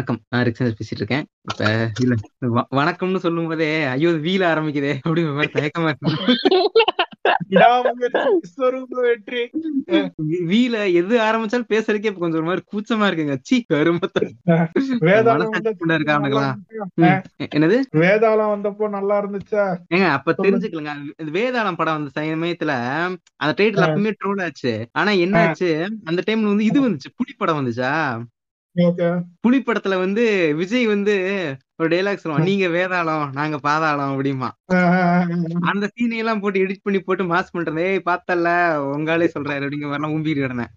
வணக்கம். நான் ரிக்ஸன் பேசிட்டு இருக்கேன். இப்ப இல்ல வணக்கம்னு சொல்லும் போதே ஐயோ வீல ஆரம்பிக்குதே அப்படிங்கிற மாதிரி தயக்கமா வெற்றி. வீல எது ஆரம்பிச்சாலும் பேசுறதுக்கே கொஞ்சம் ஒரு மாதிரி கூச்சமா இருக்குங்க. சி என்னது? வேதாளம் வந்தப்போ நல்லா இருந்துச்சா? ஏங்க அப்ப. தெரிஞ்சுக்கலங்க. இந்த வேதாளம் படம் வந்த சமயத்துல அந்த டைட்டில். அப்பவுமே ட்ரோல் ஆச்சு. ஆனா என்ன. ஆச்சு அந்த டைம்ல வந்து இது வந்துச்சு. புலி படம் வந்துச்சா? புலி படத்துல வந்து விஜய் வந்து ஒரு டைலாக் சொல்லுவான். நீங்க வேதாளம் நாங்க பாதாளம் அப்படிமா அந்த சீனை எல்லாம் போட்டு எடிட் பண்ணி போட்டு மாஸ் பண்றது ஏய் பார்த்தல உங்காலே சொல்றாரு அப்படிங்கிற மாதிரிலாம் ஊம்பிட்டு கிடந்தேன்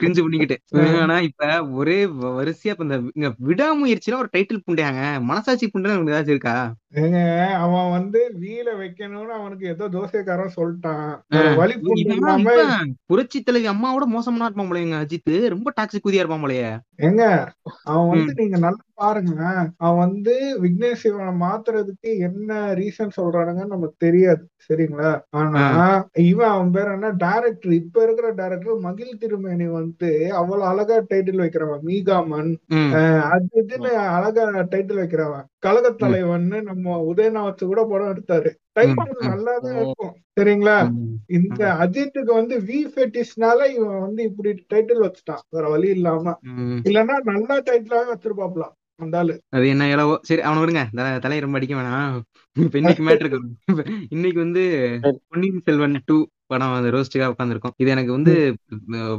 கிரிஞ்சு பண்ணிக்கிட்டு. ஆனா இப்ப ஒரே வரிசையா இப்ப இந்த விடாமுயற்சியில ஒரு டைட்டில் புண்டையாங்க. மனசாட்சி புண்டை உங்களுக்கு ஏதாச்சும் இருக்கா? அவன் வந்து வீல வைக்கணும்னு அவனுக்கு ஏதோ தோசைக்காரன் சொல்லிட்டான். புரட்சி தலைவி அம்மாவோட மோசமான இருப்பான் போலயேங்க அஜித் ரொம்ப டாக்ஸிக் குதியா இருப்பான் போலயே. ஏங்க அவன் வந்து நீங்க நல்லா பாருங்க. அவன் வந்து விக்னேஷ் சிவனை மாத்துறதுக்கு என்ன ரீசன் சொல்றானுங்கன்னு நமக்கு தெரியாது. சரிங்களா? ஆனா இவன் அவன் பேர் என்ன? டைரக்டர் இப்ப இருக்கிற டைரக்டர் மகிழ் திருமேனி வந்து அவ்வளவு அழகா டைட்டில் வைக்கிறவன். மீகாமன். அது இதுன்னு அழகா டைட்டில் வைக்கிறவன். கழக தலைவன்னு நம்ம உதயநாத் கூட படம் எடுத்தாரு. டைட்டில். நல்லாதான் இருக்கும். சரிங்களா. இந்த அஜித்துக்கு வந்து வி ஃபெட்டிஸ்னால இவன் வந்து இப்படி டைட்டில் வச்சுட்டான். வேற வழி இல்லாம. இல்லன்னா நல்லா டைட்டிலாவே வச்சிருப்பாப்லாம். அது என்ன எவ்வளவோ சரி அவனை விடுங்க. தலையை ரொம்ப அடிக்க வேணாம். இப்ப இன்னைக்கு மேட்ருக்கு இன்னைக்கு வந்து பொன்னியின் செல்வன் டூ படம் வந்து ரோஸ்டுக்காக உட்காந்துருக்கோம் இது எனக்கு வந்து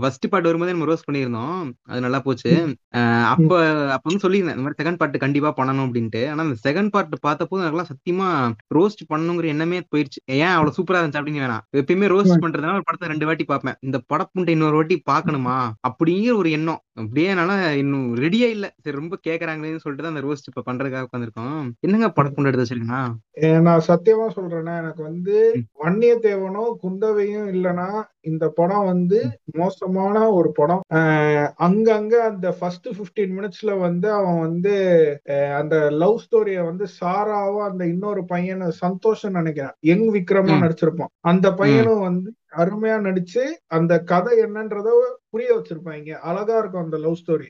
ஃபர்ஸ்ட் பார்ட் வரும்போதே நம்ம ரோஸ்ட் பண்ணியிருந்தோம். அது நல்லா போச்சு. அப்ப அப்ப வந்து சொல்லியிருந்தேன் இந்த மாதிரி செகண்ட் பார்ட் கண்டிப்பா பண்ணணும் அப்படின்ட்டு. ஆனா அந்த செகண்ட் பார்ட் பார்த்தப்போ எனக்குலாம் சத்தியமா ரோஸ்ட் பண்ணணுங்கிற எண்ணமே போயிடுச்சு. ஏன் அவ்வளவு சூப்பரா இருந்துச்சு அப்படின்னு வேணாம். எப்பயுமே ரோஸ்ட் பண்றதுனால ஒரு படத்தை ரெண்டு வாட்டி பார்ப்பேன். இந்த படப்புண்டை இன்னொரு வாட்டி பார்க்கணுமா? அப்படிங்கிற ஒரு எண்ணம். அப்படியே என்னால இன்னும் ரெடியா இல்ல. சரி ரொம்ப கேக்குறாங்களேன்னு சொல்லிட்டு தான் அந்த ரோஸ்ட் இப்ப பண்றதுக்காக உட்காந்துருக்கோம் என்னங்க படப்புண்டை எடுத்து வச்சிருக்கீங்கன்னா ஏ, நான் சத்தியமா சொல்றேன்னா எனக்கு வந்து வன்னியத்தேவனும் குந்தவையும் இல்லனா இந்த படம் வந்து மோசமான ஒரு படம். அங்கங்க அந்த ஃபர்ஸ்ட் 15 மினிட்ஸ்ல வந்து அவன் வந்து அந்த லவ் ஸ்டோரிய வந்து சாராவும் அந்த இன்னொரு பையனு சந்தோஷம் நினைக்கிறேன். யங் விக்ரமா. நடிச்சிருப்பான். அந்த பையனும் வந்து அருமையா நடிச்சு அந்த கதை என்னன்றத புரிய வச்சிருப்பாங்க. அழகா இருக்கும் அந்த லவ் ஸ்டோரி.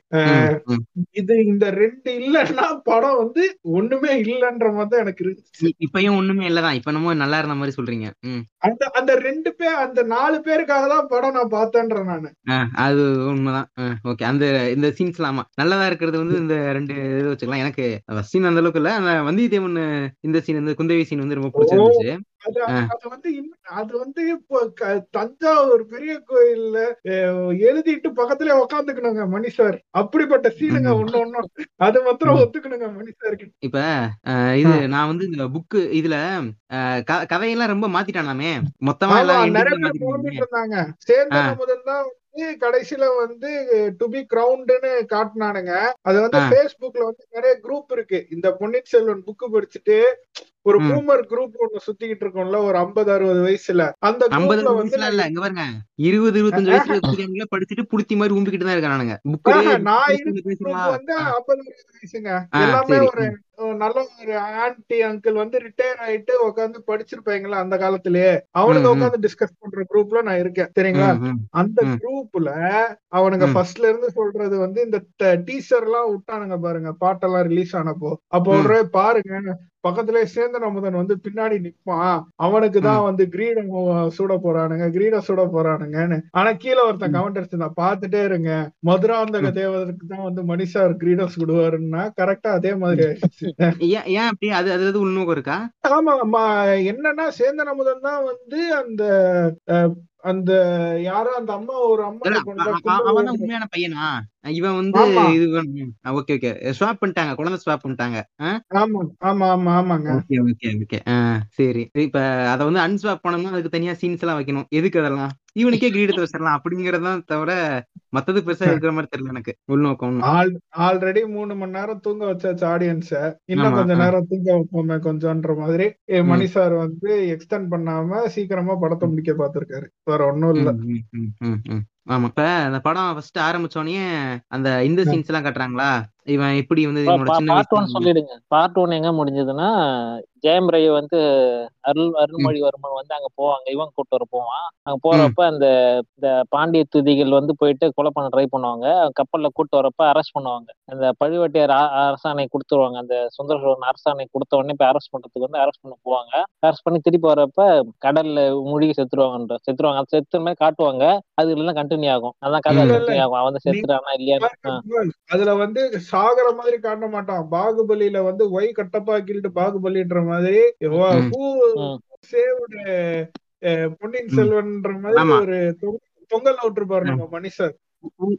இது இந்த ரெண்டு இல்லைன்னா படம் வந்து ஒண்ணுமே இல்லைன்ற மாதிரி தான் எனக்கு இருந்துச்சு இப்பயும் ஒண்ணுமே இல்லதான். இப்ப என்னமோ நல்லா இருந்த மாதிரி சொல்றீங்க. அந்த அந்த ரெண்டு பேர் அந்த நாலு பேருக்காக தான் படம் நான் பார்த்தேன்றேன் நானு. அது உண்மைதான். ஓகே அந்த இந்த சீன்ஸ் ஆமா. நல்லதா இருக்கிறது வந்து இந்த ரெண்டு இது வச்சுக்கலாம். எனக்கு சீன் அந்த அளவுக்கு இல்ல. வந்தியத்தேவன் இந்த சீன் வந்து குந்தவி சீன் வந்து ரொம்ப பிடிச்சிருந்துச்சு. அது வந்து அது வந்து இப்போ தஞ்சாவூர் பெரிய கோயில்ல எழுதிட்டு பக்கத்துல உக்காந்துக்கணுங்க மணி சார் அப்படிப்பட்ட சீனுங்க. ஒண்ணு ஒண்ணும். அது மாத்திரம். ஒத்துக்கணுங்க மணி சாருக்கு இப்ப இது நான் வந்து இந்த புக்கு இதுல கதையெல்லாம் ரொம்ப மாத்திட்டானாமே. மொத்தமா நிறைய பேர் இருந்தாங்க. சேர்ந்த. முதல் தான் வந்து கடைசியில வந்து டு பி கிரவுண்டுன்னு காட்டினானுங்க. அது வந்து. Facebookல வந்து நிறைய குரூப் இருக்கு. இந்த பொன்னியின் செல்வன் புக்கு படிச்சுட்டு ஒரு. பூமர் குரூப் ஒண்ணு சுத்திக்கிட்டு இருக்கோம்ல ஒரு ஐம்பது அறுபது வயசுல அந்த ஐம்பது வயசுல இல்ல இங்க பாருங்க இருபது இருபத்தஞ்சு வயசுல படிச்சுட்டு புளுத்தி மாதிரி ஊம்பிக்கிட்டு தான் இருக்கானுங்க நான் வந்து ஐம்பது வயசுங்க எல்லாமே. ஒரு நல்ல ஒரு ஆன்டி அங்கிள் வந்து ரிட்டையர் ஆயிட்டு உட்காந்து படிச்சிருப்பாங்களா அந்த காலத்திலேயே அவனுங்க ம். உட்காந்து டிஸ்கஸ் பண்ற குரூப்ல நான் இருக்கேன் சரிங்களா. அந்த. குரூப்ல அவனுங்க. ஃபர்ஸ்ட்ல இருந்து சொல்றது வந்து இந்த டீசர் எல்லாம் விட்டானுங்க பாருங்க பாட்டெல்லாம் ரிலீஸ் ஆனப்போ அப்போ. ஒரு பாருங்க பக்கத்துல சேர்ந்த நமுதன் வந்து பின்னாடி நிப்பான். அவனுக்கு தான் வந்து கிரீடம் சூட போறானுங்க கிரீடம் சூட போறானுங்கன்னு. ஆனா கீழே ஒருத்தன் கவுண்டர்ஸ் நான் பாத்துட்டே இருங்க. மதுராந்தக தேவதற்கு தான் வந்து மணிஷார் கிரீடம் சுடுவாருன்னா கரெக்டா அதே மாதிரி ஆயிடுச்சு. ஏன் அப்படி? அது அது உள்நோக்கம் இருக்கா? ஆமா என்னன்னா சேந்தன் அமுதன் தான் வந்து அந்த அந்த யாரோ அந்த அம்மா ஒரு அம்மா அவன் உண்மையான பையனா? இவன் வந்து. இது ஓகே ஓகே. ஸ்வாப் பண்ணிட்டாங்க குழந்தை ஸ்வாப் பண்ணிட்டாங்க. ஆமா ஆமா ஆமா ஆமாங்க. Okay okay okay. சரி. இப்ப அத வந்து அன்ஸ்வாப் பண்ணணும்னா அதுக்கு தனியா சீன்ஸ் எல்லாம் வைக்கணும். எதுக்கு அதெல்லாம்? இவனுக்கே கிரீடத்தை வச்சிடலாம் அப்படிங்கறதான் தவிர மத்தது பெருசா இருக்கிற மாதிரி தெரியல எனக்கு. உள்நோக்கம் ஆல்ரெடி மூணு மணி நேரம் தூங்க வச்சாச்சு ஆடியன்ஸ இன்னும் கொஞ்ச. நேரம் தூங்க வைப்போமே கொஞ்சம்ன்ற மாதிரி. மணி சார் வந்து எக்ஸ்டெண்ட் பண்ணாம சீக்கிரமா படத்தை முடிக்க பார்த்திருக்காரு. வேற ஒண்ணும் இல்ல. ஆமா. இப்ப அந்த படம் ஃபர்ஸ்ட் ஆரம்பிச்சோடனே அந்த இந்த சீன்ஸ் எல்லாம் காட்டுறாங்களா? இவன் எப்படி வந்து பார்ட் ஒன் சொல்லிடுங்க. பார்ட் ஒன் எங்க முடிஞ்சதுன்னா ஜெயம் ரவி வந்து அருள் அருள்மொழிவர்மன் வந்து அங்க போவாங்க. இவன் கூட்டு வர போவான். அங்க போறப்ப அந்த இந்த பாண்டிய துதிகள் வந்து போயிட்டு கொலை பண்ண ட்ரை பண்ணுவாங்க கப்பல்ல கூட்டு வரப்ப அரெஸ்ட் பண்ணுவாங்க. அந்த பழுவேட்டையர் அரசாணை கொடுத்துருவாங்க. அந்த சுந்தர சோழன் அரசாணை கொடுத்த உடனே போய் அரெஸ்ட் பண்றதுக்கு வந்து அரெஸ்ட் பண்ண போவாங்க. அரெஸ்ட் பண்ணி திருப்பி வரப்ப கடல்ல மூழ்கி செத்துருவாங்கன்ற செத்துருவாங்க. அது செத்துற மாதிரி காட்டுவாங்க. அது இல்லைன்னா கண்டினியூ ஆகும் அதான் கதை. கண்டினியூ ஆகும் அவன் செத்துறானா இல்லையான்னு. ஆ. அதுல வந்து சாகர மாதிரி காட்ட மாட்டான். பாகுபலியில வந்து ஒய் கட்டப்பா கில்டு பாகுபலின்ற மாதிரி. பொன்னியின். செல்வன்ற மாதிரி. ஒரு தொங்க- தொங்கல் விட்டுருப்பாரு நம்ம மனுஷர். ஊ-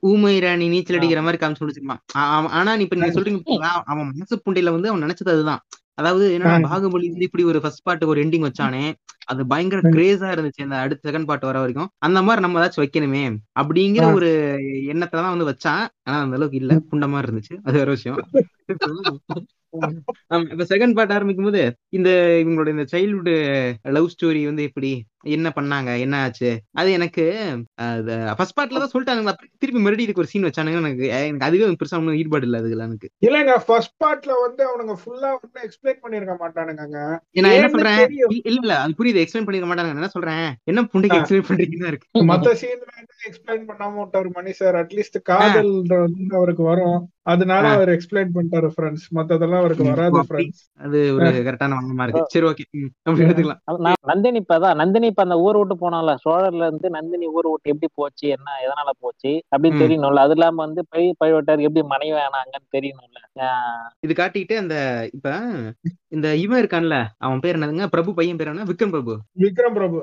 ஊமை ராணி நீச்சல் அடிக்கிற மாதிரி காமிச்சு முடிச்சிருப்பான். ஆனா இப்ப நீங்க சொல்றீங்க அவன் மனசு புண்டையில வந்து அவன் நினைச்சது அதுதான். அதாவது என்னன்னா ஆ. பாகுபலி வந்து இப்படி ஒரு ஃபர்ஸ்ட் பார்ட் ஒரு எண்டிங் வச்சானே அது பயங்கர. கிரேஸா இருந்துச்சு. அந்த அடுத்த செகண்ட் பார்ட் வர வரைக்கும். அந்த மாதிரி நம்ம ஏதாச்சும் வைக்கணுமே அப்படிங்கிற. ஒரு எண்ணத்துல தான் வந்து வச்சான். ஆனா அந்த அளவுக்கு இல்ல. புண்ட மாதிரி இருந்துச்சு. அது வேற விஷயம். இப்ப செகண்ட் பார்ட் ஆரம்பிக்கும் போது இந்த இவங்களோட இந்த சைல்ட்ஹுட் லவ் ஸ்டோரி வந்து எப்படி என்ன பண்ணாங்க? என்ன ஆச்சு? அது எனக்கு ஃபர்ஸ்ட் பார்ட்ல தான் சொல்லிட்டாங்க திருப்பி மறுபடியும் இதுக்கு ஒரு சீன் வச்சானுங்க எனக்கு எனக்கு அதுவே பெருசா ஒன்றும் ஈடுபாடு இல்ல அதுல எனக்கு. இல்லங்க ஃபர்ஸ்ட் பார்ட்ல வந்து அவனுங்க ஃபுல்லா வந்து எக்ஸ்பிளைன் பண்ணிருக்க மாட்டானுங்க நான் என்ன சொல்றேன். இல்ல இல்ல அது புரியுது. எக்ஸ்பிளைன் பண்ணிக்க மாட்டாங்க நான் என்ன சொல்றேன்? என்ன புண்டைக்கு. எக்ஸ்பிளைன் பண்றீங்கன்னு இருக்கு. மத்த சீன்ல எக்ஸ்பிளைன் பண்ணாம விட்டாரு மணி சார் அட்லீஸ்ட் காதல் வந்து அவருக்கு வரும். அதனால. அவர் எக்ஸ்பிளைன் பண்ணிட்டாரு ஃப்ரெண்ட்ஸ் மத்ததெல்லாம் அவருக்கு வராது. ஃப்ரெண்ட்ஸ் அது ஒரு கரெக்டான வாங்கமா இருக்கு. சரி ஓகே. நந்தினி இப்ப அதான் நந்தினி இப்ப அந்த ஊர் விட்டு போனால சோழர்ல இருந்து நந்தினி ஊர் விட்டு எப்படி போச்சு என்ன எதனால போச்சு அப்படின்னு. தெரியணும்ல அது இல்லாம வந்து பை பழுவட்டார் எப்படி மனைவி ஆனாங்கன்னு தெரியணும்ல இது காட்டிட்டு அந்த இப்ப இந்த இவன் இருக்கான்ல அவன் பேர் என்னதுங்க? பிரபு பையன் பேர் என்ன? விக்ரம் பிரபு. விக்ரம் பிரபு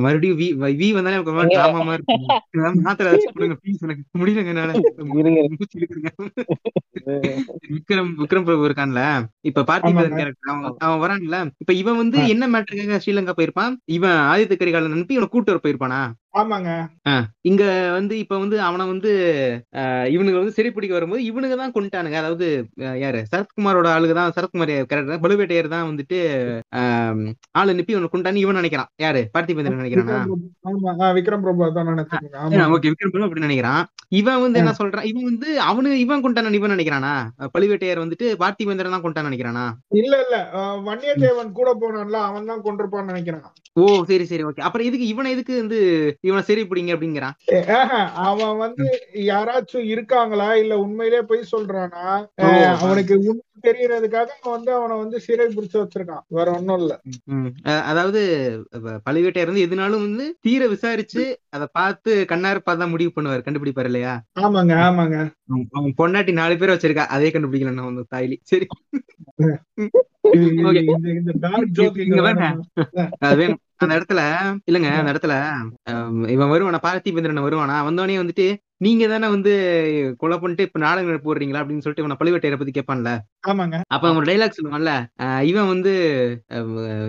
மறுபடியும் வி வி- வந்தாலே எனக்கு. டிராமா மாதிரி இருக்கு. மாத்திரை கொடுங்க ப்ளீஸ் எனக்கு முடியலங்க என்னால. விக்ரம் விக்ரம் பிரபு இருக்கான்ல. இப்ப பார்த்திபன். கேரக்டர் அவன் அவன் வரான்ல. இப்ப இவன் வந்து. என்ன மேட்டருக்காக ஸ்ரீலங்கா போயிருப்பான்? இவன் ஆதித்த கரிகாலன் அனுப்பி இவனை கூட்டு வர போயிருப்பானா? ஆமாங்க. இங்க வந்து இப்ப வந்து அவனை வந்து இவனுங்க வந்து சிறைப்பிடிக்க வரும்போது இவனுங்க தான் கொண்டுட்டானுங்க. அதாவது யாரு? சரத்குமாரோட ஆளுங்க தான் சரத்குமார் கேரக்டர் பழுவேட்டையர் தான் வந்துட்டு ஆள் அனுப்பி இவனை கொண்டான்னு இவன் நினைக்கிறான். யாரு? பார்த்திபேந்திரன் நினைக்கிறானா? விக்ரம் பிரபு. ஆமா ஓகே விக்ரம் பிரபு அப்படி நினைக்கிறான். இவன் வந்து என்ன சொல்றான்? இவன் வந்து அவனு இவன் கொண்டான இவன் நினைக்கிறானா? பழுவேட்டையர் வந்துட்டு பார்த்திபேந்திரன் தான் கொண்டான்னு நினைக்கிறானா? இல்ல இல்ல வன்னியத்தேவன் கூட போனான்ல அவன் தான் கொண்டிருப்பான்னு நினைக்கிறான். ஓ சரி சரி ஓகே. அப்புறம் எதுக்கு இவனை எதுக்கு வந்து இவனை சரி பிடிங்க அப்படிங்கிறான். அவன் வந்து யாராச்சும் இருக்காங்களா? இல்ல உண்மையிலேயே போய் சொல்றானா? அவனுக்கு உண்மை தெரியறதுக்காக வந்து அவனை வந்து சிறை பிடிச்சு வச்சிருக்கான். வேற ஒண்ணும் இல்ல. அதாவது பழுவேட்டையர் வந்து எதுனாலும் வந்து தீர விசாரிச்சு அதை பார்த்து கண்ணாரு பார்த்து தான் முடிவு பண்ணுவாரு. கண்டுபிடிப்பாரு இல்லையா? ஆமாங்க ஆமாங்க. அவன் பொண்டாட்டி நாலு பேர் வச்சிருக்கா. அதே கண்டுபிடிக்கல நான் வந்து தாய்லி. சரி. அந்த இடத்துல இல்லங்க அந்த இடத்துல இவன் வருவானா பார்த்திபேந்திரன் வருவானா வந்தோடனே வந்துட்டு நீங்க தானே வந்து கொலை பண்ணிட்டு இப்ப நாடகம் போடுறீங்களா அப்படின்னு சொல்லிட்டு இவனை பழுவேட்டையரை பத்தி கேட்பான்ல. ஆமாங்க. அப்ப அவன் டைலாக் சொல்லுவான்ல இவன் வந்து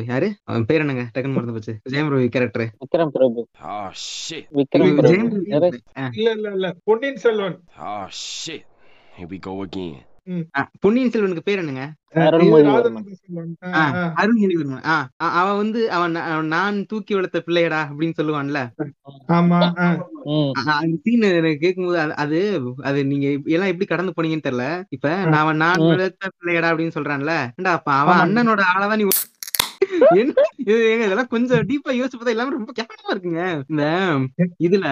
யாரு? அவன் பேர் என்னங்க? டக்குன்னு மறந்து போச்சு. ஜெயம் ரவி கேரக்டர் விக்ரம் பிரபு. இல்ல இல்ல இல்ல. பொன்னியின் செல்வன். பொன்னியின் செல்வனுக்கு பேர் என்னங்க? இது அருள்மொழிவர்மன். ராஜேந்திர செல்வன் ஆ, ஆ, ஆ. அருள்மொழிவர்மன். ஆ, அ- அவன் வந்து அவன் நான் தூக்கி வளர்த்த பிள்ளையடா அப்படின்னு சொல்லுவான்ல? அந்த சீன் எனக்கு கேட்கும்போது அது- அது அது நீங்க எல்லாம் எப்படி கடந்து போனீங்கன்னு தெரியல. இப்ப நான் அவன் நான். வளர்த்த பிள்ளையடா அப்படின்னு சொல்றான்ல? அப்ப அவன். அண்ணனோட ஆளதான் நீ இதெல்லாம் கொஞ்சம் டீப்பா யோசிச்சு பார்த்தா எல்லாமே ரொம்ப கேவலமா இருக்குங்க இந்த இதுல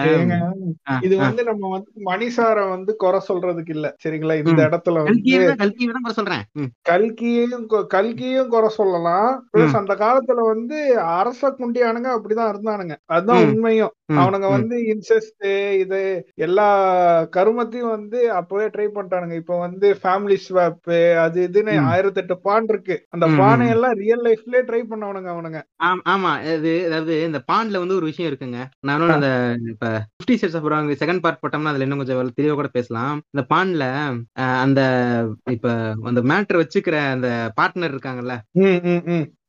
இது. வந்து நம்ம வந்து மணிசார வந்து குறை சொல்றதுக்கு இல்ல சரிங்களா இந்த. இடத்துல வந்து சொல்றேன் ம், கல்கியையும் கொ- கல்கியையும் குறை சொல்லலாம் பிளஸ். அந்த காலத்துல வந்து அரச குண்டியானுங்க அப்படிதான் இருந்தானுங்க அதுதான். உண்மையும் அவனுங்க. வந்து இன்செஸ்ட் இது எல்லா கருமத்தையும் வந்து அப்பவே ட்ரை பண்ணிட்டானுங்க இப்ப வந்து ஃபேமிலி ஸ்வாப் அது இதுன்னு ம். ஆயிரத்தி எட்டு பான் இருக்கு அந்த. பானை எல்லாம் ரியல் லைஃப்லயே ட்ரை பண்ணவனுங்க அவனுங்க ஆம்- ஆமா அது அதாவது இந்த பாண்ட்ல வந்து ஒரு விஷயம் இருக்குங்க நானும் அந்த இப்ப பிப்டி செட்ஸ் அப்புறம் செகண்ட் பார்ட் போட்டோம்னா அதுல இன்னும் கொஞ்சம் தெளிவா கூட பேசலாம் இந்த அஹ், அந்த இப்ப அந்த மேட்டர் வச்சுக்கிற அந்த பார்ட்னர் இருக்காங்கல்ல.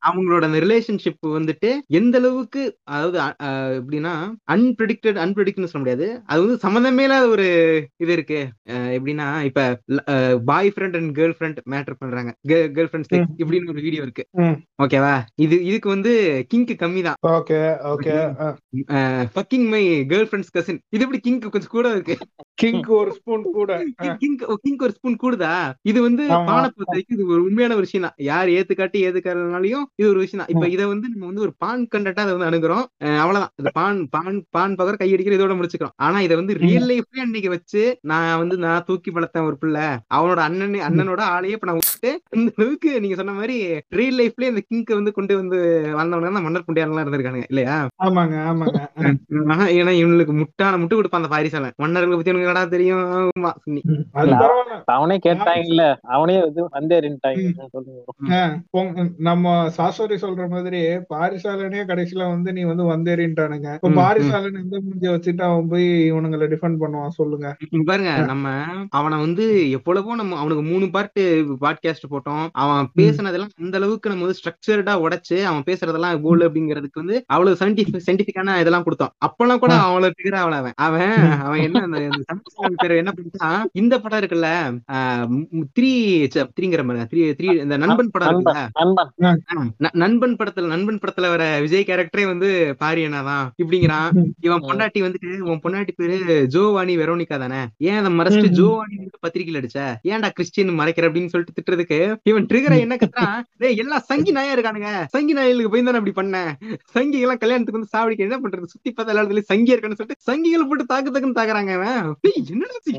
அவங்களோட அந்த ரிலேஷன்ஷிப் வந்துட்டு எந்த அளவுக்கு அதாவது எப்படின்னா அன்பிரிடிக்டட் அன்பிரிடிக்ட்னு சொல்ல முடியாது. அது வந்து சம்மந்தமே இல்லாத ஒரு இது இருக்கு. எப்படின்னா இப்ப boyfriend and girlfriend matter பண்றாங்க. கேர்ள் ஃப்ரெண்ட் ம். இப்படின்னு ஒரு வீடியோ இருக்கு. ஓகேவா இது இதுக்கு வந்து கிங்க்கு கம்மி தான் okay okay fucking my girlfriend's cousin இது எப்படி கிங்க்கு கொஞ்சம் கூட இருக்கு? கிங்க்கு ஒரு ஸ்பூன் கூட ஆ. கிங் கிங்க்கு ஒரு ஸ்பூன் கூடுதா? இது வந்து. பானை பொறுத்த வரைக்கும் இது ஒரு உண்மையான விஷயம் தான் யார் ஏத்துக்காட்டி ஏத்துக்காதனாலையும் இது ஒரு விஷயம் தான் இப்ப இதை வந்து நம்ம வந்து ஒரு பான் கண்டட்டா அதை வந்து அணுகுறோம். அவ்வளவுதான். இது பான் பான் பான் பகர் கையடிக்கிற இதோட முடிச்சுக்கிறோம். ஆனா இதை வந்து ரியல் லைஃப்லயே அன்னைக்கு வச்சு நான் வந்து நான் தூக்கி வளர்த்தேன் ஒரு பிள்ளை. அவனோட அண்ணன் அண்ணனோட ஆளையே இப்ப நான் விட்டு இந்த அளவுக்கு நீங்க சொன்ன மாதிரி ரியல் லைஃப்லயே இந்த கிங்க்கு வந்து கொண்டு வந்து வந்தவங்க தான் மன்னர் குண்டியாரெல்லாம் இருந்திருக்காங்க இல்லையா? ஆமாங்க ஆமாங்க. ஏன்னா இவனுக்கு முட்டான முட்டு கொடுப்பான் அந்த பாரிசாலன் மன்னர்களை பத்தி உனக்கு என்னடா தெரியும்? இல்ல, அவனே கேட்டாங்கல்ல அவனே இது வந்தேறின்ட்டாங்க நம்ம சாஸ்வரி சொல்ற மாதிரி பாரிசாலனே கடைசியில வந்து நீ வந்து வந்தேறின்ட்டானுங்க இப்ப. பாரிசாலன் எந்த மூஞ்சிய வச்சுட்டு அவன் போய் இவனுங்களை டிஃபெண்ட் பண்ணுவான் சொல்லுங்க. பாருங்க. நம்ம அவனை வந்து எவ்வளவோ நம்ம அவனுக்கு மூணு பார்ட் பாட்காஸ்ட் போட்டோம். அவன் பேசுனதெல்லாம் அந்த அளவுக்கு நம்ம வந்து ஸ்ட்ரக்சர்டா உடைச்சு அவன் பேசுறதெல்லாம் கோல் அப்படிங்கிறதுக்கு வந்து அவ்வளவு சயின்டிபிக் சயின்டிபிக்கான இதெல்லாம் கொடுத்தோம். அப்பெல்லாம் கூட ஆ. அவ்வளவு பிகர் அவன். அவன். அவன் என்ன அந்த பேர் என்ன பண்ணிட்டான் இந்த படம் இருக்குல்ல த்ரீ த்ரீங்கிற மாதிரி த்ரீ த்ரீ இந்த நண்பன் படம் இருக்குல்ல. நண்பன் படத்துல நண்பன் படத்துல வர விஜய் கேரக்டரே வந்து பாரியனா தான் இப்படிங்கிறான் இவன். பொண்டாட்டி வந்துட்டு உன் பொண்டாட்டி பேரு ஜோவானி வெரோனிகா தானே? ஏன் அதை மறைச்சிட்டு. ஜோவானி பத்திரிக்கையில் அடிச்ச? ஏன்டா கிறிஸ்டியன் மறைக்கிற அப்படின்னு சொல்லிட்டு திட்டுறதுக்கு இவன் ட்ரிகரை என்ன கத்துறான்? டேய் எல்லாம் சங்கி நாயா இருக்கானுங்க. சங்கி நாயலுக்கு போய் தானே அப்படி பண்ணேன் சங்கி எல்லாம் கல்யாணத்துக்கு வந்து சாவடிக்க என்ன பண்றது? சுத்தி பார்த்தா எல்லா சங்கி இருக்கான்னு சொல்லிட்டு சங்கிகளை போட்டு தாக்கு தாக்குன்னு தாக்குறாங்க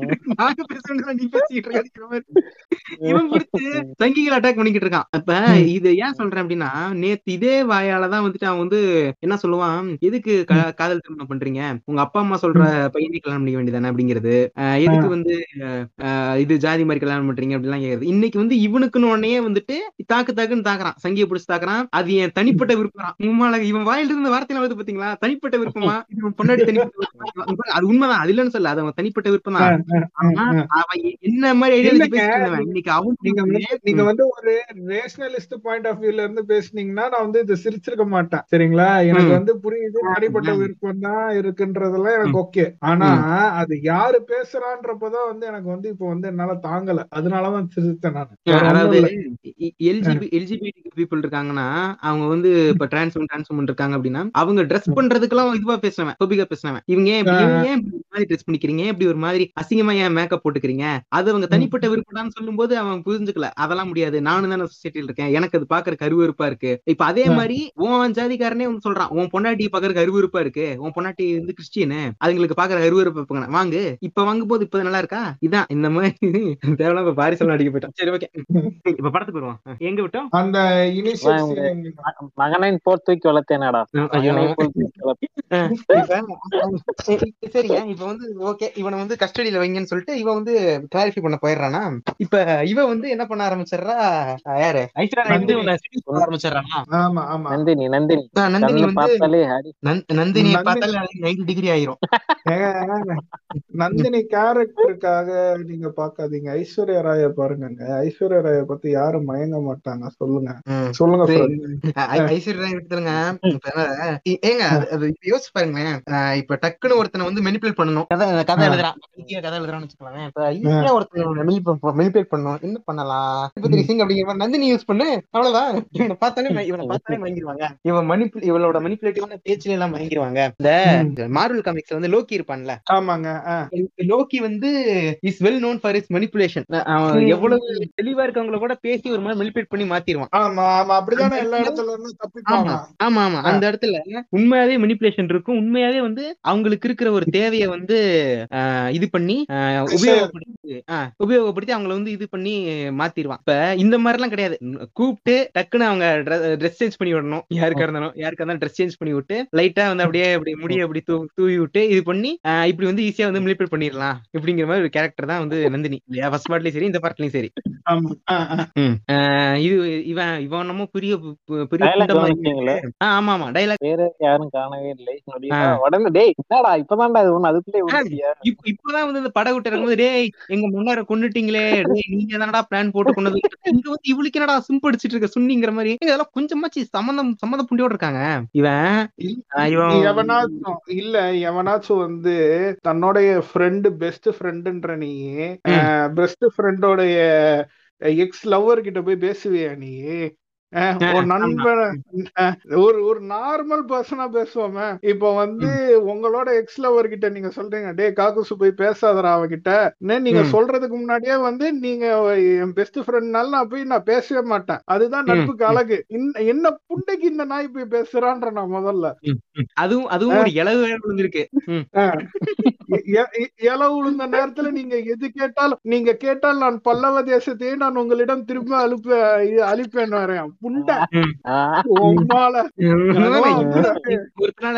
இருக்க? நாங்க பேசுறோம் நீ இருக்காதிக்கிற மாதிரி. இவன் பிடிச்சு சங்கிகளை அட்டாக் பண்ணிக்கிட்டு இருக்கான். அப்ப. இது ஏன் சொல்றேன் அப்படின்னா நேத்து இதே வாயாலதான் வந்துட்டு அவன் வந்து என்ன சொல்லுவான் எதுக்கு காதல் திருமணம் பண்றீங்க? உங்க அப்பா அம்மா சொல்ற பையனை கல்யாணம் பண்ணிக்க வேண்டியதானே அப்படிங்கிறது. எதுக்கு வந்து இது ஜாதி மாதிரி கல்யாணம் பண்றீங்க? அப்படிலாம் கேக்குறது. இன்னைக்கு வந்து இவனுக்குன்னு உடனே வந்துட்டு தாக்கு தாக்குன்னு தாக்குறான். சங்கியை பிடிச்சு தாக்குறான். அது என் தனிப்பட்ட விருப்பம் உண்மையில இவன் வாயில இருந்து வார்த்தையில வருது பாத்தீங்களா? தனிப்பட்ட விருப்பமா? உன் பொண்டாட்டி தனிப்பட்ட விருப்பமா? அது உண்மைதான். அது இல்லைன்னு சொல்ல அது அவன் தனிப்பட்ட விருப்பம் தான். ஆனா அவன் என்ன மாதிரி ஐடியாலஜி பேசிட்டு இன்னைக்கு அவன் நீங்க வந்து ஒரு ரேஷனலிஸ்ட் பாயிண்ட் ஆஃப் வியூல இருந்து பேசுனீங்கன்னா நான் வந்து இதை சிரிச்சிருக்க மாட்டேன். சரிங்களா? எனக்கு. வந்து புரியுது. தனிப்பட்ட. விருப்பம் தான் இருக்குன்றதெல்லாம் எனக்கு ஓகே. ஆனா அது யாரு பேசுறான்றப்பதான் வந்து எனக்கு வந்து இப்போ வந்து என்னால தாங்கல. அதனாலதான் சிரிச்சேன் நான். அதாவது. எல்ஜிபி எல்ஜிபிடி பீப்புள் இருக்காங்கன்னா அவங்க வந்து இப்ப டிரான்ஸ்மன் டிரான்ஸ்மன் இருக்காங்க அப்படின்னா அவங்க ட்ரெஸ் பண்றதுக்கெல்லாம் இதுவா பேசுறவன் டொபிக்கா பேசுறவன் இவங்க ஏன் மாதிரி ட்ரெஸ் பண்ணிக்கிறீங்க? இப்படி ஒரு மாதிரி அசிங்கமா ஏன் மேக்கப் போட்டுக்கிறீங்க? அது அவங்க தனிப்பட்ட விருப்பம்னு சொல்லும்போது அவன் புரிஞ்சுக்கல. அதெல்லாம் முடியாது. நானும் தானே சொசைட்டில இருக்கேன். எனக்கு அது பாக்குற கருவறுப்பா இருக்கு. இப்ப அதே மாதிரி உன் ஜாதிக்காரனே வந்து சொல்றான் உன் பொண்டாட்டி பாக்குற கருவறுப்பா இருக்கு. உன் பொண்டாட்டி வந்து கிறிஸ்டியனு. அதுங்களுக்கு பாக்குற இருப்பாங்க வாங்கு. இப்ப வாங்கும் போது இப்ப நல்லா இருக்கா? இதான் இந்த மாதிரி தேவையில்லாம இப்ப பாரிசல் அடிக்க போயிட்டான். சரி ஓகே இப்ப படத்துக்கு வருவோம். எங்க விட்டோம்? அந்த மகனைன் போர் தூக்கி வளர்த்தேனாடா. சரிங்க இப்ப வந்து ஓகே இவனை வந்து கஸ்டடியில வைங்கன்னு சொல்லிட்டு இவன் வந்து கிளாரிஃபை பண்ண போயிடுறானா? இப்ப இவன் வந்து என்ன பண்ண ஆரம்பிச்சிடுறா? யாரு? ஐஸ்வர்யா நந்தினி. இவனை seduce பண்ண ஆரம்பிச்சிடுறானா? ஆமா ஆமா. நந்தினி நந்தினி. அஹ் நந்தினி கண்ணு வந்து பார்த்தாலே அடி நந்த்- நந்தினியை நந்தினி- பார்த்தாலே நைன்டி டிகிரி ஆயிரும். நந்தினி கேரக்டருக்காக நீங்க பாக்காதீங்க ஐஸ்வர்யா ராய பாருங்க ஐஸ்வர்யா ராய பத்தி யாரும் மயங்க மாட்டாங்க. சொல்லுங்க. சொல்லுங்க ஐஸ்வர்யா ராய் விட்டுருங்க இப்ப என்ன, இ- ஏங்க அது- அது இப்ப யோசிச்சு பாருங்களேன். இப்ப டக்குன்னு ஒருத்தனை வந்து மெனிப்புலேட் பண்ணணும். கதை கதை. எழுதுறான். கதை எழுதுறான்னு வச்சுக்கோங்களேன். இப்ப ஈஸியா ஒருத்தனை மெனிப்புலேட் பண்ணணும். என்ன பண்ணலாம்? சிங் அப்படிங்கிற மாதிரி நந்தினி யூஸ் பண்ணு. அவ்வளவுதான். இவனை பார்த்தாலே இவனை பார்த்தாலே மயங்கிருவாங்க. இவன் மணிப்பு இவளோட மணிப்புலேட்டிவான பேச்சுல எல்லாம் மயங்கிருவாங்க. இந்த மார்வல் காமிக்ஸ்ல வந்து லோக்கி இருப்பான்ல. ஆமாங்க. லோக்கி வந்து is well known for is manipulation. எவ்வளவு தெளிவா இருக்கவங்கள கூட பேசி ஒரு மாதிரி மணிப்புலேட் பண்ணி மாத்திடுவான் ஆமா ஆமா. அப்படிதானே எல்லா இடத்துல ஆமா ஆமா ஆமா. அந்த இடத்துல உண்மையாவே மனிப்புலேஷன் இருக்கும். உண்மையாவே வந்து அவங்களுக்கு இருக்கிற ஒரு தேவையை வந்து ஆஹ், இது பண்ணி ஆஹ், உபயோகப்படுத்தி ஆஹ், உபயோகப்படுத்தி அவங்கள வந்து இது பண்ணி மாத்திருவான். இப்ப இந்த மாதிரி எல்லாம் கிடையாது. கூப்பிட்டு டக்குன்னு அவங்க ட்ரெஸ் சேஞ்ச் பண்ணி விடணும். யாருக்கா இருந்தாலும் யாருக்கா இருந்தாலும் ட்ரெஸ் சேஞ்ச் பண்ணி விட்டு லைட்டா வந்து அப்படியே அப்படி முடிய அப்படி தூவி விட்டு இது பண்ணி இப்படி வந்து ஈஸியா வந்து மிலிப்பேட் பண்ணிடலாம். இப்படிங்கிற மாதிரி ஒரு கேரக்டர் தான் வந்து நந்தினி. இல்லையா? ஃபர்ஸ்ட் பார்ட்லயும் சரி இந்த பார்ட்லயும் சரி. இது இவன் இவன் என்னமோ பெரிய ஆமா ஆமா. டைலாக் வேற யாரும் காணவே இல்லை. உடனே டேய் என்னடா இப்பதான்டா இது ஒண்ணு அதுக்குள்ளே இப்பதான் வந்து இந்த படை விட்டு இருக்கும்போது டேய் எங்க முன்னார கொண்டுட்டீங்களே டேய் நீங்க தானடா பிளான் போட்டு கொண்டது இங்க வந்து இவளுக்கு என்னடா சிம்பு அடிச்சிட்டு இருக்க சுன்னிங்கிற மாதிரி இதெல்லாம் கொஞ்சமாச்சு சம்மந்தம் சம்மந்த புண்டியோட இருக்காங்க இவன் எவனாச்சும் இல்ல எவனாச்சும் வந்து தன்னுடைய ஃப்ரெண்டு பெஸ்ட் ஃப்ரெண்டுன்ற நீ பெஸ்ட் ஃப்ரெண்டோடைய எக்ஸ் லவ்வர் கிட்ட போய் பேசுவியா நீ? உன் நண்பன் ஒரு ஒரு நார்மல் பர்சனா பேசுவோமே. இப்போ வந்து உங்களோட எக்ஸ் லவர் கிட்ட நீங்க சொல்றீங்க டே காக்குசு போய் பேசாதடா அவகிட்ட. நீங்க. சொல்றதுக்கு முன்னாடியே வந்து நீங்க என் பெஸ்ட் ஃப்ரெண்ட்னால நான் போய் நான் பேசவே மாட்டேன். அதுதான் நட்புக்கு அழகு. என்ன புண்டைக்கு இந்த நாய் போய் பேசுறான்ற நான் முதல்ல. அதுவும் அதுவும் ஒரு வேற விழுந்திருக்கு. ம். எ- எ- இலை உளுந்த நேரத்துல நீங்க எது கேட்டாலும் நீங்க கேட்டால் நான் பல்லவ தேசத்தையே நான் உங்களிடம் திரும்ப அனுப்ப இது அழிப்பேன் வரேன்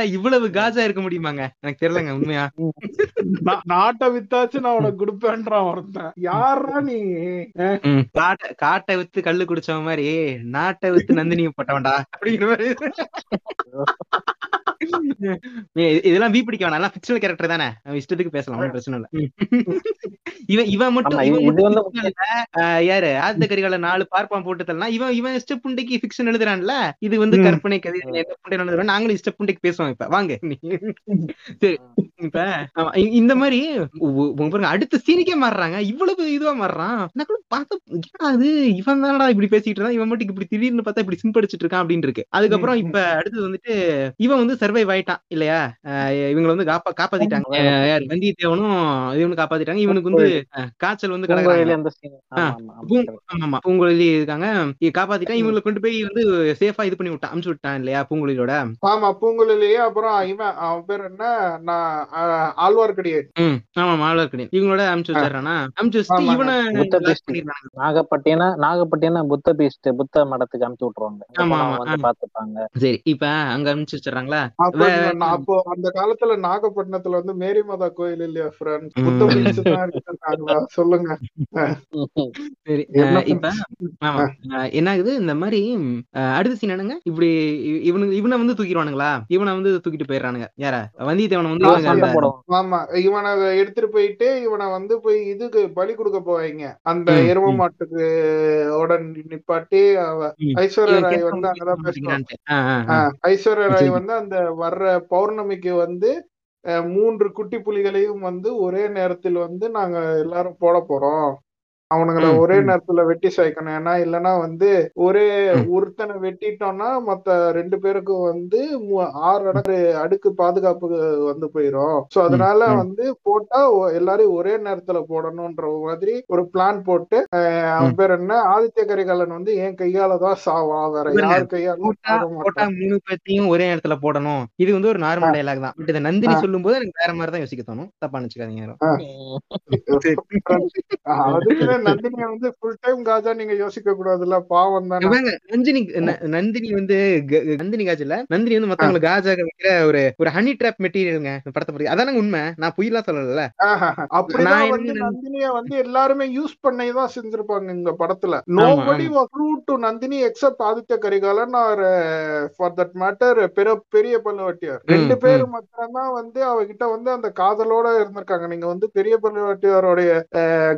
இவ்வளவு காஜா இருக்க முடியுமாங்க? எனக்கு தெரியலங்க உண்மையா? நாட்டை வித்தாச்சு நான் உனக்கு கொடுப்பேன்றான் ஒருத்தன். யாரா நீ. காட்டை காட்டை வித்து கல்லு குடிச்சவ மாதிரி நாட்டை வித்து நந்தினியை போட்டவன்டா. அப்படிங்கிற மாதிரி. இதெல்லாம் வீ பிடிக்க வேணாம் ஃபிக்ஷனல் கேரக்டர் தானே. நம்ம இஷ்டத்துக்கு பேசலாம் ஒண்ணும் பிரச்சனை இல்ல. இவன் இவன் மட்டும் இவன் யாரு? ஆத்த கரிகால நாலு பார்ப்பான் போட்டு தரலாம் இவன் இவன் இஷ்ட புண்டைக்கு ஃபிக்ஷன் எழுதுறான்ல? இது வந்து. கற்பனை கதை என்ன புண்டை நாங்களும் இஷ்ட புண்டைக்கு பேசுவோம் இப்ப. வாங்க. சரி. இப்ப? இந்த மாதிரி பாருங்க அடுத்த சீனுக்கே மாறுறாங்க. இவ்வளவு இதுவா மாறுறான். நான் கூட பார்த்தா இது? இவன் தானடா இப்படி பேசிட்டு இருந்தான். இவன் மட்டும் இப்படி திடீர்னு பார்த்தா இப்படி சிம்படிச்சிட்டு இருக்கான் அப்படின்னு இருக்கு. அதுக்கப்புறம். இப்ப அடுத்தது வந்துட்டு இவன் வந்து சர்வைவ் ஆயிட்டான் இல்லையா? ஆஹ் இவங்களை வந்து காப்பா காப்பாத்திட்டாங்க. யாரு? வந்தியத்தேவனும் இவனு காப்பாத்திட்டாங்க. இவனுக்கு வந்து காய்ச்சல் வந்து. ஆமா, பூங்குழலி இருக்காங்க. இ- காப்பாத்திட்டான். இவங்களை கொண்டு போய் வந்து சேஃபா இது பண்ணி விட்டான் அமுச்சு விட்டான் இல்லையா பூங்குழலியோட? ஆமா பூங்குழலியே அப்புறம் இவன் அவன் பேர் என்ன? நான் ம் ஆமா இவங்களோட அமுச்சு வச்சிடறானா? அமுச்சு வச்சுட்டு. இவனை நாகப்பட்டினம் புத்த பீஸ்ட் புத்த மடத்துக்கு அமுச்சு விட்டுருவாங்க. ஆமா. பாத்துப்பாங்க. சரி இப்ப அங்க அமுச்சு வச்சிடறாங்களா? அப்ப அந்த காலத்துல நாகப்பட்டினத்துல வந்து மேரி மாதா கோயில் இல்லையா ஃப்ரெண்ட். புத்த சொல்லுங்க. சரி இப்ப என்ன ஆகுது இந்த மாதிரி அடுத்த சீன் என்னங்க? இப்படி இ- இவனுக்கு இவனை வந்து தூக்கிடுவானுங்களா? இவனை வந்து தூக்கிட்டு போயிடுறானுங்க. யார? வந்தியத்தேவனை வந்து ஆமா இவனை எடுத்துட்டு போயிட்டு இவனை வந்து போய் இதுக்கு பலி கொடுக்க போவாங்க அந்த எரும. மாட்டுக்கு உடன் நிப்பாட்டி. ஐஸ்வர்யா ராய் வந்து அங்கதான் பேசுவான் ஐஸ்வர்யா ராய். வந்து அந்த வர்ற பௌர்ணமிக்கு வந்து மூன்று குட்டி புலிகளையும் வந்து ஒரே நேரத்தில் வந்து நாங்க எல்லாரும் போட போறோம் அவனுங்களை ஒரே. நேரத்துல வெட்டி சாய்க்கணும். ஏன்னா இல்லைன்னா வந்து ஒரே. ஒருத்தனை வெட்டிட்டோம்னா மத்த ரெண்டு பேருக்கும் வந்து ஆறு அடுக்கு அடுக்கு பாதுகாப்பு வந்து போயிரும். சோ அதனால. வந்து போட்டா எல்லாரையும் ஒரே நேரத்துல போடணும்ன்ற மாதிரி ஒரு பிளான் போட்டு அவன். பேர் என்ன? ஆதித்ய கரிகாலன் வந்து என் கையால தான் சாவான். வேற யார் மாட்டான். மூணு பேர்த்தையும் ஒரே நேரத்துல போடணும். இது வந்து ஒரு நார்மல் டயலாக் தான். பட் இதை நந்தினி. சொல்லும் போது எனக்கு வேற மாதிரி தான் யோசிக்க தோணும். தப்பா நினைச்சுக்காதீங்க நந்தினிய வந்து ஃபுல் டைம் காஜா நீங்க யோசிக்க கூடாதுல்ல? பாவம் தானே. நந்தினி நந்தினி வந்து நந்தினி காஜ்ல நந்தினி வந்து மத்தவங்களுக்கு காஜாக வைக்கிற ஒரு ஒரு ஹனி ட்ராப் மெட்டீரியலுங்க படத்தை பத்தி. அதானங்க உண்மை. நான் பொய்லாம் சொல்லல. அப்படிதான் நான் வந்து நந்தினிய வந்து எல்லாருமே யூஸ் பண்ணி தான் செஞ்சிருப்பாங்க இந்த படத்துல. Nobody was to Nandini except Aditya Karikalan or for that matter பெரிய பெரிய பல்லுவட்டியார். ரெண்டு ம், பேரும் மாத்திரம்தான் வந்து அவகிட்ட வந்து அந்த காதலோட இருந்திருக்காங்க. நீங்க வந்து பெரிய பல்லுவட்டியாரோடைய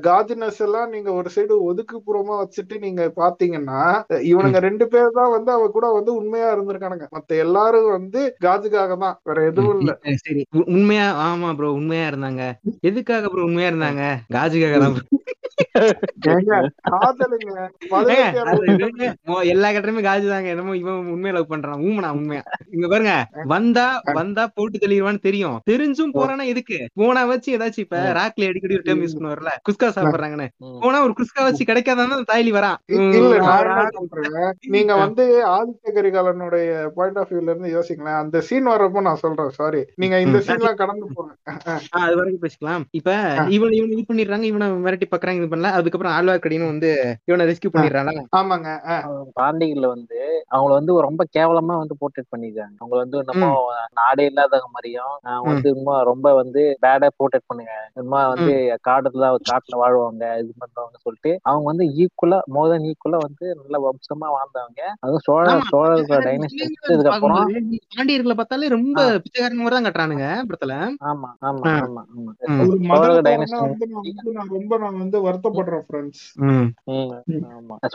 காஜினஸ் எல்லாம் நீங்க ஒரு சைடு ஒதுக்குப்புறமா வச்சுட்டு நீங்க பாத்தீங்கன்னா இவனுங்க ரெண்டு பேர் தான் வந்து அவ கூட வந்து உண்மையா இருந்திருக்கானுங்க. மத்த எல்லாரும் வந்து காஜுக்காக தான். வேற எதுவும் இல்ல. சரி. உண்மையா ஆமா ப்ரோ உண்மையா இருந்தாங்க. எதுக்காக ப்ரோ உண்மையா இருந்தாங்க? காஜுக்காக தான் எல்லா கட்டமே காஜுதாங்க. என்னமோ இவன் உண்மையை லவ் பண்றான். ஊமனா உண்மையா? இங்க பாருங்க. வந்தா வந்தா போட்டு தெளிவான்னு தெரியும். தெரிஞ்சும் போறானா எதுக்கு? போனா வச்சு ஏதாச்சும் இப்ப ராக்ல அடிக்கடி ஒரு டைம் யூஸ் பண்ணுவார்ல குஸ்கா சாப்பிடுறாங்கன்னு. போனா ஒரு குஸ்கா வச்சு கிடைக்காதான் அந்த தாய்லி வரான் நீங்க வந்து ஆதித்ய கரிகாலனுடைய பாயிண்ட் ஆஃப் வியூல இருந்து யோசிக்கலாம் அந்த சீன் வர்றப்போ நான் சொல்றேன். சாரி நீங்க இந்த. சீன்லாம் கடந்து போங்க. ஆ, அது வரைக்கும் பேசிக்கலாம். இப்ப இவன் இவன் இது பண்ணிடுறாங்க இவனை மிரட்டி பாக்குறாங்க இது பண்ணல. அதுக்கப்புறம் ஆழ்வார்க்கடின்னு வந்து இவனை ரெஸ்கியூ பண்ணிடுறாங்க ஆமாங்க. அஹ், பாண்டிகள்ல வந்து அவங்கள வந்து ரொம்ப கேவலமா வந்து போர்ட்ரேட் பண்ணிருக்காங்க அவங்க வந்து என்னமோ நாடே இல்லாதவங்க மாதிரியும் வந்து இன்னும் ரொம்ப வந்து பேடா போர்ட்ரேட் பண்ணுங்க இன்னும் வந்து காடுல காட்டுல வாழ்வாங்க இது பண்றவங்க சொல்லிட்டு அவங்க வந்து ஈக்குவலா மோர் தென் ஈக்குவலா வந்து நல்ல வம்சமா வாழ்ந்தவங்க. அதுவும் சோழ. சோழர்களோட டைனஸ்டி அப்புறம் பாண்டியர்களை பார்த்தாலே ரொம்ப பிச்சைக்காரங்க மாதிரி தான் கட்டுறானுங்க படத்துல. ஆமா ஆமா. ஆமா ஆமா. வந்து நான் வந்து நான் வருத்தப்படுறேன் ஃப்ரெண்ட்ஸ்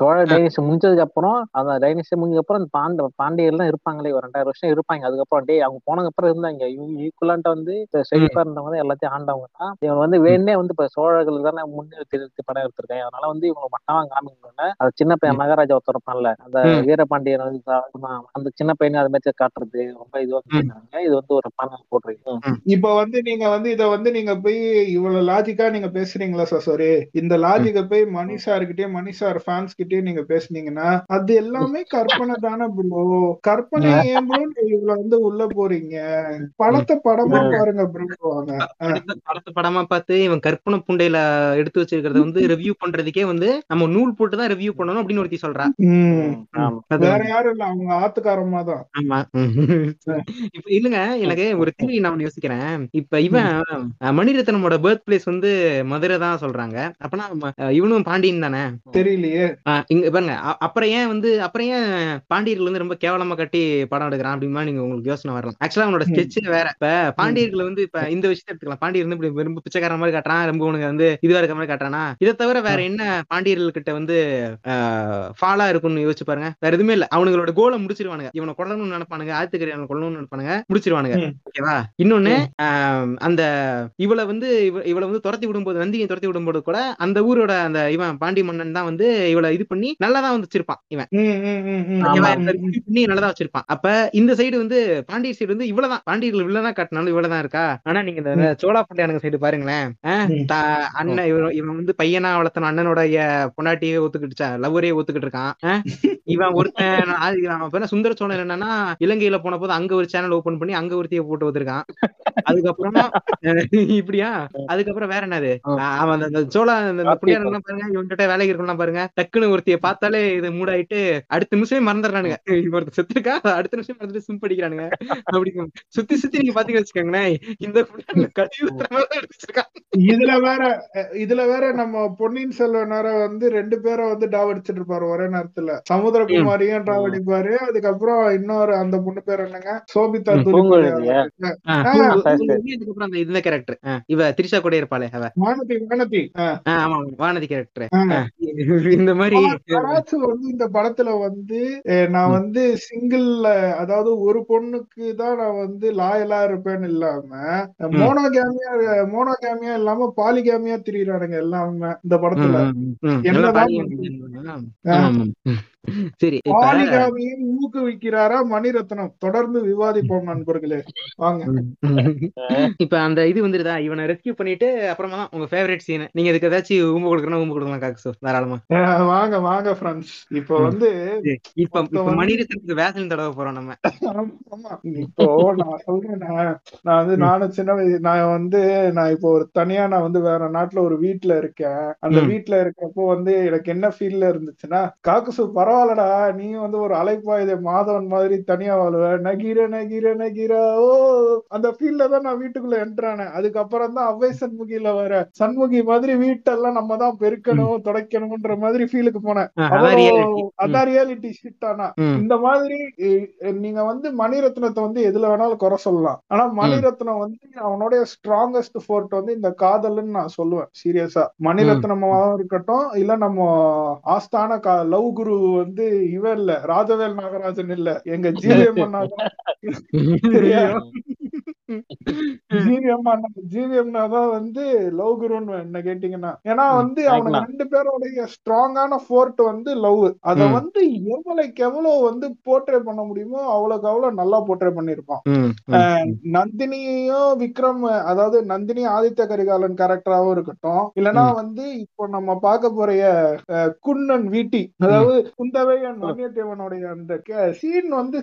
சோழ டைனஸ்டி முடிஞ்சதுக்கு அப்புறம் அந்த டைனஸ்டி முடிஞ்சதுக்கு அப்புறம் அந்த பாண்ட பாண்டியர் எல்லாம் இருப்பாங்களே ஒரு ரெண்டாயிரம் வருஷம் இருப்பாங்க. அதுக்கப்புறம் டேய் அவங்க போனதுக்கு அப்புறம் இருந்தாங்க. ஈக்குவலான்ட்ட வந்து செழிப்பா இருந்தவங்க தான் எல்லாத்தையும் ஆண்டவங்க தான் இவங்க வந்து வேணே வந்து இப்ப சோழர்கள் தானே முன்னிறுத்தி படம் எடுத்திருக்காங்க. அதனால வந்து இவங்க மட்டமா காமிக்கணும்ல அது சின்ன பையன் மகாராஜா ஒருத்தர் இருப்பான்ல அந்த. வீரபாண்டியன் வந்து அந்த சின்ன பையனை அது மாதிரி காட்டுறது ரொம்ப இதுவா இது வந்து ஒரு பணம் போட்டிருக்கு. இப்ப வந்து நீங்க வந்து இத வந்து நீங்க போய் இவ்வளவு லாஜிக்கா நீங்க பேசுறீங்களா சசோரி இந்த லாஜிக்க போய் மணி சார்கிட்டயே மணி சார் ஃபேன்ஸ் கிட்டயே நீங்க பேசுனீங்கன்னா அது எல்லாமே கற்பனை தானே ப்ரோ கற்பனை ஏன் ப்ரோ இவ்வளவு வந்து உள்ள போறீங்க? படத்தை படமா பாருங்க ப்ரோ வாங்க படத்தை படமா பார்த்து இவன் கற்பனை புண்டையில எடுத்து வச்சிருக்கிறத வந்து ரிவ்யூ பண்றதுக்கே வந்து நம்ம நூல் போட்டு தான் ரிவ்யூ பண்ணணும் அப்படின்னு ஒருத்தி சொல்றா. ம். ஆமா. அது வேற யாரும் இல்ல அவங்க ஆத்துக்காரமா தான். ஆமா. இப்ப இல்லங்க எனக்கு ஒரு தியரி நான் யோசிக்கிறேன். இப்ப இவன் மணிரத்னமோட பர்த் பிளேஸ் வந்து மதுரை தான் சொல்றாங்க. அப்பனா இவனும் பாண்டியன் தானே? தெரியலையே. இங்க பாருங்க அப்புறம் ஏன் வந்து அப்புறம் ஏன் பாண்டியர்கள் வந்து ரொம்ப கேவலமா கட்டி படம் எடுக்கிறான் அப்படிமா நீங்க உங்களுக்கு யோசனை வரலாம். ஆக்சுவலா அவனோட ஸ்கெட்ச் வேற. இப்ப பாண்டியர்கள் வந்து இப்ப இந்த விஷயத்தை எடுத்துக்கலாம். பாண்டியர் வந்து இப்படி ரொம்ப பிச்சைக்கார மாதிரி காட்டுறான் ரொம்ப உனக்கு வந்து இதுவா இருக்க மாதிரி காட்டுறானா? இதை தவிர வேற என்ன பாண்டியர்கள் கிட்ட வந்து ஃபாலா இருக்கும்னு யோசிச்சு பாருங்க. வேற எதுவுமே இல்ல. அவனுங்களோட கோலை முடிச்சிருவானுங்க. இவனை கொல்லணும்னு நினைப்பானுங்க ஆத்துக்கறி அவனை கொல்லணும்னு நினைப்பானுங்க முடிச்சிருவானுங்க. ஓகேவா? இன்னொன்னு அந்த இவளை வந்து இவ- இவளை வந்து துரத்தி விடும்போது நந்தியை துரத்தி விடும்போது கூட அந்த ஊரோட அந்த இவன் பாண்டி மன்னன் தான் வந்து இவளை இது பண்ணி நல்லா தான் வந்து வச்சிருப்பான் இவன். பண்ணி நல்லதா வச்சிருப்பான். அப்ப இந்த சைடு வந்து பாண்டியர் சைடு வந்து இவ்வளவுதான் பாண்டியர்கள் வில்லனா காட்டினாலும் இவ்வளவுதான் இருக்கா? ஆனா நீங்க இந்த சோழா பாண்டியானுங்க சைடு பாருங்களேன். அண்ணன் இவன் வந்து பையனா வளர்த்தன அண்ணனுடைய பொண்டாட்டியே ஒத்துக்கிட்டுச்சா லவ்வரே ஒத்துக்கிட்டு இருக்கான். இவன் ஒருத்தன் சுந்தர சோழன் என்னன்னா இலங்கையில போன போது அங்க ஒரு சேனல் ஓபன் பண்ணி அங்க ஒருத்திய போட்டு வந்திருக்கான். அதுக்கப்புறம் இப்படியா? அதுக்கப்புறம் வேற என்னது? அவன் அந்த சோழ புண்ணியாரங்கெல்லாம் பாருங்க. இவன்கிட்ட வேலைக்கு இருக்கலாம் பாருங்க. டக்குன்னு ஒருத்திய பார்த்தாலே இது மூடாயிட்டு அடுத்த நிமிஷமே மறந்துடுறானுங்க. ஒருத்தர் செத்துருக்கா அடுத்த நிமிஷம் மறந்துட்டு சிம் படிக்கிறானுங்க. அப்படி சுத்தி சுத்தி நீங்க பாத்தீங்கன்னு வச்சுக்கோங்களேன் இந்த இதுல வேற இதுல வேற நம்ம பொன்னியின் செல்வனார வந்து ரெண்டு பேரை வந்து டாவ் அடிச்சிட்டு இருப்பாரு ஒரே நேரத்துல. சமுத்திரகுமாரியும் டாவ் அடிப்பாரு. அதுக்கப்புறம் இன்னொரு அந்த பொண்ணு பேர் என்னங்க? சோபிதா ம், துலிபாலி பூங்குழலியா? ஆஹ் ஆ, பூங்குழலி, அதுக்கப்புறம் அந்த இந்த கேரக்டர் இவ திரிஷா கூட இருப்பாளே அவ. வானதி வானதி. ஆமா வானதி கேரக்டர். இந்த மாதிரி வந்து இந்த படத்துல வந்து நான் வந்து சிங்கிள் அதாவது ஒரு பொண்ணுக்கு தான் நான் வந்து லாயலா இருப்பேன்னு இல்லாம மோனோகேமியா மோனோகேமியா இல்லாம பாலிகேமியா திரியிறானுங்க எல்லாமே இந்த படத்துல. என்னதான் சரி ஊக்குவிக்கிறாரா மணிரத்னம்? தொடர்ந்து விவாதிப்போம் நண்பர்களே. வாங்க. இப்ப அந்த இது வந்துருதா? இவனை ரெஸ்கியூ பண்ணிட்டு அப்புறமா தான் உங்க ஃபேவரட் சீன் நீங்க இதுக்கு ஏதாச்சும் ஊம்பு கொடுக்கணும் ஊம்பு கொடுக்கலாம் காக்கு தாராளமா. வாங்க வாங்க ஃப்ரெண்ட்ஸ் இப்போ வந்து இப்ப இப்ப மணிரத்னத்துக்கு வேசல் தடவை போறோம் நம்ம. ஆமா. இப்போ நான் சொல்றேன் நான் வந்து நானும் சின்ன வயசு நான் வந்து நான் இப்போ ஒரு தனியா நான் வந்து வேற நாட்டுல ஒரு வீட்ல இருக்கேன். அந்த ம். வீட்ல இருக்கப்போ வந்து எனக்கு என்ன ஃபீல்ல இருந்துச்சுன்னா காக்குசு பரவாயில்லடா நீ வந்து ஒரு அலைப்பாயுத மாதவன் மாதிரி தனியா வாழுவ. நகிர நகிர நகிர ஓ அந்த ஃபீல்ல தான் நான் வீட்டுக்குள்ள என்ட்ரானேன் அதுக்கப்புறம் தான் அவ்வை சண்முகில வர சண்முகி மாதிரி வீட்டெல்லாம் நம்ம தான் பெருக்கணும் துடைக்கணும்ன்ற மாதிரி ஃபீலுக்கு போனேன். அதான் ரியாலிட்டி ஷிட் ஆனா. இந்த மாதிரி நீங்க வந்து மணிரத்னத்தை வந்து எதுல வேணாலும் குறை சொல்லலாம். ஆனா மணிரத்னம் வந்து அவனுடைய ஸ்ட்ராங்கஸ்ட் ஃபோர்ட் வந்து இந்த காதல்னு நான் சொல்லுவேன் சீரியஸா மணிரத்னமாவும் இருக்கட்டும் இல்ல நம்ம ஆஸ்தான லவ் குரு வந்து இவன் இல்ல ராஜவேல் நாகராஜன் இல்ல. எங்க ஜிஎம் நாகராஜன் ஜிவிஎம் ஜிவிஎம்னா தான் வந்து லவ் குருன்னு என்ன கேட்டீங்கன்னா ஏன்னா வந்து. ரெண்டு பேரோடைய ஸ்ட்ராங்கான ஃபோர்ட் வந்து லவ் அத. வந்து எவ்வளவுக்கு எவ்வளவு வந்து போர்ட்ரே பண்ண முடியுமோ அவ்வளவுக்கு அவ்வளவு நல்லா போர்ட்ரே பண்ணிருப்பான். நந்தினியும் விக்ரம் அதாவது நந்தினி ஆதித்ய கரிகாலன் கேரக்டராவும் இருக்கட்டும். இல்லனா. வந்து இப்போ நம்ம பார்க்க போற குன்னன் வீட்டி அதாவது குந்தவை and வன்னியத்தேவனுடைய அந்த சீன் வந்து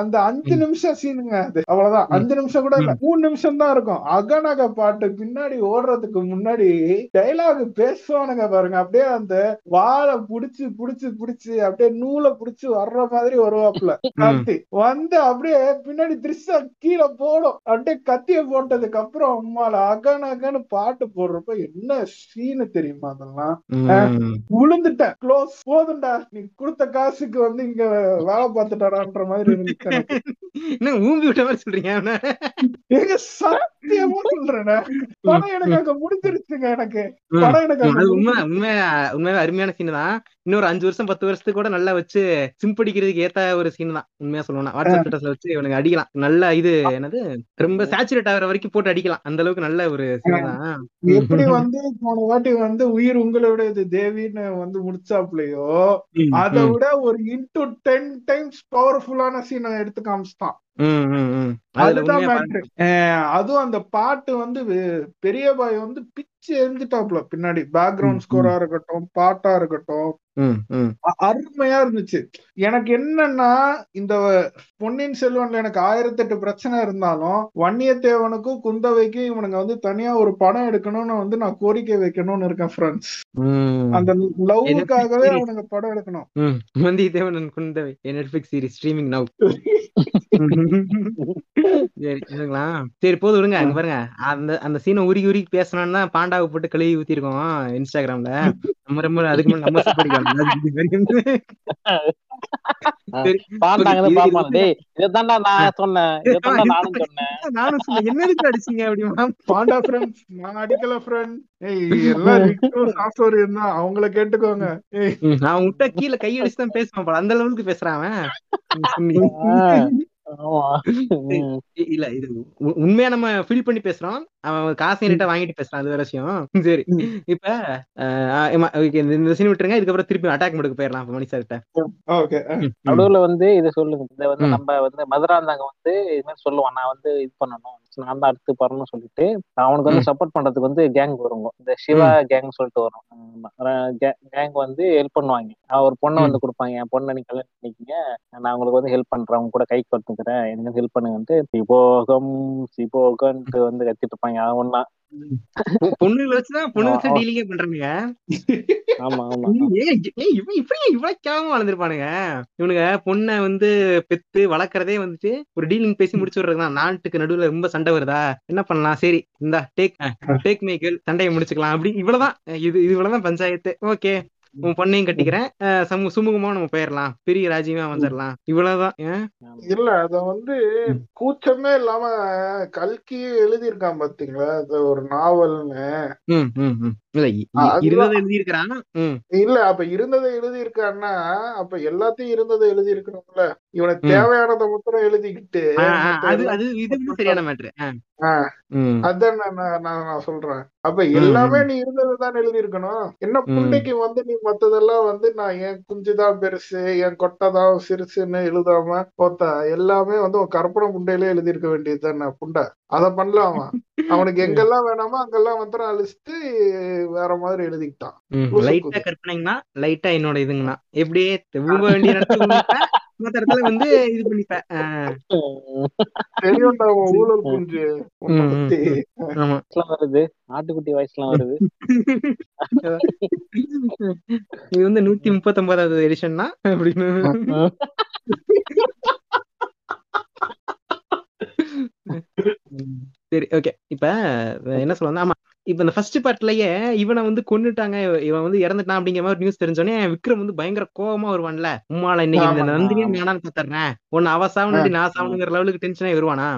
அந்த அஞ்சு. நிமிஷம் சீனுங்க அது. அவ்வளவுதான். ம். அஞ்சு நிமிஷம் கூட இல்ல. மூணு நிமிஷம் தான் இருக்கும். அகநக பாட்டு பின்னாடி ஓடுறதுக்கு முன்னாடி டைலாக் பேசுவானுங்க பாருங்க. அப்படியே அந்த வாழை புடிச்சு புடிச்சு புடிச்சு அப்படியே நூலை புடிச்சு வர்ற மாதிரி வருவாப்புல. கார்த்தி வந்து அப்படியே பின்னாடி திருஷா கீழே போடும். அப்படியே கத்திய போட்டதுக்கு அப்புறம் அம்மால அகன் அகன்னு பாட்டு போடுறப்ப என்ன சீனு தெரியுமா அதெல்லாம். விழுந்துட்டேன். க்ளோஸ் போதும்டா. நீ கொடுத்த காசுக்கு வந்து இங்க வேலை பார்த்துட்டாரான்ற மாதிரி இருந்துச்சு ஊம்பி விட்ட மாதிரி சொல்றீங்க? சத்தியமா சொல்றேன். படம் எனக்கு அங்க முடிஞ்சிருச்சுங்க எனக்கு. படம் எனக்கு உண்மை. உண்மை உண்மையாவே அருமையான சீன் தான். இன்னொரு அஞ்சு வருஷம் பத்து வருஷத்துக்கு கூட நல்லா வச்சு சிம்படிக்கிறதுக்கு ஏத்த ஒரு சீன் தான். உண்மையா சொல்லணும்னா. வாட்ஸ்அப் ஸ்டேட்டஸ்ல வச்சு இவனுக்கு அடிக்கலாம். நல்ல இது என்னது? ரொம்ப சேச்சுரேட் ஆகிற வரைக்கும் போட்டு அடிக்கலாம். அந்த அளவுக்கு நல்ல ஒரு சீன் தான். எப்படி வந்து போன வாட்டி வந்து உயிர் உங்களுடையது தேவின்னு வந்து முடிச்சாப்லயோ அதை விட ஒரு இன்டு டென் டைம்ஸ் பவர்ஃபுல்லான சீனை எடுத்து காமிச்சிட்டான். அதுதான் மேட்ரு அதுவும் அந்த பாட்டு வந்து பெரிய பாய் வந்து எரிஞ்சிட்டாப்ல பின்னாடி பேக்ரவுண்ட் ஸ்கோரா இருக்கட்டும் பாட்டா இருக்கட்டும். அருமையா இருந்துச்சு. எனக்கு என்னன்னா இந்த பொன்னியின் செல்வன்ல எனக்கு ஆயிரத்தெட்டு பிரச்சனை இருந்தாலும் வன்னியத்தேவனுக்கும் குந்தவைக்கும் இவனுங்க வந்து தனியா ஒரு படம் எடுக்கணும்னு வந்து நான் கோரிக்கை வைக்கணும்னு இருக்கேன் ஃப்ரெண்ட்ஸ். அந்த லவ்வுக்காகவே. அவனுங்க படம் எடுக்கணும். Vandiyathevan Kundavai Netflix series streaming now சரி போதும் விடுங்க அங்க பாருங்க. அந்த அந்த சீனை உருகி உருகி பேசணும்னு தான் பாண்டாவை போட்டு கழுவி ஊத்திருக்கோம் இன்ஸ்டாகிராம்ல நம்ம ரொம்ப அதுக்கு மேல நம்ம நான் சொன்னேன். இதைத்தான்டா நானும் சொன்னேன். நானும் சொன்னேன். என்னதுக்கு அடிச்சீங்க அப்படிமா பாண்டா ஃப்ரெண்ட்ஸ் நான் அடிக்கல ஃப்ரெண்ட் ஏய் எல்லாம் சாஃப்ட்வேர் இருந்தா அவங்கள கேட்டுக்கோங்க. அவன் விட்டா கீழே கையடிச்சு தான் பேசுவான் போல. அந்த அளவுக்கு பேசுறான் இல்ல இது உண்மையா நம்ம ஃபீல் பண்ணி பேசுறோம். அவன் காசு என்கிட்ட வாங்கிட்டு பேசுறான் அது வேற விஷயம். சரி. இப்ப இந்த- சீன் விட்டுருங்க இதுக்கப்புறம் திருப்பி அட்டாக் மோடுக்கு போயிடலாம் மணி ஓகே. நடுவுல வந்து இத சொல்லுங்க இத வந்து. நம்ம வந்து மதுராந்தாங்க வந்து இது மாதிரி சொல்லுவான். நான் வந்து இது பண்ணணும். நான் தான் அடுத்து பண்ணணும்னு சொல்லிட்டு அவனுக்கு வந்து சப்போர்ட் பண்றதுக்கு வந்து கேங் வருங்க இந்த சிவா கேங் சொல்லிட்டு வரும். கேங் வந்து ஹெல்ப் பண்ணுவாங்க. அவன் ஒரு பொண்ணை வந்து கொடுப்பாங்க. என் பொண்ணை நீ கல்யாணம் பண்ணிக்கிங்க. நான் உங்களுக்கு வந்து ஹெல்ப் பண்றேன். அவங்க கூட கை கொடுத்துக்கிறேன் எனக்கு ஹெல்ப் பண்ணுங்கன்ட்டு சிபோகம் சிபோகன்ட்டு வந்து கத்திட்டு இருப்பாங்க. ஒன்னா. பொண்ணுங்களை வச்சுதான் பொண்ணு வச்சு. டீலிங்கே பண்றானுங்க ஆமா ஆமா இவன் இப்படி இவ்வளவு கேவலமா வளர்ந்துருப்பானுங்க. இவனுங்க பொண்ணை வந்து பெத்து வளர்க்கறதே வந்துட்டு ஒரு டீலிங் பேசி முடிச்சு விடுறதுதான். நாட்டுக்கு நடுவுல ரொம்ப சண்டை வருதா? என்ன பண்ணலாம்? சரி இந்த டேக் டேக் மேக்கல் சண்டையை முடிச்சுக்கலாம். அப்படி இவ்வளவுதான். இது இவ்வளவுதான் பஞ்சாயத்து. ஓகே உன் பொண்ணையும் கட்டிக்கிறேன். சமு- சுமூகமா நம்ம போயிடலாம் பெரிய ராஜ்யமா வந்துடலாம் இவ்வளவுதான்? இல்ல அத வந்து கூச்சமே இல்லாம கல்கி எழுதியிருக்கான் பாத்தீங்களா? அது ஒரு நாவல்னு. இல்ல. இருந்ததை எழுதியிருக்கிறான் அப்ப இருந்ததை எழுதியிருக்கான்னா அப்ப எல்லாத்தையும் இருந்ததை எழுதியிருக்கணும்ல. இவனுக்கு ம். தேவையானதை மட்டும் எழுதிக்கிட்டு அது அது இது சரியான மேட்ரு அதான் நான் நான் சொல்றேன். அப்ப எல்லாமே நீ இருந்ததை தான் எழுதியிருக்கணும். என்ன ம். புண்டைக்கு வந்து நீ மத்ததெல்லாம் வந்து நான் என் குஞ்சுதான் பெருசு என் கொட்டைதான் சிறுசுன்னு எழுதாம போத்தா எல்லாமே வந்து உன் கற்பனை புண்டையிலே எழுதியிருக்க வேண்டியது தானே புண்டை? அத பண்ணல அவன். அவனுக்கு எங்கெல்லாம் வேணாமோ அங்கெல்லாம் வந்து அழிச்சிட்டு வேற மாதிரி எழுதிக்கிட்டான். லைட்டா கூத்து. கற்பனைங்கண்ணா லைட்டா என்னோட இதுங்கண்ணா. எப்படியே ஊம்ப வேண்டிய இடத்துல வந்து இது பண்ணிப்பேன் தெரியும்டா ஊழல் வருது. ஆட்டுக்குட்டி வாய்ஸ்லாம் வருது. இது வந்து நூத்தி முப்பத்தி ஒன்பதாவது எடிஷன்னா அப்படின்னு சரி ஓகே இப்ப என்ன சொல்ல? ஆமா. இப்ப இந்த ஃபர்ஸ்ட் பார்ட்லயே இவனை வந்து கொன்னுட்டாங்க. இவன் வந்து இறந்துட்டான் அப்படிங்கிற மாதிரி நியூஸ் தெரிஞ்சோடனே விக்ரம் வந்து பயங்கர கோவமா வருவான்ல. உம்மால இன்னைக்கு இந்த நந்தினியை. நானான்னு பாத்துறேன் ஒன்னு அவ சாவணும் நான் சாவணுங்கிற லெவலுக்கு டென்ஷனே வருவானா?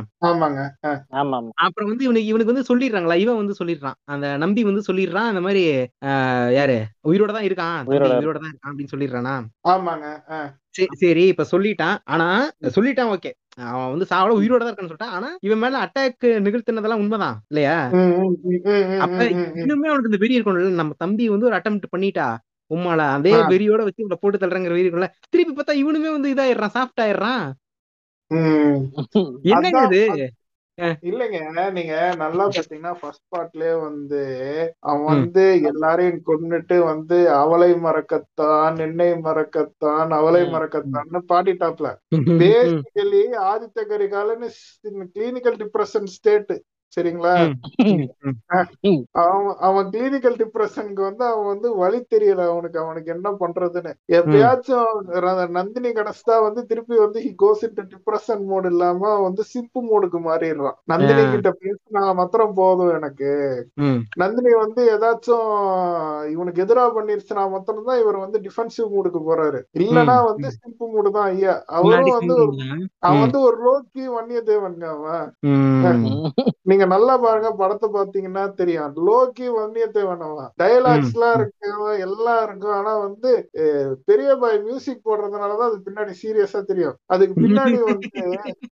அப்புறம் வந்து இவனுக்கு இவனுக்கு வந்து சொல்லிடுறாங்களா? இவன் வந்து சொல்லிடுறான். அந்த நம்பி வந்து சொல்லிடுறான். அந்த மாதிரி ஆஹ், யாரு? உயிரோட தான் இருக்கான். உயிரோட தான் இருக்கான் அப்படின்னு சொல்லிடுறானா? ஆமாங்க. சரி சரி இப்ப சொல்லிட்டான். ஆனா சொல்லிட்டான் ஓகே. அவன் வந்து சாவல உயிரோட தான் இருக்கான்னு சொல்லிட்டான். ஆனா இவன் மேல அட்டாக் நிகழ்த்தினதெல்லாம் உண்மைதான் இல்லையா? அப்ப. இன்னுமே அவனுக்கு இந்த வெறி இருக்கணும் நம்ம தம்பி வந்து ஒரு அட்டம் பண்ணிட்டா உம்மால அதே. வெறியோட வச்சு இவனை போட்டு தள்ளுறங்கிற வெறி இருக்கும்ல. திருப்பி பார்த்தா இவனுமே வந்து இதாயிடுறான் சாஃப்ட் ஆயிடுறான். என்னங்க இது? இல்லைங்க நீங்க நல்லா பாத்தீங்கன்னா ஃபர்ஸ்ட் பார்ட்லயே வந்து அவன். வந்து எல்லாரையும் கொன்னுட்டு வந்து அவளை மறக்கத்தான் என்னை மறக்கத்தான் அவளை. மறக்கத்தான்னு பாடிட்டாப்ல பேசிக்கலி ஆதித்த கரிகாலன்னு கிளினிக்கல் டிப்ரெஷன் ஸ்டேட் சரிங்களா? அவன் அவன் கிளினிக்கல் டிப்ரெஷனுக்கு வந்து அவன் வந்து வழி தெரியல. அவனுக்கு அவனுக்கு என்ன பண்றதுன்னு. எப்பயாச்சும் நந்தினி கிடைச்சா வந்து திருப்பி வந்து he goes into depression mode இல்லாம வந்து சிம்பு மோடுக்கு மாறிடுறான். நந்தினி. கிட்ட பேசினா மாத்திரம் போதும் எனக்கு. நந்தினி வந்து ஏதாச்சும் இவனுக்கு எதிரா பண்ணிருச்சுனா மாத்திரம் தான் இவர் வந்து டிஃபென்சிவ் மூடுக்கு போறாரு. இல்லனா வந்து சிம்பு மூடு தான். ஐயா அவரும் வந்து அவன். வந்து ஒரு லோக்கி வன்னியதேவன்ங்க அவன். ம், நீங்க நல்லா பாருங்க படத்தை பாத்தீங்கன்னா தெரியும். லோக்கி வந்தியத்தேவன் அவன் டயலாக்ஸ் எல்லாம் இருக்கு எல்லாம் இருக்கும். ஆனா வந்து பெரிய பாய் மியூசிக் போடுறதுனாலதான் அது பின்னாடி சீரியஸா தெரியும். அதுக்கு பின்னாடி வந்து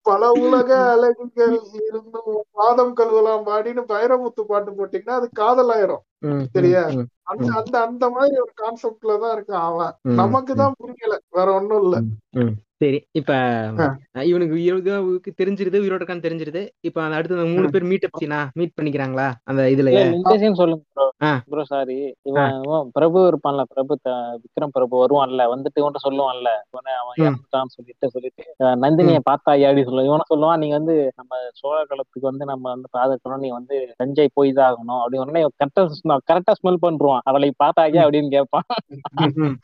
பல உலக அழகுகள் இருந்தும் பாதம் கழுவலாம் பாடின்னு பைரமுத்து பாட்டு போட்டீங்கன்னா அது காதலாயிரும். சரியா? அந்த அந்த அந்த மாதிரி ஒரு கான்செப்ட்ல தான் அவன். ம், நமக்கு தான் புரியல. வேற ஒண்ணும் இல்ல. சரி இப்ப இவனுக்கு இவனுக்கு தெரிஞ்சிருது உயிரோட இருக்கான்னு தெரிஞ்சிருது. இப்ப அந்த அடுத்து அந்த மூணு பேர் மீட் அப் சீனா மீட் பண்ணிக்கிறாங்களா? அந்த இதுல சொல்லுங்க ப்ரோ ஆ. ப்ரோ சாரி இவன் பிரபு இருப்பான்ல பிரபு த- விக்ரம் பிரபு வருவான்ல வந்துட்டு இவன்ட்ட சொல்லுவான்ல. இவனை அவன். இறந்துட்டான்னு சொல்லிட்டு சொல்லிட்டு. நந்தினியை பார்த்தா ஐயாடி சொல்லுவான். இவனை சொல்லுவான் நீங்க வந்து நம்ம சோழ காலத்துக்கு வந்து நம்ம வந்து பாதுகாக்கணும். நீ வந்து தஞ்சை போய் தான் ஆகணும் அப்படின்னு உடனே கரெக்டா கரெக்டா ஸ்மெல் பண்றான் அவளை பார்த்தாயா அப்படின்னு கேட்பான்.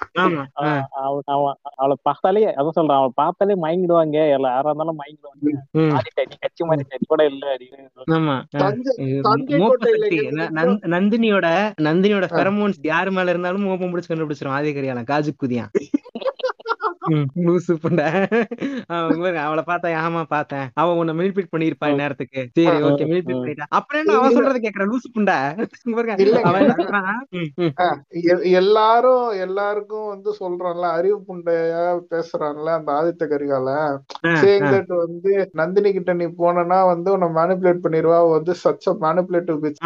அவன் அவளை பார்த்தாலே அதான் சொல்றான். அவளை பார்த்தாலே மயங்கிடுவாங்க. எல்லா யாரா இருந்தாலும் மயங்கிடுவாங்க. நீ கட்சி மாதிரி கூட இல்ல அப்படின்னு. ஆமா நந்தினியோட நந்தினியோட பெரமோன்ஸ் யாரு மேல இருந்தாலும் மோப்பம் பிடிச்சு கண்டுபிடிச்சிரும் ஆதி கரியால காஜு குதியான். லூசு புண்டை. அவன் அவளை பார்த்தா ஆமா பார்த்தேன். அவ உன்னை மினிபிட் பண்ணிருப்பா இந்நேரத்துக்கு. சரி ஓகே மினிபிட் பண்ணிட்டா. அப்புறம் அவன் சொல்றதை கேக்குற? லூசு புண்டை. அவன் எல்லாரும் எல்லாருக்கும் வந்து சொல்றான்ல அறிவு புண்டையா பேசுறான்ல அந்த ஆதித்த கரிகால ஆ, சேங் ஆ. தட் வந்து நந்தினி கிட்ட நீ போனனா வந்து உன்னை மேனிபுலேட் பண்ணிருவா. வந்து such a manipulative bitch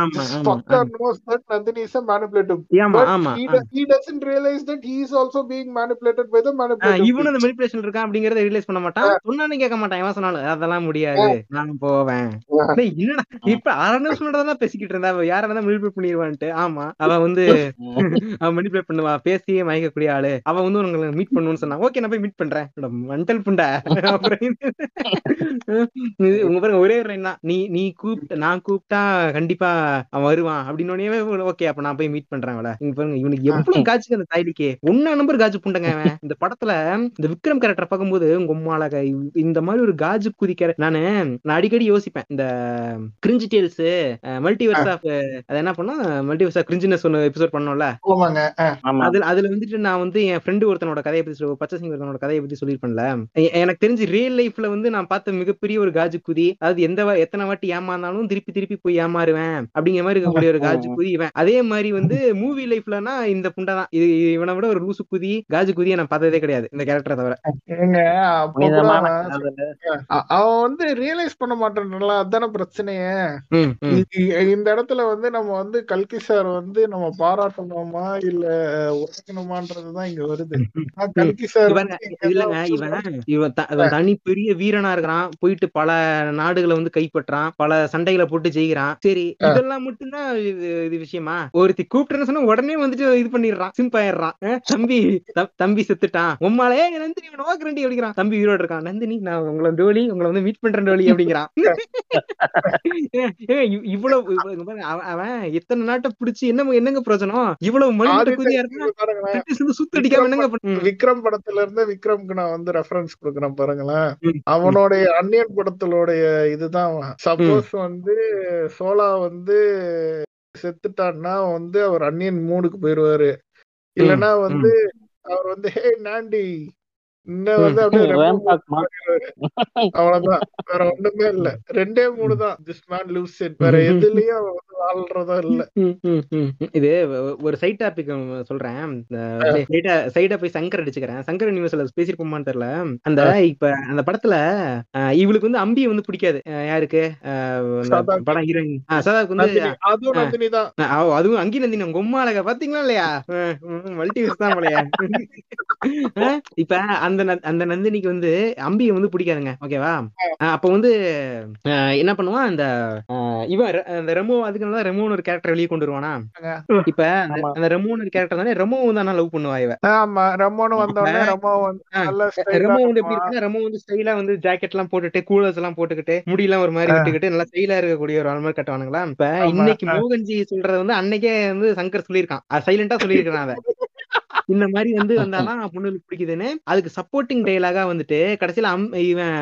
Nandini is a manipulative ஆமா but ஆமா he, ஆ. does, he doesn't realize that he இவனும் அந்த. மெனிபுலேஷன் இருக்கான் அப்படிங்கறத ரியலைஸ் பண்ண மாட்டான். சொன்னாலும் கேட்க மாட்டான் எவன் சொன்னாலும் அதெல்லாம் முடியாது. நான் போவேன். என்னடா இப்ப அரை நிமிஷம் முன்னாடி தான் பேசிக்கிட்டு இருந்தா யார வேணா மெனிபுலேட் பண்ணிடுவான்ட்டு. ஆமா அவ வந்து அவ மெனிபுலேட் பண்ணுவா பேசியே மயக்கக்கூடிய ஆளு. அவ வந்து உங்களை மீட் பண்ணுன்னு சொன்னா ஓகே நான் போய் மீட் பண்றேன். மண்டல் புண்டை? உங்க பாருங்க ஒரே ஒரு நீ நீ கூப்பிட்ட நான் கூப்பிட்டா கண்டிப்பா அவன் வருவான். அப்படின்னு ஓகே அப்ப நான் போய் மீட் பண்றேன் அவளை. இவனுக்கு எவ்வளவு காட்சி அந்த தாய்லிக்கு ஒன்னா நம்பர் காஜு புண்டங்க அவன். இந்த படத்துல இந்த விக்ரம் கேரக்டர் பார்க்கும்போது உங்க இந்த மாதிரி ஒரு காஜு குதி கேரக்டர் நானு நான் அடிக்கடி யோசிப்பேன். இந்த கிரிஞ்சி டேல்ஸ் மல்டிவர்ஸ் ஆஃப் அது என்ன பண்ணா மல்டிவர்ஸ் ஆஃப் கிரிஞ்சினஸ் ஒன்னு எபிசோட் பண்ணோம்ல? ஆமாங்க அஹ், ஆமா. அதுல அதுல வந்துட்டு நான் வந்து என் ஃப்ரெண்டு ஒருத்தனோட கதையை பத்தி சொல்லி- பச்சை சிங் ஒருத்தனோட கதையை பத்தி சொல்லியிருப்பேன்ல? எனக்கு தெரிஞ்சு ரியல் லைஃப்ல வந்து நான் பார்த்த மிகப்பெரிய ஒரு காஜு குதி அதாவது எந்த எத்தனை வாட்டி ஏமாந்தாலும் திருப்பி திருப்பி போய் ஏமாறுவேன். அப்படிங்கிற மாதிரி இருக்கக்கூடிய ஒரு காஜு குதி இவன். அதே மாதிரி வந்து மூவி லைஃப்லனா இந்த புண்டை தான். இது இவனை விட ஒரு லூசு குதி காஜு குதியை நான் பார்த்ததே கிடையாது. இந்த கேரக்டரை தவிர. ஏங்க அவன் வந்து ரியலைஸ் பண்ண மாட்டேன்ல அதான பிரச்சனையே. இந்த இடத்துல வந்து நம்ம வந்து கல்கி சார் வந்து நம்ம பாராட்டணுமா இல்ல உரைக்கணுமான்றதுதான் இங்க வருது. கல்கி சார் இல்லங்க இவன். இவன் தனி பெரிய வீரனா இருக்கிறான் போயிட்டு பல நாடுகளை வந்து கைப்பற்றான் பல சண்டைகளை போட்டு ஜெயிக்கிறான். சரி இதெல்லாம் மட்டும்தான் இது இது விஷயமா? ஒருத்தி கூப்பிட்டுன்னு சொன்னா உடனே வந்துட்டு இது பண்ணிடுறான் சிம்ப் ஆயிடுறான் அஹ், தம்பி தம்பி செத்துட்டான் உம்மாலே நந்தினி இவன் நோக்கரண்டி அப்படிங்கிறான் தம்பி உயிரோட இருக்கான். நந்தினி நான் உங்களை டோலி உங்களை வந்து மீட் பண்றேன் டோலி அப்படிங்கிறான். இவ்வளவு அவன் எத்தனை நாட்டை பிடிச்சி என்ன என்னங்க பிரயோஜனம்? இவ்வளவு ஆதித்த- குதியா பிரிட்டிஷ் வந்து சுத்தடிக்காம என்னங்க விக்ரம் படத்துல இருந்து விக்ரம்க்கு நான் வந்து ரெஃபரன்ஸ் கொடுக்குறேன் பாருங்களேன். அவனுடைய அந்நியன் படத்தினுடைய இதுதான். சப்போஸ் வந்து சோலா வந்து செத்துட்டான்னா வந்து அவர் அந்நியன் மூடுக்கு போயிருவாரு இல்லனா வந்து அவர் வந்து ஹே நாண்டி இன்னும் வந்து அப்படியே ரெம்ப ரேம்பாக் மா அவ்வளவுதான். வேற ஒண்ணுமே இல்ல. ரெண்டே மூணு தான். திஸ் மேன் லிவ்ஸ் இட் வேற எதுலயும் அவன் வந்து வாழ்றதா இல்ல. ம், ம், ம், ம். இது ஒ- ஒரு சைட் டாபிக் சொல்றேன். சைடா போய் சங்கர் அடிச்சுக்கிறேன். சங்கர் நியூஸ்ல பேசிருப்போமான்னு தெரியல. அந்த இப்ப அந்த படத்துல இவளுக்கு வந்து அம்பியை வந்து பிடிக்காது. யாருக்கு? படம் ஹீரோயின் வந்து அதுவும் அங்கி நந்தினி. உங்க அழகா. பாத்தீங்களா இல்லையா? மல்டி தான் போலையா. இப்ப அந்த ந- அந்த நந்தினிக்கு வந்து அம்பியை வந்து பிடிக்காதுங்க. ஓகேவா? அப்ப வந்து என்ன பண்ணுவான்? அந்த இவன் அந்த ரெமோ அதுக்கு தான் ரெமோன்னு ஒரு கேரக்டர் வெளியே கொண்டு வருவானா? இப்ப அந்த. அந்த ரெமோன்னு ஒரு கேரக்டர் தானே ரெமோவும் தானே லவ் பண்ணுவா இவ. ஆமா ரமோன்னு வந்தோடனே ரமோ வந்து ரெமோ வந்து எப்படி இருக்குன்னா ரெமோ வந்து ஸ்டைலா வந்து ஜாக்கெட் எல்லாம் போட்டுட்டு கூலர்ஸ் எல்லாம் போட்டுக்கிட்டு முடியெல்லாம் ஒரு மாதிரி விட்டுக்கிட்டு நல்லா ஸ்டைலா இருக்கக்கூடிய ஒரு ஆள் மாதிரி கட்டுவானுங்களா இப்ப இன்னைக்கு. மோகன்ஜி சொல்றது வந்து அன்னைக்கே வந்து சங்கர் சொல்லியிருக்கான். சைலண்டா சொல்லியிருக்கான் அத இந்த மாதிரி வந்து வந்தாதான் பொண்ணுக்கு பிடிக்குதுன்னு அதுக்கு சப்போர்ட்டிங் டைலாகா வந்துட்டு கடைசியில இவன்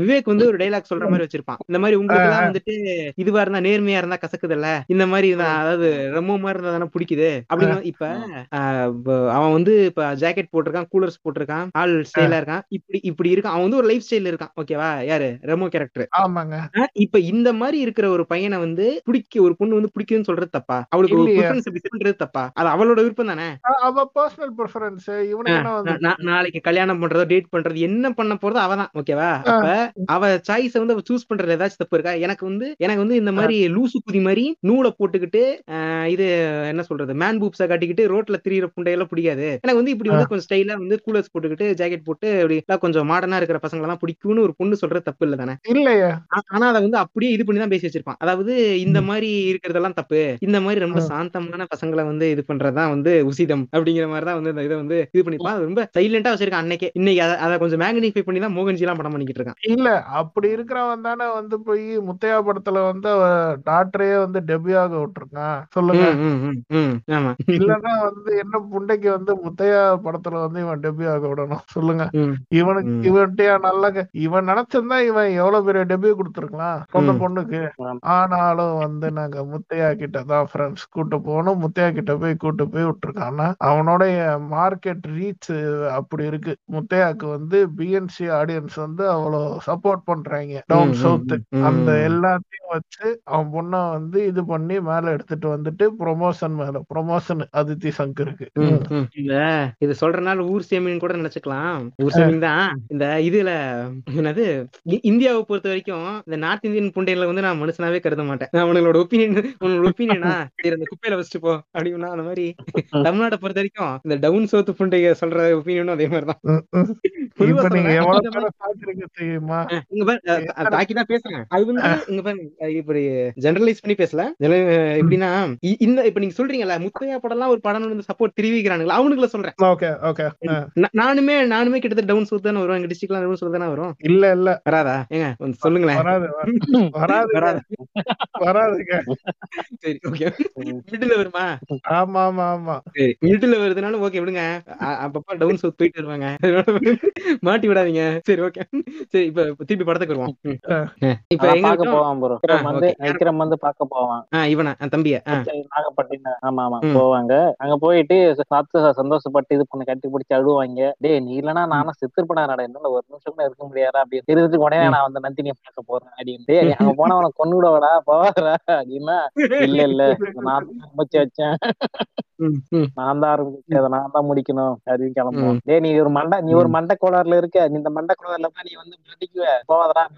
விவேக் வந்து ஒரு டைலாக் சொல்ற மாதிரி வச்சிருப்பான். இந்த மாதிரி உங்களுக்கு வந்துட்டு இதுவா இருந்தா நேர்மையா இருந்தா கசக்குதுல்ல? இந்த மாதிரி அதாவது ரெமோ மாதிரி இருந்தா தானே பிடிக்குது? அப்படின்னு இப்ப அவன் வந்து இப்ப ஜாக்கெட் போட்டிருக்கான் கூலர்ஸ் போட்டிருக்கான் ஆள் ஸ்டைலா இருக்கான். இப்படி இப்படி இருக்கான். அவன் வந்து ஒரு லைஃப் ஸ்டைல் இருக்கான். ஓகேவா யாரு? ரெமோ கேரக்டர் ஆமாங்க. இப்ப இந்த மாதிரி இருக்கிற ஒரு பையனை வந்து பிடிக்க ஒரு பொண்ணு வந்து பிடிக்குதுன்னு சொல்றது தப்பா? அவளுக்கு ஒரு பண்றது தப்பா? அது அவளோட விருப்பம் தானே? அவ பர்சனல் ப்ரிஃபரன்ஸ் இவனுக்கு நாளைக்கு கல்யாணம் பண்றதோ டேட் பண்றது என்ன பண்ண போறதோ அவதான் ஓகேவா அப்ப அவ சாய்ஸ வந்து அவ சூஸ் பண்றது ஏதாச்சும் தப்பு இருக்கா? எனக்கு வந்து எனக்கு வந்து இந்த மாதிரி லூசு குதி மாதிரி நூலை போட்டுக்கிட்டு இது என்ன சொல்றது? மேன் பூப்ஸ காட்டிக்கிட்டு ரோட்ல திரியிற புண்டையெல்லாம் பிடிக்காது. எனக்கு வந்து இப்படி வந்து கொஞ்சம் ஸ்டைலா வந்து கூலர்ஸ் போட்டுக்கிட்டு ஜாக்கெட் போட்டு அப்படி எல்லாம் கொஞ்சம் மாடர்னா இருக்கிற பசங்க எல்லாம் பிடிக்கும்னு ஒரு பொண்ணு சொல்றது தப்பு இல்ல தானே? இல்லையே. ஆனா அதை வந்து அப்படியே இது பண்ணி தான் பேசி வச்சிருப்பான். அதாவது இந்த மாதிரி இருக்கிறதெல்லாம் தப்பு. இந்த மாதிரி ரொம்ப சாந்தமான பசங்களை வந்து இது பண்றதுதான் வந்து உசிதம் அப்படிங்கிற மாதிரி தான் வந்து இந்த இதை வந்து இது பண்ணிருப்பான் அது ரொம்ப சைலண்டா வச்சிருக்கான் அன்னைக்கே. இன்னைக்கு அதை கொஞ்சம் மேக்னிஃபை பண்ணி தான் மோகன்ஜி எல்லாம் படம் பண்ணிக்கிட்டு இருக்கான். இல்ல அப்படி இருக்கிறவன் தானே வந்து போய் முத்தையா படத்துல வந்து அவ டாக்டரையே வந்து டெபியாக விட்டுருக்கான். சொல்லுங்க. இல்லன்னா வந்து என்ன புண்டைக்கு வந்து முத்தையா படத்துல வந்து இவன் டெபியாக விடணும். சொல்லுங்க. இவனுக்கு. இவன்கிட்டயா நல்ல இவன் நினைச்சிருந்தா இவன் எவ்வளவு பெரிய டெபியூ கொடுத்துருக்கலாம்? சொந்த ம். பொண்ணுக்கு. ஆனாலும் வந்து நாங்க முத்தையா கிட்ட தான் ஃப்ரெண்ட்ஸ் கூட்டு போகணும். முத்தையா கிட்ட போய் கூட்டு போய் விட்டுருக்கான்னா அவனுடைய மார்க்கெட் ரீச் அப்படி இருக்கு. முத்தையாக்கு வந்து பிஎன்சி ஆடியன்ஸ் வந்து அவ்வளவு சப்போர்ட் பண்றாங்க. Down south. அந்த எல்லாத்தையும் வச்சு அவன் பொண்ணை வந்து இது பண்ணி மேல எடுத்துட்டு வந்துட்டு ப்ரொமோஷன் மேல ப்ரொமோஷன் அதித்தி சங்கருக்கு. இந்த இது சொல்றனால ஊர் சேமின்னு கூட நினைச்சுக்கலாம். ஊர் சேமிங் தான் இந்த இதுல என்னது இந்தியாவை பொறுத்த வரைக்கும் இந்த நார்த் இந்தியன் புண்டைகளை வந்து நான் மனுஷனாவே கருத மாட்டேன். அவங்களோட ஒப்பீனியன் உன்னோட ஒப்பீனியனா சரி அந்த குப்பையில வச்சுட்டு போ அப்படின்னா அந்த மாதிரி. தமிழ்நாட்டை பொறுத்த வரைக்கும் இந்த டவுன் சவுத் புண்டைக சொல்ற ஒப்பீனியனும் அதே மாதிரி தான் அது வந்து இங்க பாருங்க இப்படி ஜெனரலைஸ் பண்ணி பேசல. எப்படின்னா இந்த இப்ப நீங்க சொல்றீங்கல்ல முத்தையா படம்லாம் ஒரு படம் வந்து சப்போர்ட் தெரிவிக்கிறானுங்களா? அவனுக்குள்ள சொல்றேன். Okay okay. நானுமே நானுமே கிட்டத்தட்ட டவுன் சவுத் தானே வரும் எங்க டிஸ்ட்ரிக்ட்லாம் டவுன் சவுத் தானே வரும். இல்ல இல்ல. வராதா? ஏங்க சொல்லுங்களேன். வராது வராது. வராதா. வராதுங்க. சரி ஓகே மிடில் வருமா? ஆமா ஆமா ஆமா. சரி மிடில் வருதுனாலும் ஓகே விடுங்க. அப்பப்ப டவுன் சவுத் போயிட்டு வருவாங்க. மாட்டி விடாதீங்க. சரி ஓகே சரி இப்ப திருப்பி படத்துக்கு வருவோம். இப்ப பார்க்க போவான் ப்ரோ விக்ரம் வந்து. விக்ரம் வந்து பார்க்க போவான். இவனா தம்பிய. நாகப்பட்டினம். ஆமா ஆமா. போவாங்க. அங்க போயிட்டு சாத்து சந்தோஷப்பட்டு இது பண்ண கட்டி பிடிச்சி அழுவாங்க. டேய் நீ இல்லனா நானும் செத்துருப்படா நட என்னால ஒரு நிமிஷம் கூட இருக்க முடியாதா? அப்படின்னு தெரிஞ்சதுக்கு உடனே. நான் அந்த நந்தினியை பார்க்க போறேன் அப்படின்னு அங்க போனா அவனை கொண்டு விடவடா போவாடா அப்படின்னா இல்ல இல்ல. நான் ஆரம்பிச்சு வச்சேன். நான் தான் ஆரம்பிச்சேன் அதை நான் தான் முடிக்கணும் அப்படின்னு கிளம்புவோம். டேய் நீ ஒரு மண்டை நீ ஒரு மண்டை கோளாறுல இருக்க. நீ இந்த மண்டை கோளாறுல தான் நீ வந்து மாட்டேன்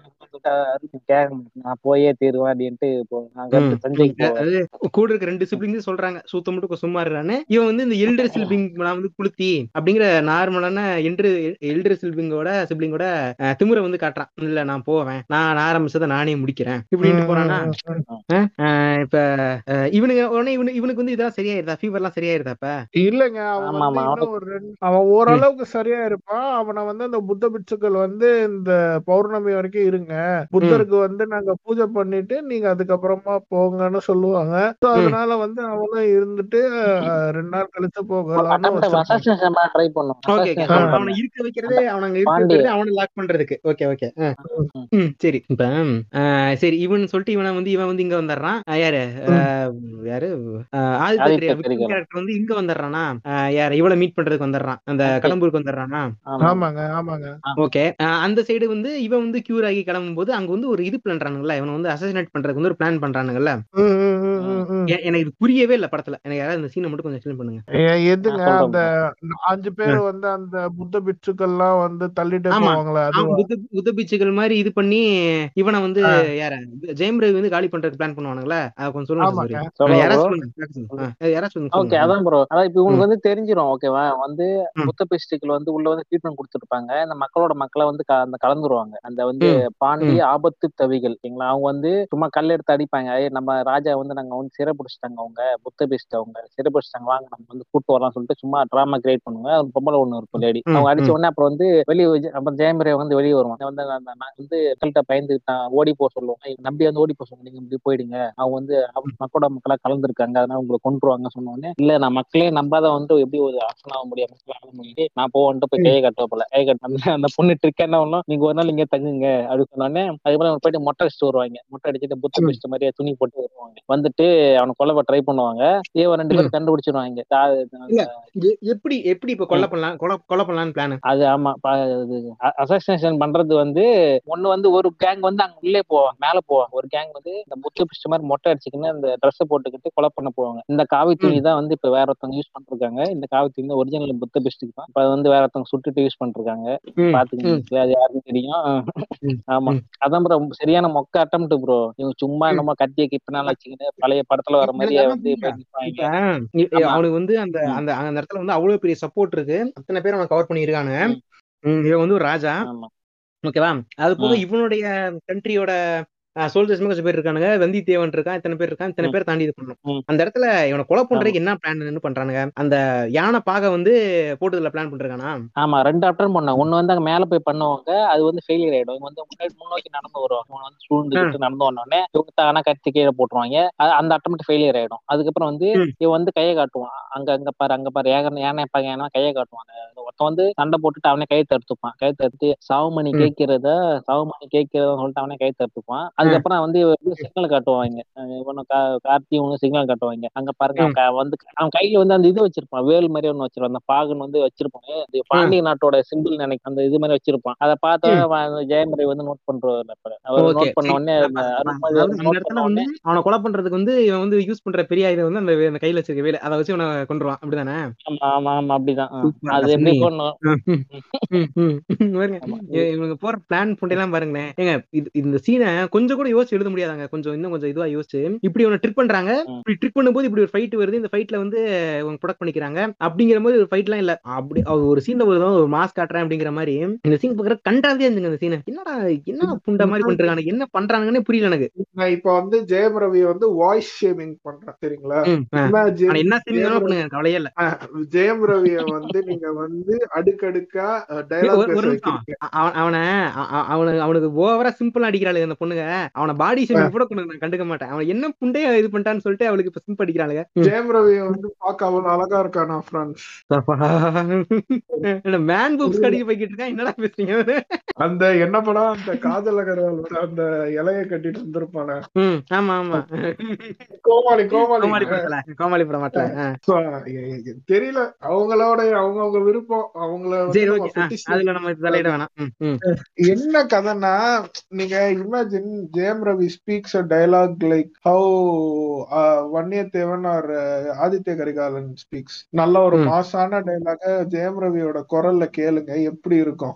நான் போயே தீருவேன் அப்படின்ட்டு போவேன். அதாவது கூட இருக்க ரெண்டு சிப்ளிங்ஸ் சொல்றாங்க. சூத்த மட்டும் சும்மா இருறான்னு இவன் வந்து இந்த எல்டர் சிப்ளிங் நான் வந்து குளுத்தி அப்படிங்கிற நார்மலான எல்டர் எல்டர் சிப்ளிங்கோட சிப்ளிங்கோட திமுறை வந்து காட்டுறான். இல்ல நான் போவேன். நான் ஆரம்பிச்சதை நானே முடிக்கிறேன் இப்படின்ட்டு போறானா? இப்ப அஹ், இவனுங்க உடனே இவனு இவனுக்கு வந்து இதெல்லாம் சரியாயிருதா? ஃபீவர் எல்லாம் சரியாயிருதா இப்ப? இல்லங்க. அவன் ஓரளவுக்கு சரியா இருப்பான் அவனை வந்து அந்த புத்த பிட்சுக்கள் வந்து இந்த பௌர்ணமி வரைக்கும் இருங்க. புத்தருக்கு வந்து நாங்க பூஜை பண்ணிட்டு நீங்க அதுக்கப்புறமா போங்கன்னு சொல்லுவாங்க. அதனால வந்து அவனும் இருந்துட்டு ரெண்டு நாள் கழிச்சு. அவனை இருக்க வைக்கிறதே அவன அங்க இருக்க பாண்டி. வைக்கிறதே அவனை லாக் பண்றதுக்கு. ஓகே ஓகே சரி. இப்ப சரி இவன் சொல்லிட்டு இவனை வந்து இவன் வந்து இங்க வந்துடுறான் யாரு? யாரு? ஆதித்ய. கேரக்டர் வந்து இங்க வந்துடுறானா யாரு? இவளை மீட் பண்றதுக்கு வந்துடுறான் அந்த Okay. கடம்பூருக்கு வந்துடுறானா ஆமா ஆமாங்க ஆமாங்க. ஓகே அந்த சைடு வந்து இவன் வந்து கியூர் ஆகி கிளம்பும் போது அங்க வந்து ஒரு இது பண்றானுங்கல்ல இவனை வந்து அசசினேட் பண்றதுக்கு வந்து ஒரு பிளான் பண்றானுங்கல்ல. எனக்கு இது புரியவே இல்ல படத்துல. எனக்கு யாராவது இந்த சீனை மட்டும் கொஞ்சம் எக்ஸ்பிளைன் பண்ணுங்க. எதுங்க அந்த அஞ்சு பேர் வந்து அந்த புத்த பிட்சுக்கள்லாம் வந்து தள்ளிட்டே. போவாங்களே புத்த பிச்சுகள் மாதிரி இது பண்ணி இவனை வந்து. யார? ஜெயம் ரவி வந்து காலி பண்றதுக்கு பிளான் பண்ணுவானுங்களா? அதை கொஞ்சம் சொல்லுங்க யாராச்சும் ஓகே. அதான் ப்ரோ அதான் இப்ப இவனுக்கு வந்து தெரிஞ்சிரும் ஓகேவா? வந்து. புத்த பெஸ்டிக்கல் வந்து உள்ள வந்து ட்ரீட்மெண்ட் கொடுத்துருப்பாங்க. இந்த மக்களோட மக்களை வந்து அந்த கலந்துருவாங்க. அந்த வந்து ம். பாண்டி ஆபத்து தவிகள் ஓகேங்களா அவங்க வந்து சும்மா கல் எடுத்து அடிப்பாங்க. "ஏய், நம்ம ராஜா வந்து நாங்க வந்து சிறை பிடிச்சிட்டாங்க அவங்க. புத்த பெஸ்ட் அவங்க. சிறை பிடிச்சிட்டாங்க. வாங்க நம்ம வந்து கூட்டு வரலாம் சொல்லிட்டு சும்மா டிராமா கிரியேட் பண்ணுவாங்க. ஒரு பொம்பளை ஒண்ணு இருக்கும் லேடி அவங்க அடிச்ச. உடனே அப்புறம் வந்து வெளியே அப்புறம் ஜெயமரே வந்து வெளியே வருவாங்க வந்து நான் வந்து மக்கள்கிட்ட பயந்து நான் ஓடி போக சொல்லுவாங்க நம்பி வந்து ஓடி போக சொல்லுவாங்க நீங்க இப்படி போயிடுங்க. அவங்க வந்து மக்களோட மக்களா கலந்துருக்காங்க. அதனால உங்களை கொண்டுருவாங்க சொன்ன உடனே இல்ல நான் மக்களே நம்பாத வந்து எப்படி ஒரு ஆசனம் ஆக முடியும் மக்கள் ஆக முடியுது. நான் போவன்ட்டு போய் கையை கட்ட போல கை கட்ட அந்த பொண்ணு ட்ரிக் என்ன பண்ணணும் நீங்க ஒரு நாள் இங்க தங்குங்க. அப்படி சொன்னோடனே அதுக்கப்புறம் போயிட்டு மொட்டை அடிச்சுட்டு வருவாங்க. மொட்டை அடிச்சுட்டு புத்த. பிடிச்ச மாதிரியே துணி போட்டு வருவாங்க. வந்துட்டு அவனை கொல்ல ட்ரை பண்ணுவாங்க. இவன் ரெண்டு பேரும் கண்டுபிடிச்சிருவாங்க. எப்படி எப்படி இப்ப கொலை பண்ணலாம்? கொலை பண்ணலாம்னு பிளான் அது ஆமா அசாசினேஷன் பண்றது வந்து ஒண்ணு வந்து ஒரு கேங் வந்து அங்க உள்ளே போவாங்க மேல போவாங்க. ஒரு கேங் வந்து இந்த புத்த பிடிச்ச மாதிரி மொட்டை அடிச்சுக்கின்னு அந்த ட்ரெஸ் போட்டுக்கிட்டு கொலை பண்ண போவாங்க. இந்த காவி துணி தான் வந்து இப்ப வேற ஒருத்தவங்க யூஸ் பண்ணிருக்காங்க இந்த காவி துணி ஒரிஜினல் புத்த பிஸ்டிக் தான் இப்ப வந்து வேற ஒருத்தவங்க சுட்டுட்டு யூஸ் பண்ணிருக்காங்க பாத்துக்கங்க. அது யாருக்கும் தெரியும். ஆமா. அதான் ப்ரோ சரியான மொக்க அட்டம் ப்ரோ இவங்க சும்மா நம்ம கத்திய கிப்பனால வச்சுக்கிட்டு பழைய படத்துல வர மாதிரியே வந்து. அவனுக்கு வந்து அந்த. அந்த அந்த இடத்துல வந்து அவ்வளவு பெரிய சப்போர்ட் இருக்கு. அத்தனை பேர் அவன் கவர் பண்ணியிருக்கானு இவன் வந்து ஒரு ராஜா. ஓகேவா அது போக. இவனுடைய கண்ட்ரியோட சோல்ஜர்ஸ் பேர் இருக்கானுங்க. வந்தியத்தேவன் இருக்கான் இத்தனை பேர் இருக்கான் இத்தனை. பேர் தாண்டி இது பண்ணணும். ம். அந்த இடத்துல இவனை கொலை பண்றதுக்கு என்ன பிளான் பண்றானுங்க? அந்த யானை பாக வந்து போட்டதுல பிளான் பண்றானா ஆமா ரெண்டு அட்டன் பண்ணாங்க. ஒண்ணு வந்து அங்க மேல போய் பண்ணுவாங்க அது வந்து ஃபெயிலியர் ஆயிடும். இவங்க வந்து முன்னாடி முன்னோக்கி நடந்து வருவாங்க இவங்க வந்து சூழ்ந்துகிட்டு நடந்து வந்தோடனே இவங்க தானா கத்தி கீழே போட்டுருவாங்க. அந்த அட்டம் ஃபெயிலியர் ஆயிடும். அதுக்கப்புறம் வந்து. இவன் வந்து கையை காட்டுவான். அங்க அங்க பாரு அங்க பாரு ஏக யானை பாங்க ஏன்னா கையை காட்டுவாங்க ஒருத்தன் வந்து சண்டை போட்டுட்டு அவனே கை தடுத்துப்பான். கை தடுத்து சாவுமணி. கேட்கிறத சாவுமணி கேட்கிறத சொல்லிட்டு அவனே கை தடுத்துப்பான். அதுக்கப்புறம் வந்து சிக்னல் காட்டுவாங்க. அஹ் இவனு கா- கார்த்தி ஒண்ணு சிக்னல் காட்டுவாங்க. அங்க பாருங்க வந்து அவன் கையில வந்து அந்த இது வச்சிருப்பான். வேல் மாதிரி ஒண்ணு வச்சிருப்பான். அந்த பாகன் வந்து வச்சிருப்பான். இது பாண்டிய நாட்டோட சிம்பிள் நினைக்க அந்த இது மாதிரி வச்சிருப்பான். அதை பார்த்த ஜெயமறை வந்து நோட் பண்றாரு. அவர் நோட் பண்ண உடனே அந்த அந்த பண்ண அவனை கொலை பண்றதுக்கு வந்து இவன் வந்து யூஸ் பண்ற பெரிய ஆயுதம் வந்து அந்த அந்த கையில வச்சிருக்க வேலை. அதை வச்சு இவனை கொண்டுருவான் அப்படிதானே? ஆமா ஆமா ஆமா. அப்படிதான். அது எப்படி. கொண்டு இவங்க போற பிளான் எல்லாம் பாருங்களேன். ஏங்க இது இந்த சீனை கொஞ்சம் கூட யோசிச்சு எழுத முடியாதாங்க. கொஞ்சம் இன்னும் கொஞ்சம் இதுவா யோசிச்சு. இப்படி இவனை ட்ரிக் பண்றாங்க. இப்படி ட்ரிக் பண்ணும்போது இப்படி ஒரு ஃபைட் வருது. இந்த ஃபைட்ல வந்து ப்ரொடக்ட் பண்ணிக்கிறாங்க. அப்படிங்கிற மாதிரி ஒரு ஃபைட் எல்லாம் இல்ல. அப்படி ஒரு சீன்ல ஒரு ஒரு மாஸ் காட்டுறேன் அப்படிங்கிற மாதிரி இந்த சீன் பாக்குற கண்டாவே இருந்துங்க இந்த சீனை என்னடா என்ன புண்ட மாதிரி பண்றாங்க என்ன பண்றாங்கன்னே புரியல எனக்கு. இப்ப வந்து ஜெயம் ரவி வந்து வாய்ஸ் ஷேமிங் பண்றேன். சரிங்களா? என்ன சீன் பண்ணுங்க கவலையே இல்ல. ஜெயம் ரவிய வந்து நீங்க வந்து அடுக்கடுக்கா டைலாக் அவன் அவனுக்கு ஓவரா சிம்பிளா அடிக்கிறாளுங்க அந்த பொண்ணுங்க. அவனை பாடி ஷேமிங் கூட நான் கண்டுக்க மாட்டேன். அவன் என்ன புண்டையா இது பண்ணிட்டான்னு சொல்லிட்டு அவளுக்கு இப்ப சிம்பிள் அடிக்கிறாளுங்க ஜெயம் ரவி வந்து பார்க்க அவ்வளவு அழகா இருக்கானா ஃப்ரெண்ட்ஸ்? மேன் பூப்ஸ் கடிக்க போய்கிட்டு இருக்கான் என்னடா பேசுறீங்க? அந்த என்ன படம்? அந்த காதல் அந்த இலைய கட்டிட்டு இருந்திருப்பானே ஆமா ஆமா. கோமாளி கோமாளி. கோமாளி படம் தெரியல. அவங்களோட அவங்கவங்க விருப்பம் அவங்கள அதுல நம்ம தலையிட வேணாம். என்ன கதைன்னா நீங்க imagine Jayam Ravi speaks a dialogue like how Vanniyathevan or Aditya Karikalan speaks நல்ல ஒரு. மாசான டயலாக ஜெயம் ரவியோட குரல்ல கேளுங்க எப்படி இருக்கும்.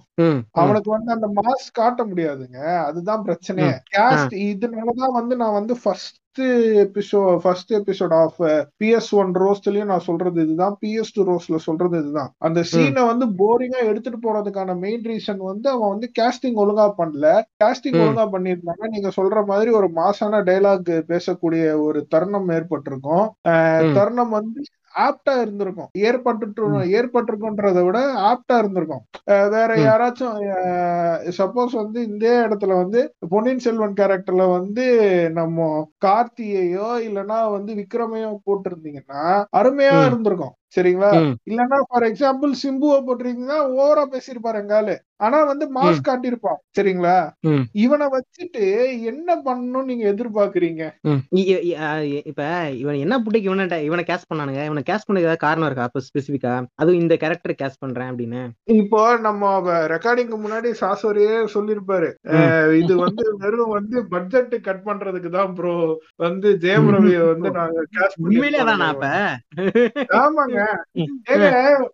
அவனுக்கு வந்து அந்த மாஸ் காட்ட முடியாதுங்க. அதுதான் பிரச்சனையே. கேஸ்ட் இதனாலதான் வந்து நான் வந்து first episode first episode of PS one ரோஸ்ட்லயும் நான் சொல்றது இதுதான். பிஎஸ் டூ ரோஸ்ட்ல சொல்றது இதுதான். அந்த சீனை வந்து போரிங்கா எடுத்துட்டு போறதுக்கான மெயின் ரீசன் வந்து அவன் வந்து கேஸ்டிங் ஒழுங்கா பண்ணல. கேஸ்டிங். ஒழுங்கா பண்ணியிருந்தாங்க. நீங்க சொல்ற மாதிரி ஒரு மாசான டைலாக் பேசக்கூடிய ஒரு தருணம் ஏற்பட்டிருக்கும். தருணம் வந்து ஆப்டா இருந்திருக்கும் ஏற்பட்டு ஏற்பட்டிருக்கும்ன்றதை விட ஆப்டா இருந்திருக்கும் வேற. யாராச்சும் சப்போஸ் வந்து இந்த இடத்துல வந்து பொன்னியின் செல்வன் கேரக்டர்ல வந்து நம்ம கார்த்தியையோ இல்லனா வந்து விக்ரமையோ போட்டிருந்தீங்கன்னா அருமையா. இருந்திருக்கும் சரிங்களா. இல்லன்னா ஃபார் எக்ஸாம்பிள் சிம்புவை போட்டிருக்கீங்கன்னா ஓவரா பேசியிருப்பாரு எங்காலு ஆனா வந்து மாஸ் காட்டியிருப்பான். சரிங்களா. இவனை வச்சுட்டு என்ன பண்ணணும்னு நீங்க எதிர்பார்க்கறீங்க? இப்ப இவன் என்ன புட்டிக்கு இவனை இவனை கேஸ் பண்ணானுங்க? இவனை கேஸ் பண்ண ஏதாவது காரணம் இருக்கா? அப்ப ஸ்பெசிபிக்கா அதுவும் இந்த கேரக்டர் கேஸ் பண்றேன் அப்படின்னு. இப்போ நம்ம ரெக்கார்டிங்க்கு முன்னாடி சாசோரியே. அஹ் இது வந்து வெறும் வந்து பட்ஜெட் கட் பண்றதுக்கு தான் ப்ரோ வந்து ஜெயம் ரவியை வந்து நாங்க கேஷ் உண்மையிலே தானா அப்ப? ஆமாங்க.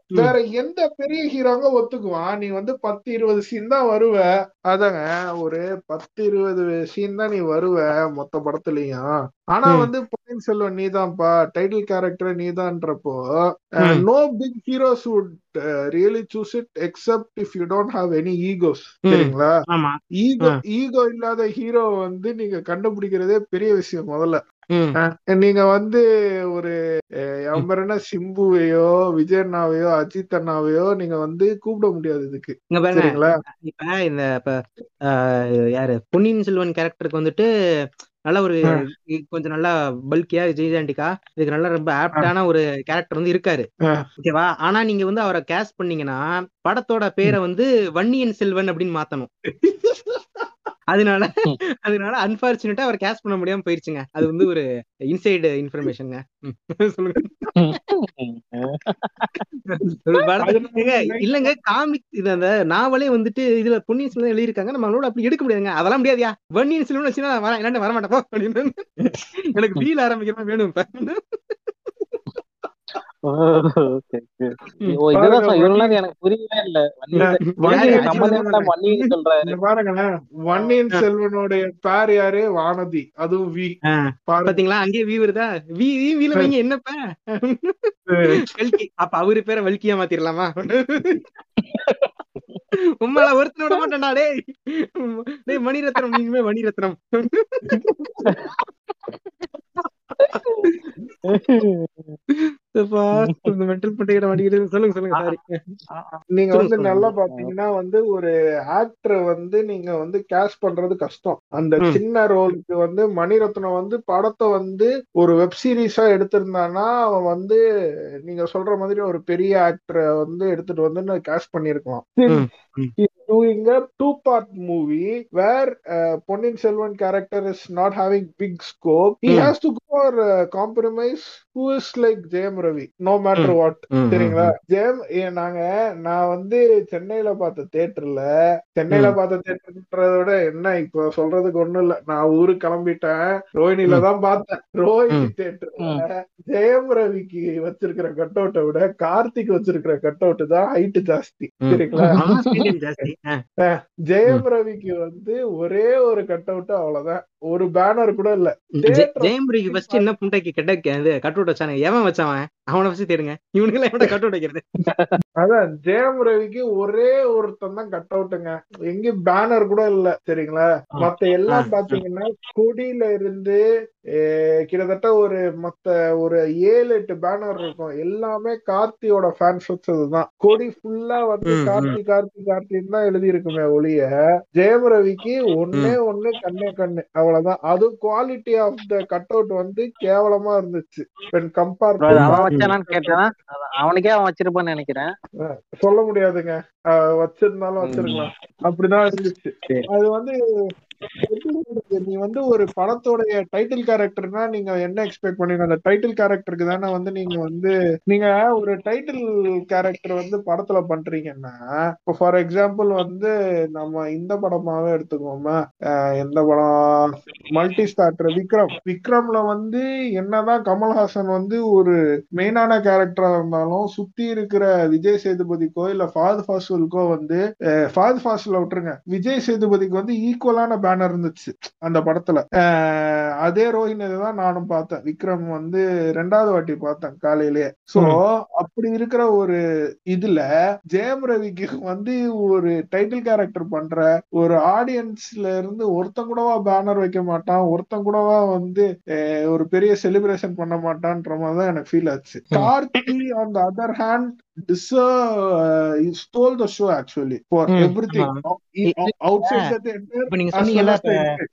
வேற எந்த பெரிய ஹீரோங்க ஒத்துக்குவான்? நீ வந்து பத்து இருபது சீன் தான் வருவ. அதாங்க ஒரு பத்து இருபது சீன் தான் நீ வருவ மொத்த படத்துலயும். ஆனா. வந்து பொன்னியின் செல்வன் நீதான்ப்பா. Title character நீதான்றப்போ. No big heroes would really choose it except if you don't have any egos. சரிங்களா ஈகோ. ஈகோ இல்லாத ஹீரோ வந்து நீங்க கண்டுபிடிக்கிறதே பெரிய விஷயம் முதல்ல. நீங்க வந்து ஒரு என்ன? சிம்புவையோ விஜய் அண்ணாவையோ அஜித் அண்ணாவையோ நீங்க வந்து கூப்பிட முடியாது இதுக்கு. சரிங்களா? இப்ப இந்த இப்ப யாரு? பொன்னியின் செல்வன் கேரக்டருக்கு வந்துட்டு நல்ல ஒரு. கொஞ்சம் நல்லா பல்கியா ஜெய்ஜாண்டிக்கா இதுக்கு நல்ல ரொம்ப ஆப்டான ஒரு கேரக்டர் வந்து இருக்காரு. ஓகேவா? ஆனா நீங்க வந்து அவரை கேஸ்ட் பண்ணீங்கன்னா படத்தோட பேரை வந்து வன்னியன் செல்வன் அப்படின்னு மாத்தணும். அதனால. அதனால அன்பார்ச்சுனேட்டா அவர் கேஸ்ட் பண்ண முடியாம போயிருச்சுங்க. அது வந்து ஒரு இன்சைடு இன்ஃபர்மேஷன்ங்க சொல்லுங்க. இல்லங்க. காமிக் இது அந்த நாவலே வந்துட்டு இதுல பொன்னியின் செல்வன் எழுதியிருக்காங்க. நம்மளோட அப்படி எடுக்க முடியாதுங்க. அதெல்லாம் முடியாதுயா? பொன்னியின் செல்வன் வச்சுன்னா வர இல்லாண்ட வர மாட்டேன் போ அப்படின்னு. எனக்கு ஃபீல் ஆரம்பிக்கிற மாதிரி வேணும் இப்ப Okay, okay. ஓ இதுதான் சொ- இவ்வளவு நேரம் எனக்கு புரியவே இல்ல. வன்னியன். செல்வனுடைய பேர் யாரு? வானதி. அதுவும் வி. பாத்தீங்களா? அங்கேயே வீ வருதா? வீ வீ வீல வைங்க என்னப்ப? அப்ப அவரு பேரை வல்கியா மாத்திரலாமா? உண்மையில ஒருத்தன விட மாட்டேன்டா டேய். டேய் மணிரத்னம் நீங்களுமே மணிரத்னம். மென்டல் பண்ணிக்கிற மாட்டேங்குது சொல்லுங்க சொல்லுங்க சாரி நீங்க வந்து. நல்லா பாத்தீங்கன்னா வந்து ஒரு ஆக்டரை வந்து நீங்க வந்து கேஷ் பண்றது கஷ்டம் அந்த. சின்ன ரோலுக்கு வந்து மணிரத்னம் வந்து படத்தை வந்து ஒரு வெப் சீரிஸா எடுத்திருந்தானா அவன் வந்து நீங்க சொல்ற மாதிரி ஒரு பெரிய ஆக்டரை வந்து எடுத்துட்டு வந்து கேஷ் பண்ணிருக்கலாம். Doing a two part movie where uh, Ponnin Selvan character is not having big scope. He Hmm. has to go for uh, compromise who is like Jayam Ravi, no matter Hmm. what. ம், சரிங்களா ஜெயம் நாங்க நான் வந்து சென்னையில பார்த்த தியேட்டர்ல சென்னையில. பார்த்த தியேட்டர்ன்றத விட என்ன இப்போ சொல்றதுக்கு ஒண்ணும் இல்ல நான் ஊருக்கு கிளம்பிட்டேன் ரோஹிணில. தான் பார்த்தேன் ரோஹிணி ம். தியேட்டர்ல ஜெயம் ரவிக்கு வச்சிருக்கிற கட் அவுட்டை விட கார்த்திக் வச்சிருக்கிற கட் அவுட் தான் ஹைட் ஜாஸ்தி. சரிங்களா ஜெயம் ரவிக்கு வந்து ஒரே ஒரு கட் அவுட் அவ்வளவுதான் ஒரு பேனர் கூட இல்ல. ஜெயம்புரிக்கு ஃபர்ஸ்ட் என்ன புண்டைக்கு கெட்ட இது கட் அவுட் வச்சானு எவன் வச்சவன் அவனை? ஃபர்ஸ்ட் தேடுங்க. இவனுக்கு எல்லாம் கட் அவுட் வைக்கிறது? அதான் ஜெயம் ரவிக்கு ஒரே ஒருத்தன் தான் கட் அவுட்டுங்க. எங்க பேனர் கூட இல்ல சரிங்களா. மத்த எல்லாம். பாத்தீங்கன்னா கொடியில இருந்து கிட்டத்தட்ட ஒரு மத்த ஒரு ஏழு எட்டு பேனர் இருக்கும். எல்லாமே கார்த்தியோட ஃபேன்ஸ் வச்சதுதான் கொடி ஃபுல்லா வந்து. கார்த்தி கார்த்தி கார்த்தின்னு தான் எழுதி இருக்குமே ஒழிய ஜெயம் ரவிக்கு ஒன்னே ஒண்ணு கண்ணே கண்ணு. அவ்வளவுதான். அது quality of the cut out வந்து கேவலமா இருந்துச்சு. கம்பேர் அவனுக்கே அவன் வச்சிருப்பான்னு நினைக்கிறேன். சொல்ல முடியாதுங்க. வச்சிருந்தாலும் வச்சிருக்கலாம். அப்படிதான் இருந்துச்சு. அது வந்து? நீ வந்து ஒரு படத்தோடைய டைட்டில் கேரக்டர்னா நீங்க என்ன எக்ஸ்பெக்ட் பண்ணீங்க? அந்த டைட்டில் கேரக்டருக்கு தானே வந்து நீங்க வந்து நீங்க ஒரு டைட்டில் கேரக்டர் வந்து படத்துல பண்றீங்கன்னா இப்போ ஃபார் எக்ஸாம்பிள் வந்து நம்ம இந்த படமாவே எடுத்துக்கோமா எந்த படம்? Multi starter Vikram. விக்ரம்ல வந்து என்னதான் கமல்ஹாசன் வந்து ஒரு மெயினான கேரக்டரா இருந்தாலும் சுத்தி இருக்கிற விஜய் சேதுபதிக்கோ இல்ல ஃபாத் ஃபாசுலுக்கோ வந்து ஃபாத் ஃபாசுல விட்டுருங்க. விஜய் சேதுபதிக்கு வந்து ஈக்குவலான பேனர் இருந்துச்சு அந்த படத்துல. அதே ரோஹிணி தான் நானும் பார்த்தேன். விக்ரம் வந்து ரெண்டாவது வாட்டி பார்த்தேன் காலையிலேயே. சோ அப்படி இருக்கிற ஒரு இதுல ஜெயம் ரவிக்கு வந்து ஒரு டைட்டில் கேரக்டர் பண்ற ஒரு ஆடியன்ஸ்ல இருந்து ஒருத்தன் கூடவா பேனர் வைக்க மாட்டான் ஒருத்தன் கூடவா வந்து ஒரு பெரிய செலிப்ரேஷன் பண்ண மாட்டான்ற மாதிரி தான் எனக்கு ஃபீல் ஆச்சு. Karthi on the other hand deserve stole the show actually for இப்ப நீங்க சொன்னீங்கல்ல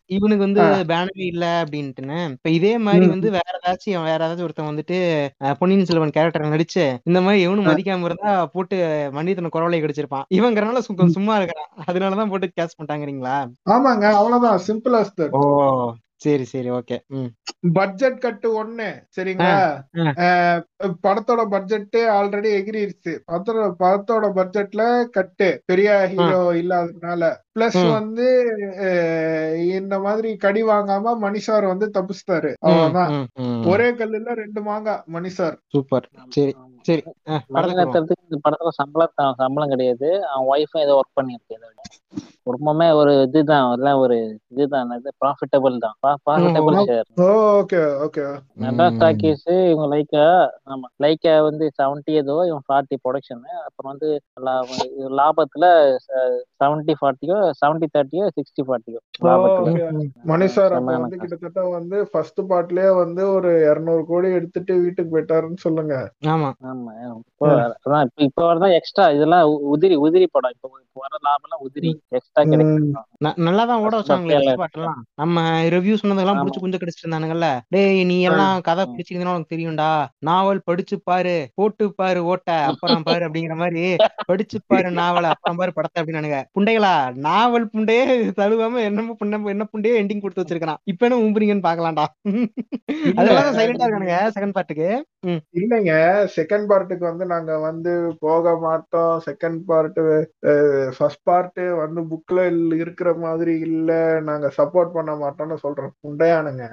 இவனுக்கு வந்து பேனரே இல்ல அப்படின்ட்டுன்னு. இப்ப இதே மாதிரி. வந்து வேற ஏதாச்சும் வேற ஏதாச்சும் ஒருத்தன் வந்துட்டு பொன்னியின் செல்வன் கேரக்டர் நடிச்சு இந்த மாதிரி எவனும் ஆ. மதிக்காம இருந்தா போட்டு மன்னித்தன குரவலை கடிச்சிருப்பான். இவங்கிறனால சும்மா இருக்கிறான். அதனாலதான் போட்டு கேஸ் பண்ணிட்டாங்கறீங்களா? ஆமாங்க அவ்வளவுதான். சிம்பிள் ஓ. சரி சரி ஓகே பட்ஜெட் கட்டு ஒண்ணு சரிங்களா? படத்தோட பட்ஜெட்டே ஆல்ரெடி எகிரிடுச்சு படத்தோட படத்தோட பட்ஜெட்ல கட்டு பெரிய ஹீரோ இல்லாததுனால. பிளஸ். வந்து இந்த மாதிரி கடி வாங்காம மணிஷார் வந்து தப்பிச்சிட்டாரு. அவ்வளவுதான். ஒரே கல்லுல ரெண்டு மாங்காய் மணிஷார் சூப்பர். சரி. சரி. மணிரத்னத்துக்கு இந்த படத்துல சம்பளம் சம்பளம் கிடையாது. அவன் ஒய்ஃபும் ஏதோ ஒர்க் பண்ணிருக்கு இதை விட. குடும்பமே ஒரு இதுதான் எல்லாம் ஒரு இதுதான் இது ப்ராஃபிட்டபிள் தான் profitable. Share okay okay. Madras ம். டாக்கீஸ் இவங்க லைக்கா ஆமா லைக்கா வந்து செவன்டி ஏதோ இவன் ஃபார்ட்டி ப்ரொடக்ஷன் அப்புறம் வந்து லாபத்துல செவன்டி ஃபார்ட்டியோ செவன்டி தேர்ட்டியோ சிக்ஸ்டி ஃபார்ட்டியோ லாபத்துல. ஓகே. ம், மணிஷார் அப்ப செமையான வந்து காசு. கிட்டத்தட்ட வந்து ஃபர்ஸ்ட் பார்ட்லயே வந்து ஒரு இருநூறு கோடி எடுத்துட்டு வீட்டுக்கு போயிட்டாருன்னு சொல்லுங்க. ஆமா. ஆமா. இப்போ அதான் இப்ப இப்ப வரதான் எக்ஸ்ட்ரா இதெல்லாம் உதிரி உதிரி படம். இப்போ வர லாபம் எல்லாம் உதிரி எக்ஸ்ட்ரா கிடைக்கும். ஓட part எல்லாம். நம்ம ரிவ்யூ சொன்னதெல்லாம். புடிச்சு கொஞ்சம் கிடைச்சிட்டு இருந்தானுங்கல்ல. டேய் நீ எல்லாம் கதை. பிடிச்சிருந்தா உனக்கு தெரியும்டா. நாவல் படிச்சு பாரு போட்டு பாரு ஓட்ட. அப்புறம் பாரு அப்படிங்கிற மாதிரி படிச்சு பாரு நாவல அப்புறம் பாரு படத்தை அப்படின்னானுங்க. புண்டைகளா? நாவல் புண்டையே தழுவாம என்னமோ புண்ண என்ன புண்டையே எண்டிங் கொடுத்து வச்சிருக்கான் இப்ப என்ன உம்புறீங்கன்னு பாக்கலாம்டா அதெல்லாம் சைலண்டா இருக்கானுங்க செகண்ட் பார்ட்டுக்கு இல்லைங்க. செகண்ட் பார்ட்டுக்கு வந்து நாங்க வந்து போக மாட்டோம். செகண்ட் பார்ட் ஃபர்ஸ்ட் பார்ட் வந்து புக்ல இருக்கிற மாதிரி இல்ல. நாங்க சப்போர்ட் பண்ண மாட்டோம்னு சொல்றோம் உண்டையானுங்க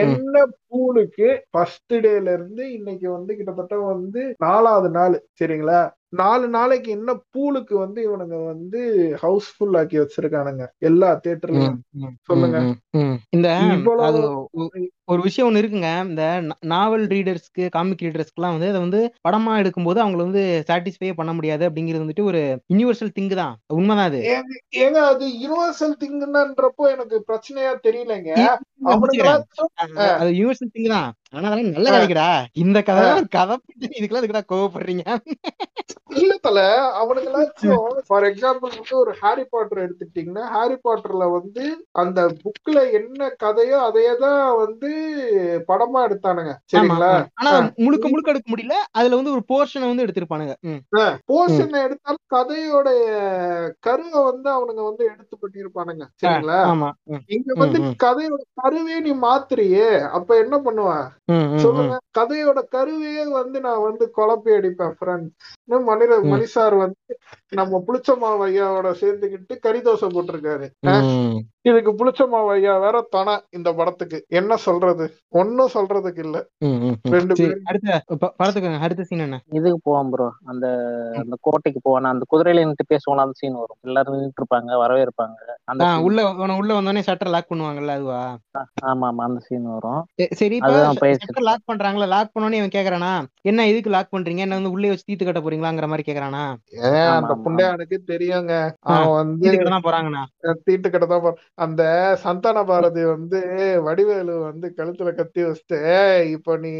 என்ன பூலுக்கு ஃபர்ஸ்ட் டேல இருந்து இன்னைக்கு வந்து கிட்டத்தட்ட வந்து நாலாவது நாள் சரிங்களா? நாலு நாளைக்கு என்ன பூலுக்கு வந்து இவனுங்க வந்து ஹவுஸ்ஃபுல் ஆக்கி வச்சிருக்கானுங்க. எல்லா தியேட்டர்லயும் சொல்லுங்க. இந்த ஒரு விஷயம் ஒண்ணு இருக்குங்க. இந்த நாவல் ரீடர்ஸ்க்கு காமிக் ரீடர்ஸ்க்குலாம் வந்து அதை வந்து படமா எடுக்கும்போது அவங்கள வந்து சாட்டிஸ்ஃபை பண்ண முடியாது அப்படிங்கிறது வந்துட்டு ஒரு யுனிவர்சல் திங்க் தான். உண்மைதான் அது. ஏங்க அது யுனிவர்சல் திங்குன்றப்போ எனக்கு பிரச்சனையா தெரியலங்க. புரிஞ்சுக்கிறேன். அவனுங்களாச்சும் ஆனா அதெல்லாம் நல்ல கதைக்குடா. இந்த கதை கதை இதுக்கெல்லாம் இதுக்குடா கோவப்படுறீங்க? இல்ல தல அவனுங்களாச்சும் ஃபார் எக்ஸாம்பிள் வந்து ஒரு ஹாரி பாட்டர் எடுத்துக்கிட்டீங்கன்னா ஹாரி பாட்டர்ல வந்து அந்த புக்ல என்ன கதையோ அதையே தான் வந்து படமா எடுத்தானுங்க. சரிங்களா. ஆனா முழுக்க முழுக்க எடுக்க முடியல. அதுல வந்து ஒரு போர்ஷனை வந்து எடுத்திருப்பானுங்க. போர்ஷன் எடுத்தாலும் கதையோட கருவை வந்து அவனுங்க வந்து எடுத்து பண்ணிருப்பானுங்க சரிங்களா. இங்க வந்து. கதையோட கருவே நீ மாத்துறியே. அப்ப என்ன ம். சொல்லுங்க. கதையோட கருவையே வந்து நான் வந்து குழப்பி அடிப்பேன் ஃப்ரெண்ட் மணிர ம். மணிசார் வந்து நம்ம புளிச்சமாவு ஐயாவோட சேர்ந்துக்கிட்டு கறி தோசை போட்டிருக்காரு. இதுக்கு புளிச்சமாவு ஐயா வேற தன இந்த படத்துக்கு. என்ன சொல்றது? ஒன்னும் சொல்றதுக்கு இல்ல. ரெண்டு படத்துக்கு அடுத்த சீன் என்ன? இதுக்கு போவான் ப்ரோ அந்த அந்த கோட்டைக்கு போவான் அந்த குதிரையில நின்று பேசுவான் அந்த சீன் வரும். எல்லாரும் நின்றுட்டு இருப்பாங்க வரவே இருப்பாங்க அந்த. உள்ள உள்ள வந்தோடனே ஷட்டர் லாக் பண்ணுவாங்கல்ல அதுவா? ஆமா ஆமா அந்த சீன் வரும். சரி, இப்ப லாக் பண்றாங்களா லாக் பண்ணோடனே இவன் கேக்குறானா என்ன இதுக்கு லாக் பண்றீங்க? என்ன வந்து உள்ளே வச்சு தீத்து கட்ட போறீங்களாங்கிற மாதிரி கேக்குறானா? அந்த புண்டையானுக்கு தெரியுங்க. அவன் வந்து கட்ட தான் போறாங்கண்ணா. தீட்டு தான் போ- அந்த சந்தான பாரதி வந்து வடிவேலு வந்து கழுத்துல கத்தி வச்சுட்டு இப்ப நீ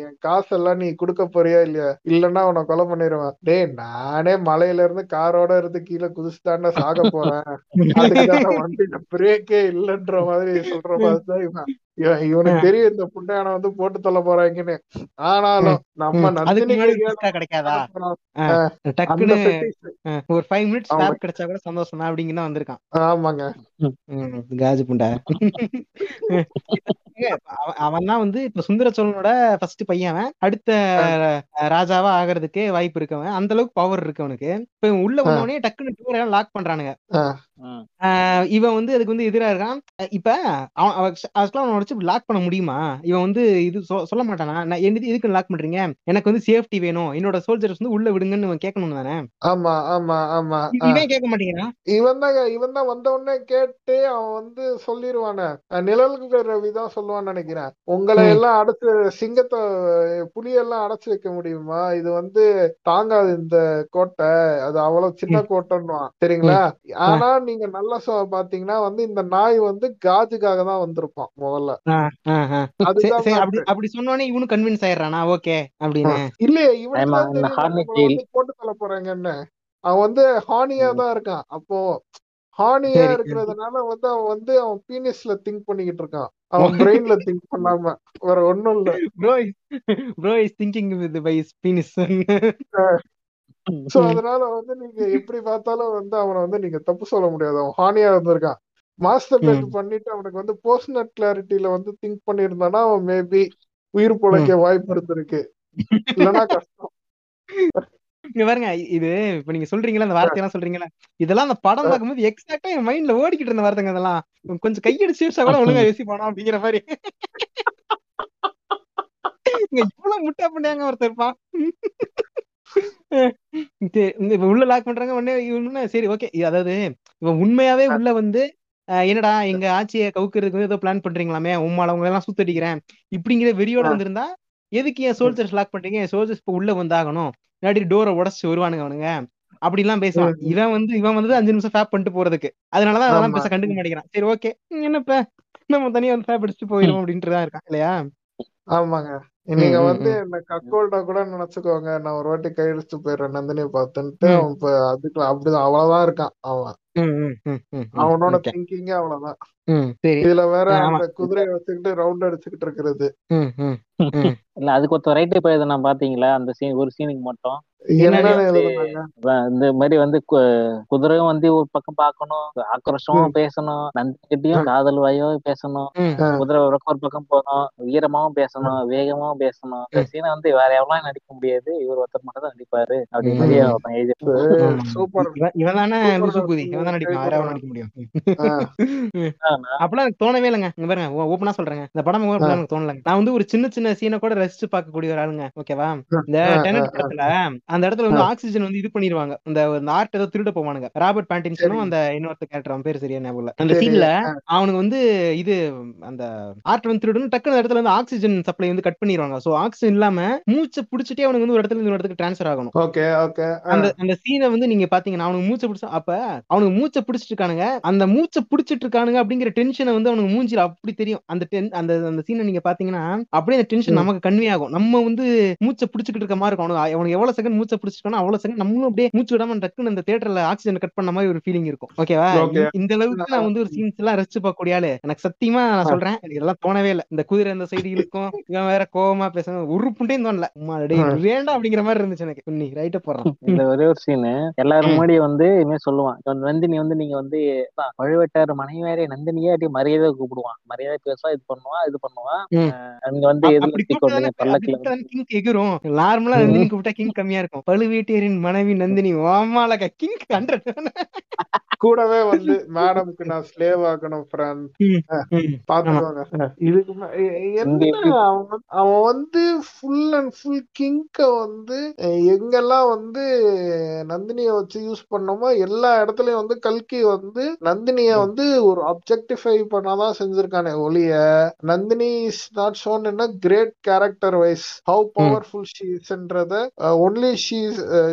என் காசெல்லாம் நீ கொடுக்க போறியா இல்லையா? இல்லன்னா உன கொலை பண்ணிடுவேன் டேய் நானே மலையில இருந்து காரோட இருந்து கீழே குதிச்சுதாண்டா சாக போறேன். வந்து பிரேக்கே இல்லைன்ற மாதிரி சொல்ற மாதிரி தான் இவன். இவனுக்கு தெரியும் இந்த புண்டையான வந்து போட்டு தள்ள போறாங்கன்னு. ஆனாலும் நம்ம கிடைக்காதா? டக்குன்னு ஒரு ஃபைவ் மினிட்ஸ் ஸ்டாப் கிடைச்சா கூட சந்தோஷம் தான் அப்படிங்கன்னு வந்திருக்கான். ஆமாங்க. காஜு புண்டை. அவன் தான் வந்து இப்ப சுந்தர சோழனோட ஃபர்ஸ்ட் பையன் அவன். அடுத்த ராஜாவா ஆகிறதுக்கு வாய்ப்பு இருக்கவன். அந்த அளவுக்கு பவர் இருக்கு அவனுக்கு. இப்ப இவன் உள்ள வந்தவனே டக்குன்னு டோர் எல்லாம் லாக் பண்றானுங்க. இவன் வந்து அதுக்கு வந்து எதிரா இருக்கான். இப்ப அவன் ஆக்சுவலா அவனை வச்சு லாக் பண்ண முடியுமா? இவன் வந்து இது சொல்ல மாட்டானா? நான் என்னது எதுக்கு லாக் பண்றீங்க? எனக்கு வந்து சேஃப்டி வேணும். என்னோட சோல்ஜர்ஸ் வந்து உள்ள விடுங்கன்னு இவன் கேட்கணும் தானே? ஆமா ஆமா ஆமா. இவன் கேட்க மாட்டேங்கிறான். இவன் தான் இவன் தான் வந்த உடனே கேட்டு அவன் வந்து சொல்லிருவானே. அஹ் நிழலுக்கு ரவி தான் சொல்லுவான்னு நினைக்கிறேன். உங்களை. எல்லாம் அடைச்சு சிங்கத்தை புலியெல்லாம் அடைச்சு வைக்க முடியுமா? இது வந்து தாங்காது இந்த கோட்டை. அது அவ்வளவு சின்ன ம். கோட்டைன்னுவான். சரிங்களா? ஆனா நீங்க நல்லா பாத்தீங்கன்னா வந்து இந்த நாய் வந்து காஜுக்காக தான் வந்திருப்பான் முதல்ல. சரி அப்படி சொன்னோடனே இவனும் கன்வின்ஸ் ஆயிடுறானா? ஓகே அப்படின்னு. வந்து போட்டு தள்ள போறாங்கன்னு. அவன் வந்து ஹானியா தான் இருக்கான். அப்போ ஹானியா இருக்கிறதுனால வந்து அவன் வந்து அவன் பீனிஸ்ல திங்க் பண்ணிக்கிட்டு இருக்கான். அவன் பிரெயின்ல திங்க் பண்ணாம. வேற ஒண்ணும் இல்ல. Bro bro is thinking with by penis so அதனால வந்து நீங்க எப்படி பார்த்தாலும் வந்து அவனை வந்து நீங்க தப்பு சொல்ல முடியாது. அவன் ஹானியா இருந்திருக்கான். மாஸ்டர் பேட் பண்ணிட்டு அவனுக்கு வந்து பர்சனல் கிளாரிட்டியில வந்து திங்க் பண்ணியிருந்தானா அவன் மேபி உயிர் பிழைக்க வாய்ப்பு இருந்திருக்கு இல்லைன்னா கஷ்டம். இங்க பாருங்க இது இப்ப நீங்க சொல்றீங்களா அந்த வார்த்தையெல்லாம் சொல்றீங்களா இதெல்லாம் அந்த படம் பார்க்கும்போது எக்ஸாக்டா என் மைண்ட்ல ஓடிக்கிட்டு இருந்த வார்த்தைங்க அதெல்லாம். கொஞ்சம் கையடிச்சு யோசிச்சா கூட ஒழுங்கா யோசிப்பானா அப்படிங்கிற மாதிரி. இங்க இவ்வளவு முட்டா இந்த இப்ப உள்ள லாக் பண்றாங்க உடனே சரி ஓகே அதாவது இவன் உண்மையாவே உள்ள வந்து அஹ், என்னடா எங்க ஆட்சியை கவுக்கிறதுக்கு ஏதோ பிளான் பண்றீங்களாமே உம்மால உங்களை எல்லாம் சுத்தடிக்கிறேன். இப்படிங்கிற வெறியோட வந்திருந்தா எதுக்கு என் சோல்ஜர்ஸ் லாக் பண்றீங்க? என் சோல்ஜர்ஸ் இப்ப உள்ள வந்தாகணும். இல்லாட்டி டோரை உடச்சு வருவானுங்க அவனுங்க. அப்படிலாம் பேசுவான். இவன் வந்து இவன் வந்து அஞ்சு நிமிஷம் ஃபேப் பண்ணிட்டு போறதுக்கு. அதனாலதான் அதெல்லாம். பேச கண்டுக்க மாட்டேங்கிறான். சரி ஓகே என்னப்ப? நம்ம தனியா வந்து ஃபேப் அடிச்சுட்டு போயிடும் அப்படின்ட்டு தான் இருக்கான் இல்லையா? ஆமாங்க. நீங்க வந்து. என்ன கக்கோல்டா கூட நினைச்சுக்கோங்க. நான் ஒரு வாட்டி கையடிச்சு போயிடுறேன் நந்தினியை பார்த்துன்ட்டு. அவன் இப்ப அதுக்கு அப்படிதான் அவ்வளவுதான் இருக்கான் அவன். அவனோட ஓகே திங்கிங்கே அவ்வளவுதான். ம் சரி. இதுல வேற அந்த குதிரையை வச்சுக்கிட்டு ரவுண்ட் அடிச்சுக்கிட்டு இருக்கிறது. ம் ம் ம். இல்ல அதுக்கு ஒருத்தர் ரைட் இப்ப இதை நான் பாத்தீங்களா அந்த சீன் ஒரு சீனுக்கு மட்டும். இந்த மாதிரி வந்து கு- குதிரையும் வந்து ஒரு பக்கம் பார்க்கணும் ஆக்ரோஷமும் பேசணும் நந்திகிட்டயும் காதல் வாயோ பேசணும். குதிரை ஒரு பக்கம் ஒரு பக்கம் போகணும் வீரமாவும் பேசணும் வேகமாவும் பேசணும். இந்த சீனை வந்து வேற எவ்வளவு நடிக்க முடியாது. இவர் ஒருத்தர் மட்டும் தான் நடிப்பாரு அப்படி மாதிரி ம். ஒருத்தன் எழுதியிருப்பான். ஆமா, ஆமா. சூப்பர். இவன் இவன் தானே சூப்பர் லூசு கூதி. டாக்டர் இவன் தான் நடிப்பான். வேற எவனும் நடிக்க முடியும் அப்பெல்லாம் எனக்கு தோணவே இல்லைங்க. இங்க பாருங்க. ஓப்பனா சொல்றேங்க. இந்த படம் அப்படிலாம் எனக்கு தோணலங்க. நான் வந்து ஒரு சின்ன சின்ன சீனை கூட ரசிச்சு பார்க்கக்கூடிய ஒரு ஆளுங்க. ஓகேவா? இந்த டெனட் படத்துல அந்த இடத்துல வந்து ஆக்சிஜன் வந்து இது பண்ணிடுவாங்க அந்த ஆர்ட் ஏதோ திருட போவானுங்க. ராபர்ட் பேண்டின்சனும் அந்த இன்னொருத்த கேரக்டர் அவன் பேர் சரியா ஞாபகம் அந்த. சீன்ல அவனுக்கு வந்து இது அந்த ஆர்ட் வந்து திருடணும் டக்குனு அந்த இடத்துல வந்து ஆக்சிஜன் சப்ளை வந்து கட் பண்ணிடுவாங்க சோ ஆக்சிஜன் இல்லாம மூச்சை பிடிச்சிட்டே அவனுக்கு வந்து ஒரு இடத்துல இருந்து ஒரு இடத்துக்கு டிரான்ஸ்ஃபர் ஆகணும். Okay okay. அந்த அந்த சீனை வந்து நீங்க பாத்தீங்கன்னா அவனுக்கு மூச்சை பிடிச்ச அப்ப அவனுக்கு மூச்சை பிடிச்சிட்டு இருக்கானுங்க. அந்த மூச்சை பிடிச்சிட்டு இருக்கானுங்க அப்படிங்கிற டென்ஷனை வந்து அவனுக்கு மூஞ்சில அப்படி தெரியும். அந்த அந்த அந்த சீனை நீங்க பாத்தீங்கன்னா அப்படியே அந்த டென்ஷன் நமக்கு கன்வே ஆகும். நம்ம வந்து மூச்சை பிடிச்சிட்டு இருக்க மாதிரி இருக்கும். அவனுக்கு எவ்வளவு செகண்ட் மூச்சை பிடிச்சிருக்கானோ அவ்வளவு செகண்ட் நம்மளும் அப்படியே மூச்சு விடாம டக்குன்னு அந்த தியேட்டர்ல ஆக்சிஜன் கட் பண்ண மாதிரி ஒரு ஃபீலிங் இருக்கும். ஓகேவா. இந்த அளவுக்கு நான் வந்து ஒரு சீன்ஸ் எல்லாம் ரசிச்சு பார்க்கக்கூடிய ஆளு. எனக்கு சத்தியமா நான் சொல்றேன். இதெல்லாம் தோணவே இல்லை. இந்த குதிரை இந்த சைடு இழுக்கும். இவன் வேற கோவமா பேசணும் ஒரு புண்டையும் தோணல. வேண்டாம் அப்படிங்கிற மாதிரி இருந்துச்சு எனக்கு. நீ ரைட்ட போடுறான் இந்த ஒரே ஒரு சீனு எல்லாரும் முன்னாடி வந்து இனிமே சொல்லுவான். நந்தினி வந்து நீங்க வந்து பழுவேட்டார் மனைவியாரே நந்தினியே அப்படி மரியாதை கூப்பிடுவான். மரியாதை பேசுவா இது பண்ணுவான் இது பண்ணுவான் நீங்க வந்து தூக்கி விடுறீங்க பல்லக்குல எகிரும். நார்மலா நந்தினி கூப்பிட்டா கிங் கம்மியா இருக்கும் பழுவேட்டையரின் மனைவி நந்தினி ஓமாலக கிங் ஹண்ட்ரட் கூடவே வந்து மேடம்க்கு நான் ஸ்லேவ் ஆக்கணும் ஃப்ரெண்ட் பாத்துக்கோங்க. இதுக்கு அவன் வந்து- அவன் வந்து ஃபுல் அண்ட் ஃபுல் கிங்க வந்து எங்கெல்லாம் வந்து நந்தினிய வச்சு யூஸ் பண்ணோமோ எல்லா இடத்துலயும் வந்து கல்கி வந்து நந்தினிய வந்து ஒரு அப்ஜெக்டிஃபை பண்ணாதான் செஞ்சிருக்கானே ஒளிய நந்தினி இஸ் நாட் ஷோன் என்ன great character wise how powerful she இஸ்ன்றத only she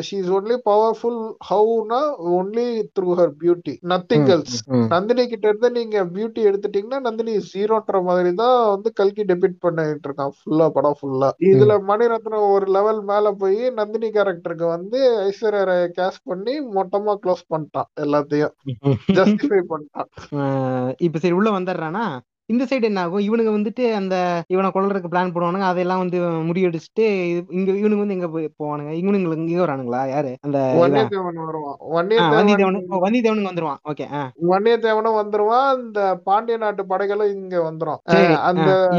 she is only powerful ஹவுனா only through her beauty nothing else Nandini கிட்ட இருந்து நீங்க பியூட்டி எடுத்துட்டீங்கன்னா நந்தினி ஜீரோன்ற மாதிரி தான் வந்து கல்கி டெபிட் பண்ணிட்டு இருக்கான். ஃபுல்லா படம் ஃபுல்லா இதுல மணிரத்னம் ஒரு லெவல் மேல போய் நந்தினி கேரக்டருக்கு வந்து ஐஸ்வர்யா ராய கேஸ் பண்ணி மொத்தமா க்ளோஸ் பண்ணிட்டான் எல்லாத்தையும். ஜஸ்டிஃபை பண்ணிட்டான். இப்ப சரி உள்ள வந்துடுறானா? இந்த சைடு என்ன ஆகும்? இவனுங்க வந்துட்டு அந்த இவனை கொல்றதுக்கு பிளான் போடுவானுங்க. அதெல்லாம் வந்து முறியடிச்சுட்டு இது- இங்க இவனுங்க வந்து எங்க போவானுங்க? இவனுங்க இங்க வரானுங்களா? யாரு? அந்த இவன். வன்னியத்தேவன் வருவான். ஆ, வன்னியத்தேவன் வந்தியத்தேவனு ஓ, வந்தியத்தேவனுங்க வந்துருவான். ஓகே ஆ. வன்னியத்தேவனும் வந்துருவான். இந்த பாண்டிய நாட்டு படைகளும் இங்க வந்துரும். அந்த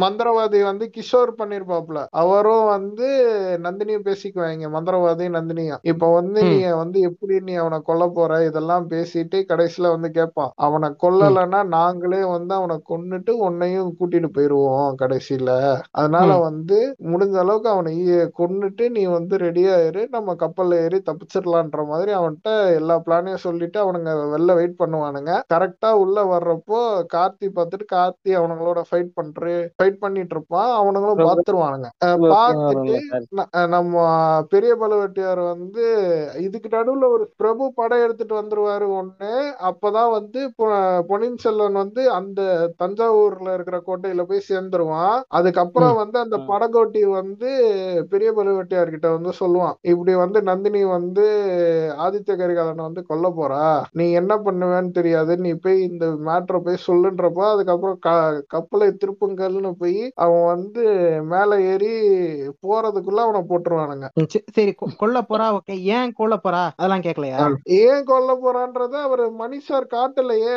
மந்திரவாதி. வந்து கிஷோர் பண்ணிருப்பாப்ல அவரும் வந்து நந்தினியும் பேசிக்குவாங்க. மந்திரவாதி நந்தினியும். இப்ப வந்து நீ வந்து எப்படி நீ அவனை கொல்ல போற? இதெல்லாம் பேசிட்டு கடைசியில வந்து கேட்பான் அவனை கொல்லலைன்னா நாங்களே வந்து அவனை கொன்னுட்டு உன்னையும் கூட்டிட்டு போயிருவோம் கடைசியில. அதனால வந்து முடிஞ்ச அளவுக்கு அவனை கொன்னுட்டு நீ வந்து ரெடியா இரு நம்ம கப்பல்ல ஏறி தப்பிச்சிடலான்ற மாதிரி அவன்கிட்ட எல்லா பிளானையும் சொல்லிட்டு அவனுங்க வெளில வெயிட் பண்ணுவானுங்க. கரெக்டா உள்ள வர்றப்போ கார்த்தி பார்த்துட்டு கார்த்தி அவனுங்களோட ஃபைட் பண்ற ஃபைட் பண்ணிட்டு இருப்பான் அவனுங்களும் பாத்துருவானுங்க. பார்த்துட்டு நம்ம பெரிய பழுவேட்டையார் வந்து இதுக்கு நடுவுல ஒரு பிரபு படம் எடுத்துட்டு வந்துருவாரு ஒண்ணு அப்பதான் வந்து பொன்னியின் செல்வன் வந்து அந்த தஞ்சாவூர்ல இருக்கிற கோட்டையில போய் சேர்ந்துருவான். அதுக்கப்புறம் வந்து அந்த. படகோட்டி வந்து பெரிய பழுவேட்டையார் கிட்ட வந்து சொல்லுவான். இப்படி வந்து நந்தினி வந்து ஆதித்ய கரிகாலனை வந்து கொல்ல போறா. நீ என்ன பண்ணுவேன்னு தெரியாது. நீ போய் இந்த மேட்ரை போய் சொல்லுன்றப்போ அதுக்கப்புறம் க கப்பலை திருப்புங்கல்னு போய் அவன் வந்து மேல ஏறி போறதுக்குள்ள அவனை போட்டுருவானுங்க. சரி கொல்ல போறா. ஓகே ஏன் கொல்ல போறா? அதெல்லாம் கேட்கலையா ஏன் கொல்ல போறான்றத அவர் மணிஷார் காட்டலையே.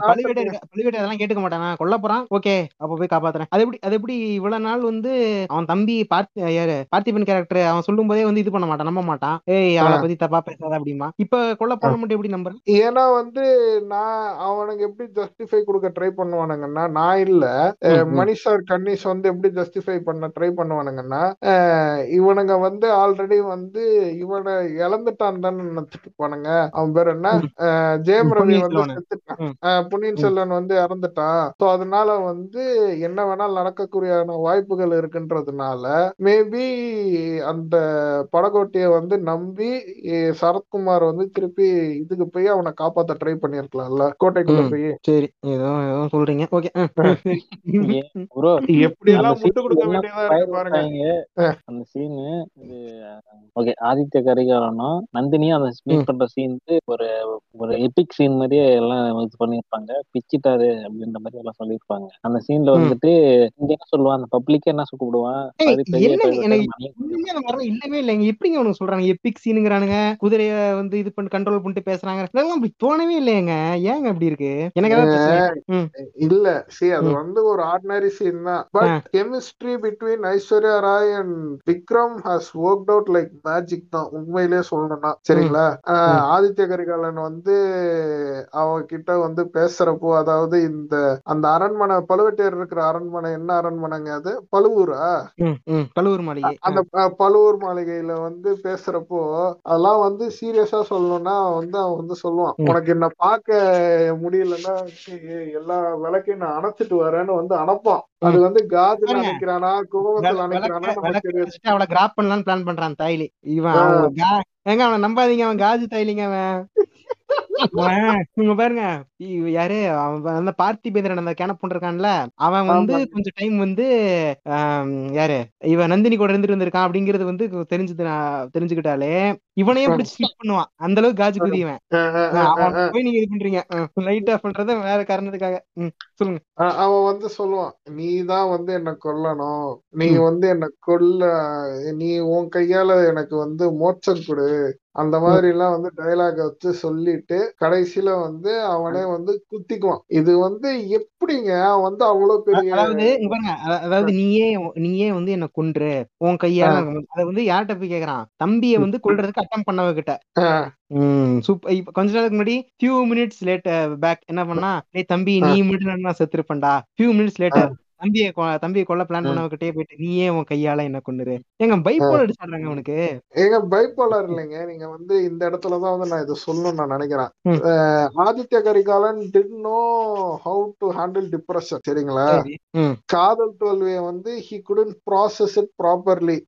பழுவேட்டை அதெல்லாம் கேட்டுக்க மாட்டானா? கொல்ல போறான்? ஓகே அப்ப போய் காப்பாத்துறேன். அது எப்படி அது எப்படி இவ்வளவு நாள் வந்து அவன் தம்பி பார்த்தி யாரு? பார்த்திபன் கேரக்டர் அவன் சொல்லும் போதே வந்து இது பண்ண மாட்டான் நம்ப மாட்டான். ஏய் அவளை பத்தி தப்பா பேசாத அப்படிமா இப்ப கொல்ல போன மட்டும் எப்படி நம்புறேன் ஏன்னா வந்து நான் அவனுக்கு எப்படி ஜஸ்டிஃபை கொடுக்க ட்ரை பண்ணுவானுங்கன்னா நான் இல்ல. அஹ் ம், ம், மணிஷார் கன்னிஸ் வந்து எப்படி ஜஸ்டிஃபை பண்ண ட்ரை பண்ணுவானுங்கன்னா இவனுங்க வந்து ஆல்ரெடி வந்து இவனை இழந்துட்டான் தானே நினைச்சிட்டு இருப்பானுங்க. அவன் பேர் என்ன ஜெயம் ரவி வந்து செத்துட்டான். பொன்னியின் செல்வன் வந்து இறந்துட்டான். சோ அதனால வந்து என்ன வேணாலும் நடக்கக்கூடியான வாய்ப்புகள் இருக்குன்றதுனால மேபி அந்த படகோட்டிய வந்து நம்பி சரத்குமார் வந்து திருப்பி இதுக்கு போய் அவனை காப்பாத்த ட்ரை பண்ணிருக்கலாம்ல கோட்டைக்குள்ள. போய். சரி. ஏதோ ஏதோ சொல்றீங்க. ஓகே எப்படி எல்லாம் முட்டு கொடுக்க வேண்டியதா இருக்கு பாருங்க. அந்த சீனு இது ஓகே ஆதித்ய கரிகாலனும் நந்தினியும் அந்த ம், மீட் பண்ற சீன் ஒரு ஒரு எபிக் சீன் மாதிரியே எல்லாம் இது பண்ணிருப்பாங்க பிச்சிட்டாரு அப்படின்ற மாதிரி எல்லாம் சொல்லியிருப்பாங்க. அந்த சீன்ல. வந்துட்டு இங்க என்ன சொல்லுவான்? அந்த பப்ளிக் என்ன கூப்பிடுவான் இல்லவே இல்லைங்க. எப்படிங்க அவனுக்கு சொல்றாங்க? எப்பிக் சீனுங்கிறானுங்க குதிரைய வந்து இது பண்ணி கண்ட்ரோல் பண்ணிட்டு பேசுறாங்க. இதெல்லாம் அப்படி தோணவே இல்லையேங்க. ஏங்க அப்படி இருக்கு? எனக்கு இல்ல. சி அது வந்து ஒரு ஆர்டினரி சீன் தான். But chemistry between Aishwarya Rai and Vikram has work out like magic தான். உண்மையிலேயே சொல்லணும்னா. சரிங்களா? ஆதித்ய கரிகாலன் வந்து அவகிட்ட வந்து பேசுறப்போ அதாவது இந்த அந்த அரண்மனை பழுவேட்டையர் இருக்கிற அரண்மனை என்ன அரண்மனைங்க அது? பழுவூரா? பழுவூர் மாளிகை. அந்த பழுவூர் மாளிகையில வந்து பேசுறப்போ அதெல்லாம் வந்து சீரியஸா சொல்லணும்னா வந்து அவன் வந்து சொல்லுவான் உனக்கு என்ன பார்க்க முடியலன்னா எல்லா விளக்கையும் நான் அணைச்சிட்டு வரேன்னு வந்து அணைப்பான். அது வந்து நமக்கு விளக்க தெரியாது. வச்சுட்டு அவளை கிராப் பண்ணலாம்னு பிளான் பண்றான் தாய்லி. இவன் ஏங்க அவனை நம்பாதீங்க அவன் காஜு தாய்லிங்க அவன். அவன் இங்க பாருங்க யாரு? அவன் அந்த பார்த்திபேந்திரன் அந்த கேனப் இருக்கான்ல அவன் வந்து கொஞ்சம் டைம் வந்து யாரு? இவ நந்தினி கூட இருந்துட்டு வந்திருக்கான் அப்படிங்கறது வந்து தெரிஞ்சது தெரிஞ்சுக்கிட்டாலே இவனையே பிடிச்சி ஸ்கிப் பண்ணுவான். அந்த அளவுக்கு காஜு குதிவன் அவன். போய் நீங்க இது பண்றீங்க. லைட் ஆஃப் பண்றது வேற காரணத்துக்காக. சொல்லுங்க. அவன் வந்து சொல்லுவான் நீ தான் வந்து என்ன கொல்லணும். நீ வந்து என்ன கொல்ல நீ உன் கையால எனக்கு வந்து மோட்சம் கொடு. அந்த மாதிரி எல்லாம் வந்து டைலாக வச்சு சொல்லிட்டு கடைசியில வந்து அவனே வந்து குத்திக்குவான். இது வந்து எப்படிங்க? அவன் வந்து அவ்வளவு பெரிய அதாவது அதாவது நீயே நீயே வந்து என்ன கொன்று உன் கையால. அதை வந்து யார்கிட்ட போய் கேக்குறான்? தம்பிய வந்து கொல்றதுக்கு அட்டம் பண்ணவகிட்ட. அஹ் ம் சூப்பர் இப்ப கொஞ்ச நாளுக்கு முன்னாடி ஃபியூ மினிட்ஸ் லேட் பேக் என்ன பண்ணா டேய் தம்பி நீ மட்டும் நான் செத்துருப்பேன்டா? ஃபியூ மினிட்ஸ் லேட்டர் தம்பியை கொ- தம்பியை கொல்ல பிளான் அஹ் பண்ணவகிட்டே போயிட்டு நீயே உன் கையால என்ன கொண்டுரு அஹ் பைப்போல் அடிச்சாடுறாங்க அவனுக்கு. ஏங்க பைப்போலார் இல்லைங்க. நீங்க வந்து இந்த இடத்துலதான் வந்து நான் இதை சொல்லணும்னு நான் நினைக்கிறேன். Aditya Karikalan did know how to handle depression சரிங்களா? காதல் தோல்வியை வந்து he couldn't process it properly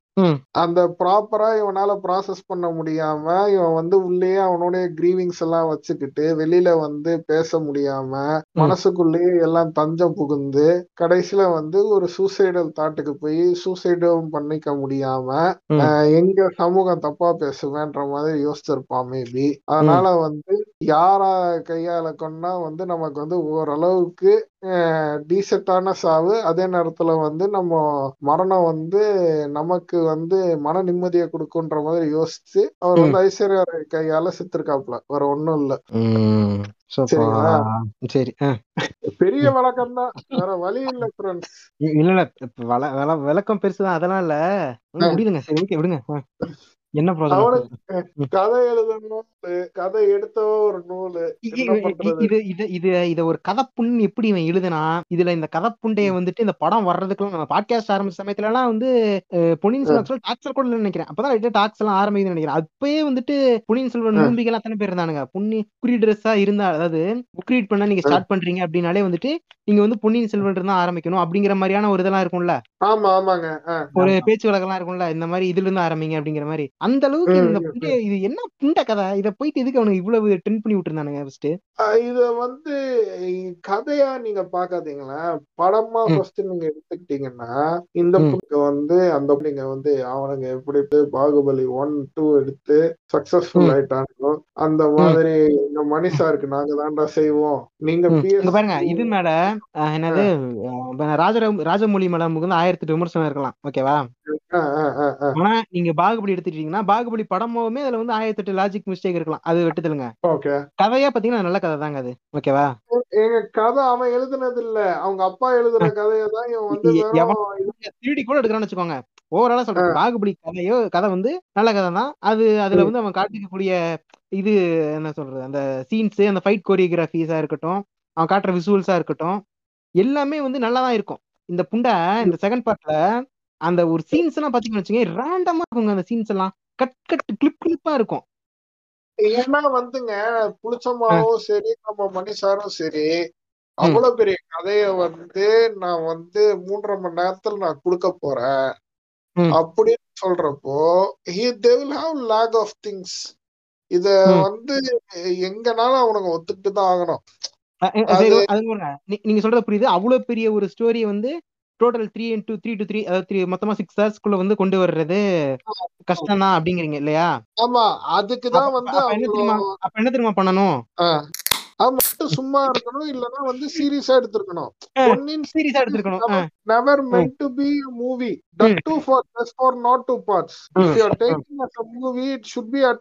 அந்த ப்ராப்பரா இவனால ப்ராசஸ் பண்ண முடியாம இவன் வந்து உள்ளேயே அவனுடைய கிரீவிங்ஸ் எல்லாம் வச்சுக்கிட்டு வெளியில வந்து பேச முடியாம மனசுக்குள்ளேயே எல்லாம் தஞ்சம் புகுந்து கடைசியில வந்து ஒரு சூசைடல் தாட்டுக்கு போய் சூசைடும் பண்ணிக்க முடியாம எங்க சமூகம் தப்பா பேசுவேன்ற மாதிரி யோசிச்சிருப்பான் மேபி அதனால வந்து யாரா கையால கொண்டா வந்து நமக்கு வந்து ஓரளவுக்கு டீசென்டான சாவு. அதே நேரத்துல வந்து நம்ம மரணம் வந்து நமக்கு வந்து மன நிம்மதியை கொடுக்குன்ற மாதிரி யோசிச்சு அவர் வந்து ஐஸ்வர்யா ராய் கையால செத்துருக்காப்ல வேற ஒண்ணும் இல்ல. சரிங்களா? சரி. பெரிய வழக்கம் தான் வேற வழி இல்ல ஃப்ரெண்ட்ஸ் இல்ல இல்ல. விளக்கம் பெருசுதான். அதெல்லாம் இல்ல. முடியுதுங்க சரி விடுங்க. என்ன கதை எழுத நூலு கதை எடுத்தவ ஒரு நூலு இது இது இது இத ஒரு கதைப்புண் எப்படி இவன் எழுதுனா இதுல இந்த கதைப்புண்டைய வந்துட்டு இந்த படம் வர்றதுக்குலாம் நம்ம பாட்காஸ்ட் ஆரம்பிச்ச சமயத்துல எல்லாம் வந்து பொன்னியின் செல்வன் டாக்ஸர் கூட நினைக்கிறேன். அப்பதான் டாக்ஸ் எல்லாம் ஆரம்பிக்குதுன்னு நினைக்கிறேன். அப்பயே வந்துட்டு பொன்னியின் செல்வன். நூம்பிகள் அத்தனை பேர் இருந்தானுங்க. பொன்னி புக் ரீடர்ஸா இருந்தா அதாவது புக் ரீட் பண்ண நீங்க ஸ்டார்ட் பண்றீங்க அப்படின்னாலே வந்துட்டு நீங்க வந்து பொன்னியின் செல்வன் தான் ஆரம்பிக்கணும் அப்படிங்கிற மாதிரியான ஒரு இதெல்லாம் இருக்கும்ல? ஆமா ஆமாங்க. ஒரு பேச்சு வழக்கெல்லாம் இருக்கும்ல? இந்த மாதிரி இதுல இருந்து ஆரம்பிங்க அப்படிங்கிற மாதிரி. அந்த அளவுக்கு இந்த புண்டை இது என்ன புண்ட கதை? இத போயிட்டு எதுக்கு அவனுக்கு இவ்வளவு ட்ரெண்ட் பண்ணி விட்டுருந்தானுங்க ஃபர்ஸ்ட் இத வந்து கதையா நீங்க பாக்காதீங்களேன் படமா. ஃபர்ஸ்ட் நீங்க எடுத்துக்கிட்டீங்கன்னா இந்த வந்து அந்த நீங்க வந்து அவனுங்க எப்படி பாகுபலி ஒன் டூ எடுத்து சக்சஸ்ஃபுல் ம். ஆயிட்டாங்களோ அந்த மாதிரி இந்த மணிஷா இருக்கு நாங்க தாண்டா செய்வோம். நீங்க பாருங்க இது மேல அஹ், என்னது ராஜர ராஜமொழி மேல வந்து ஆயிரத்தி விமர்சனம் இருக்கலாம். ஓகேவா? ஆனா நீங்க பாகுபலி எடுத்துட்டீங்கன்னா பாகுபலி படமுமே அதுல வந்து ஆயிரத்தி எட்டு லாஜிக் மிஸ்டேக் இருக்கலாம். அது விட்டுதலுங்க கதையா பாத்தீங்கன்னா நல்ல கதை தாங்க அது. ஓகேவா? எங்க கதை அவன் எழுதுனது இல்ல அவங்க அப்பா எழுதுற கதையை தான் இவன் வந்து திருடி கூட எடுக்கிறான்னு வச்சுக்கோங்க. ஓவராலா சொல்றேன். பாகுபலி கதையோ கதை வந்து நல்ல கதை தான். அது அதுல வந்து அவன் காட்டிக்கக்கூடிய இது என்ன சொல்றது அந்த சீன்ஸ் அந்த ஃபைட் கோரியோகிராஃபிஸா இருக்கட்டும் அவன் காட்டுற விசுவல்ஸா இருக்கட்டும் எல்லாமே வந்து நல்லா தான் இருக்கும். இந்த புண்டை இந்த செகண்ட் பார்ட்ல அந்த ஒரு சீன்ஸ் எல்லாம் பாத்தீங்கன்னு வச்சுக்கோங்க ரேண்டமா இருக்குங்க அந்த சீன்ஸ் எல்லாம். கட் கட் கிளிப் கிளிப்பா இருக்கும். ஏன்னா வந்துங்க புளிச்சமாவும் சரி நம்ம மணிசாரும் சரி அவ்வளவு பெரிய கதைய வந்து நான் வந்து மூன்றரை மணி நேரத்துல நான் கொடுக்க போறேன். அப்படின்னு சொல்றப்போ he they will have lag of things. இத. வந்து எங்கனாலும் அவனுங்க ஒத்துக்கிட்டு தான் ஆகணும் நீங்க சொல்றது புரியுது. அவ்வளவு பெரிய ஒரு ஸ்டோரி வந்து total three into three to three அதாவது த்ரீ மொத்தமா சிக்ஸ் ஹவர்ஸ்க்குள்ள வந்து கொண்டு வர்றது கஷ்டம் தான் அப்படிங்கிறீங்க இல்லையா? ஆமா அதுக்குதான் அப்ப வந்து என்ன தெரியுமா? அப்ப என்ன தெரியுமா பண்ணணும்? மட்டும் சும்மா இருக்கணும் இல்லன்னா வந்து சீரியஸா எடுத்திருக்கணும். ஆ, பொன்னியின் சீரியஸா எடுத்துருக்கணும். ஆ, never meant to be a movie. That too for just for not two parts. If ம். you are taking as a movie, it should be at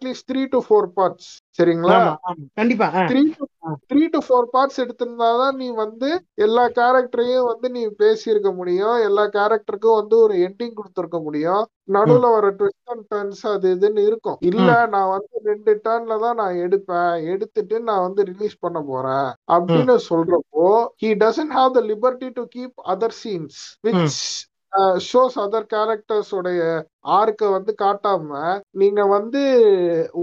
சரிங்களா? கண்டிப்பா three to three to four parts எடுத்திருந்தாதான் நீ வந்து எல்லா கேரக்டரையும் வந்து நீ பேசியிருக்க முடியும். எல்லா கேரக்டருக்கும் வந்து ஒரு எண்டிங் கொடுத்திருக்க முடியும். நடுவுல வர ட்விஸ்ட் அண்ட் டர்ன்ஸ் அது இதுன்னு இருக்கும். இல்ல நான் வந்து ரெண்டு டர்ன்ல தான் நான் எடுப்பேன். எடுத்துட்டு நான் வந்து ரிலீஸ் பண்ண போறேன். அப்படின்னு சொல்றப்போ he doesn't have the liberty to keep other scenes which shows other characters உடைய ஆர்க்க வந்து காட்டாம நீங்க வந்து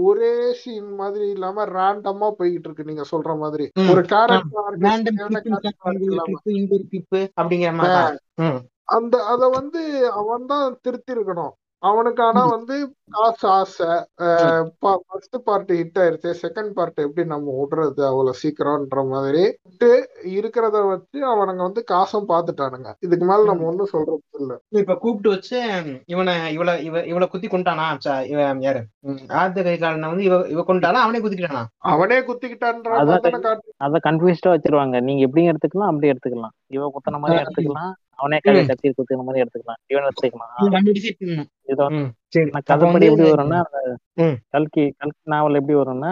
ஒரே சீன் மாதிரி இல்லாம ரேண்டமா போய்கிட்டு இருக்கு நீங்க சொல்ற மாதிரி. ஒரு கேரக்டர் அப்படிங்கிற அந்த அத வந்து அவன் தான் திருத்தி இருக்கணும் அவனுக்கு ஆனா வந்து காசு ஆசை ஃபர்ஸ்ட் பார்ட் ஹிட் ஆயிருச்சு செகண்ட் பார்ட் எப்படி நம்ம விடுறது அவ்வளவு சீக்கிரம்ன்ற மாதிரி இருக்கிறத வச்சு அவனுங்க வந்து காசும் பாத்துட்டானுங்க. இதுக்கு மேல நம்ம ஒண்ணும் சொல்றது இல்ல. இப்ப கூப்பிட்டு வச்சு இவனை இவள இவ இவள குத்தி கொண்டானா இவன் யாரு? ம், ஆதித்த கைகாலனை வந்து இவ இவ கொண்டானா அவனே குத்திக்கிட்டானா? அவனே குத்திக்கிட்டான்ற அத கன்ஃபியூஸ்டா வச்சிருவாங்க. நீங்க எப்படியும் எடுத்துக்கலாம் அப்படி எடுத்துக்கலாம். இவ குத்துன மாதிரி எடுத்துக்கலாம். அவனே கையில கத்தி குத்துன மாதிரி எடுத்துக்கலாம். இவன் எடுத்துக்கலாம் அப்ப கதைப்படி எப்படி வரும்னா. கல்கி கல்கி நாவல் எப்படி வரும்னா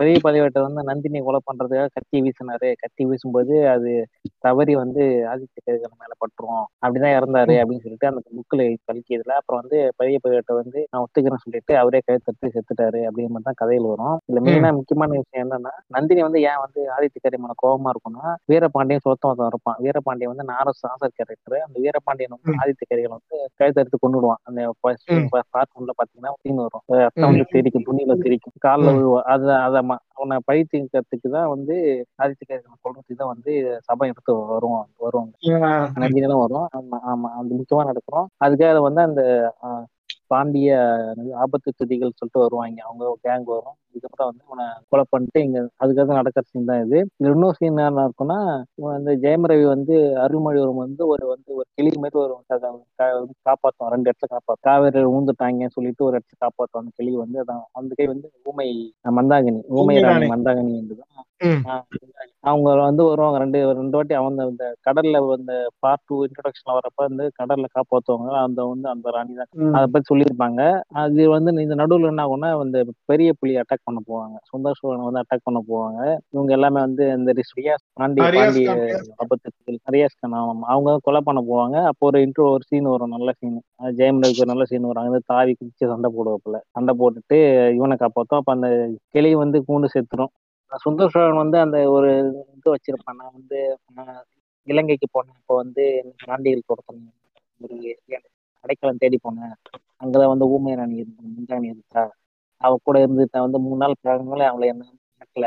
பெரிய பதிவேட்டர் வந்து நந்தினி கொலை பண்றதுக்காக கத்தி வீசினாரு. கத்தி வீசும்போது அது தவறி வந்து ஆதித்ய கரிகாலன் மேல பட்டுரும். அப்படிதான் இறந்தாரு அப்படின்னு சொல்லிட்டு அந்த புக்ல கல்கி இதுல அப்புறம் வந்து பெரிய பதிவேட்டர் வந்து நான் ஒத்துக்கிறேன்னு சொல்லிட்டு அவரே கை தட்டி செத்துட்டாரு. அப்படிங்கிற மாதிரி தான் கதையில் வரும். இதுல மெயினா முக்கியமான விஷயம் என்னன்னா நந்தினி வந்து ஏன் வந்து ஆதித்ய கரிகாலன் கோபமா இருக்கும்னா வீரபாண்டியன் சொத்தம் இருப்பான். வீரபாண்டியன் வந்து நாரஸ் ஆசர் கேரக்டர் அந்த வீரபாண்டியன் வந்து ஆதித்ய கரிகாலன் வந்து கழுத்தறுத்து கொண்டுடுவான் அந்த பாத்தீங்கன்னா தீன் வரும். ரத்தம் வந்து தெரிக்கும் துணியில தெரிக்கும் காலில் விழுவான் அது அதை அவனை பழி தீர்க்கறதுக்கு தான் வந்து ஆதித்ய கரிகாலன் சொல்றதுக்கு தான் வந்து சபை எடுத்து வரும் வரும் நந்தினிலும் வரும். ஆமா ஆமா. அந்த முக்கியமா நடக்கிறோம் அதுக்காக வந்து அந்த பாண்டிய ஆபத்து துதிகள் சொல்லிட்டு வருவாங்க. அவங்க கேங் வரும். இதுக்கப்புறம் வந்து இவனை கொலை பண்ணிட்டு இங்க அதுக்காக நடக்கிற சீன் தான் இது. இன்னொரு சீன் என்ன இருக்கும்னா இவன் வந்து ஜெயம் ரவி வந்து அருள்மொழிவர்மன் வந்து ஒரு வந்து ஒரு கிளி மாதிரி ஒரு கா- கா- வந்து காப்பாத்தும் ரெண்டு இடத்துல காப்பாத்தும் காவேரி ஊந்துட்டாங்கன்னு சொல்லிட்டு ஒரு இடத்துல காப்பாத்தும் அந்த கிளி வந்து. அதான் அந்த கை வந்து ஊமை மந்தாகினி ஊமை ராணி. மந்தாகினி என்றுதான். அவங்க வந்து வருவாங்க. ரெண்டு ரெண்டு வாட்டி அவங்க இந்த கடல்ல இந்த பார்ட் டூ இன்ட்ரடக்ஷன்ல வரப்ப வந்து கடல்ல காப்பாத்துவாங்க. அந்த வந்து அந்த ராணி தான். அதை பத்தி சொல்லியிருப்பாங்க. அது வந்து இந்த நடுவுல என்ன ஆகும்னா இந்த பெரிய புலி அட்டாக் பண்ண போவாங்க. சுந்தர் சோழனை வந்து அட்டாக் பண்ண போவாங்க. இவங்க எல்லாமே வந்து இந்த ரியாஸ் கான், ரியாஸ் ஆபத்து ரியாஸ் அவங்க கொலை பண்ண போவாங்க. அப்போ ஒரு இன்ட்ரோ ஒரு சீன் வரும். நல்ல சீன் ஜெயம் ரவிக்கு ஒரு நல்ல சீன் வரும். அங்க தாவி குதிச்சு சண்டை போடுவாப்புல. சண்டை போட்டுட்டு இவனை காப்பாத்தும். அப்ப அந்த கிளி வந்து கூண்டு செத்துரும். சுந்தர் சோழன் வந்து அந்த ஒரு இது வச்சிருப்பான். நான் வந்து இலங்கைக்கு போனேன். இப்போ வந்து பாண்டியர்கள் கொடுத்தேன் ஒரு அடைக்கலம் தேடி போனேன். அங்கதான் வந்து ஊமை ராணி இருந்தா முந்தாணி இருந்தா அவ கூட இருந்து நான் வந்து மூணு நாள் பிறகுனால அவளை என்ன மறக்கல.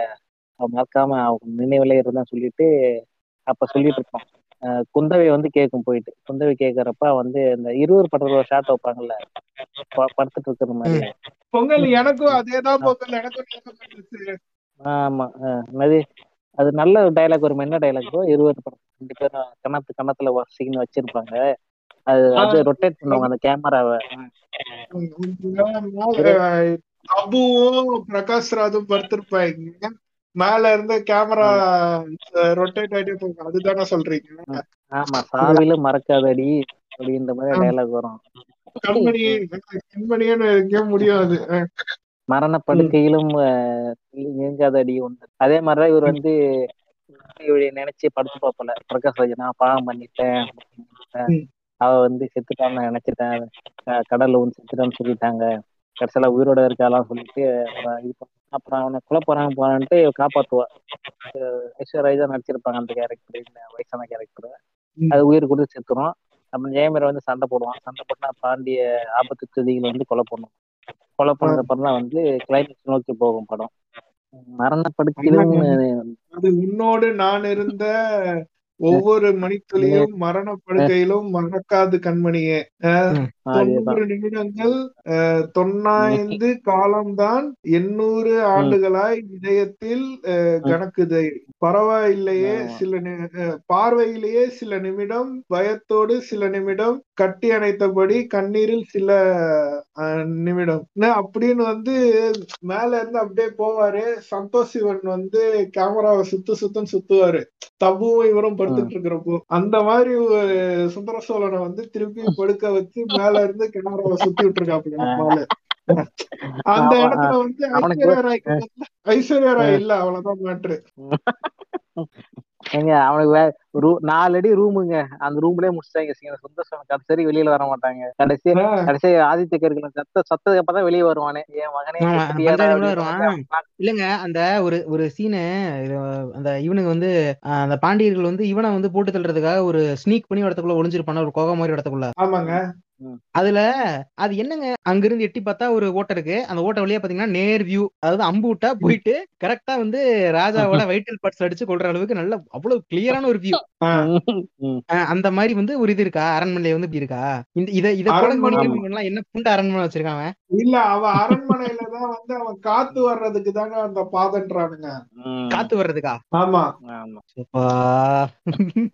அவ மறக்காம அவ நினைவுல இருந்தா சொல்லிட்டு அப்ப சொல்லிட்டு இருப்பான். குந்தவை வந்து கேட்கும் போயிட்டு. குந்தவை கேட்கறப்ப வந்து இந்த இருவர் படத்துல ஒரு ஷாட் வைப்பாங்கல்ல படுத்துட்டு இருக்கிற மாதிரி. பொங்கல் எனக்கும் அதேதான் பொங்கல். எனக்கும். ஆமா என்னது? அது நல்ல டைலாக் வரும். என்ன டைலாக்கோ இருவர் படம். ரெண்டு பேரும் கணத்து கணத்துல சீன் வச்சிருப்பாங்க. அது அது ரொட்டேட் பண்ணுவாங்க அந்த கேமராவை அபுவும் பிரகாஷ் ராஜும் படுத்திருப்பாங்க. மேல இருந்து கேமரா ரொட்டேட் ஆயிட்டே போகும். அதுதானே சொல்றீங்க? ஆமா. சாவில மறக்காதடி அப்படின்ற மாதிரி. டைலாக் வரும். கண்மணி கண்மணின்னு முடியாது. மரண படுக்கையிலும் அஹ், நீங்காதடி ஒன்று அதே மாதிரிதான் இவர் வந்து நினைச்சு படுத்து பார்ப்பல. பிரகாஷ் ராஜ் நான் பாவம் பண்ணிட்டேன். அவ வந்து செத்துட்டான்னு நான் நினைச்சிட்டேன். கடல்ல வந்து செத்துட்டான்னு சொல்லிட்டாங்க. கடைசியில உயிரோட இருக்காலாம் சொல்லிட்டு அப்புறம் அவனை கொலை போறாங்க போறான்ட்டு காப்பாத்துவா. ஐஸ்வர்யா தான் நடிச்சிருப்பாங்க அந்த கேரக்டர் இந்த வயசான கேரக்டர். அது உயிர் கொடுத்து செத்துரும். அப்புறம் ஜெயமீர் வந்து சண்டை போடுவான். சண்டை போட்டா பாண்டிய ஆபத்து துதிகள் வந்து கொலை பண்ணும் கொலை பண்ணது அப்புறம் தான் வந்து கிளைமேக்ஸ் நோக்கி போகும் படம். மரணப்படுக்கையிலும் அது உன்னோடு நான் இருந்த ஒவ்வொரு மணித்துளியும் மரண படுக்கையிலும் மறக்காது கண்மணியே. தொண்ணூறு நிமிடங்கள் தொண்ணாய்ந்து காலம்தான் எண்ணூறு ஆண்டுகளாய் இதயத்தில் கணக்குதை. பரவாயில்லையே. சில பார்வையிலேயே சில நிமிடம் பயத்தோடு சில நிமிடம் கட்டி அணைத்தபடி கண்ணீரில் சில நிமிடம். அப்படின்னு வந்து மேல இருந்து அப்படியே போவாரு. சந்தோஷ் சிவன் வந்து கேமராவை சுத்து சுத்தம் சுத்துவாரு. தபுவும் இவரும் படுத்துட்டு இருக்கிறப்போ அந்த மாதிரி சுந்தர சோழனை வந்து திருப்பி படுக்க வச்சு மேல இருந்து கேமராவை சுத்தி விட்டுருக்காப்புல நம்மால. அந்த இடத்துல வந்து ஐஸ்வர்யா ராய் ஐஸ்வர்யா ராய் இல்ல அவ்வளவுதான் மேட்ரு ஏங்க அவனுக்கு வே ரூ- நாலு அடி ரூமுங்க. அந்த ரூம்லயே முடிச்சிட்டாங்க சீன சுந்தர் கடைசி வெளியில வர மாட்டாங்க. கடைசி கடைசி ஆதித்ய கருக்கல சத்த சத்ததுக்கு அப்புறம் தான் வெளியே வருவானே. என் மகனே இல்லங்க அந்த ஒரு ஒரு சீனு அந்த இவனுக்கு வந்து அந்த பாண்டியர்கள் வந்து இவனை வந்து போட்டு தள்ளுறதுக்காக ஒரு ஸ்னீக் பண்ணி இடத்துக்குள்ள ஒளிஞ்சிருப்பான ஒரு கோகை மாதிரி இடத்துக்குள்ள ஆமாங்க. அதுல அது என்னங்க? அங்கிருந்து எட்டி பார்த்தா ஒரு ஓட்டை இருக்கு. அந்த ஓட்டை வழியா பாத்தீங்கன்னா நேர் வியூ அதாவது அம்பு விட்டா போயிட்டு கரெக்டா வந்து ராஜாவோட வைட்டல் பட்ஸ் அடிச்சு கொள்ற அளவுக்கு நல்ல அவ்வளவு கிளியரான ஒரு வியூ. அந்த மாதிரி வந்து ஒரு இது இருக்கா? அரண்மனையில வந்து இப்படி இருக்கா? இந்த இத இத அரண்மனை- கவனிக்காம என்ன புண்ட அரண்மனை வச்சிருக்கான் அவன்? இல்ல அவன் அரண்மனையில தான் வந்து அவன் காத்து வர்றதுக்கு தாங்க அந்த பாதன்றானுங்க. காத்து வர்றதுக்கா? ஆமா. ஆமா.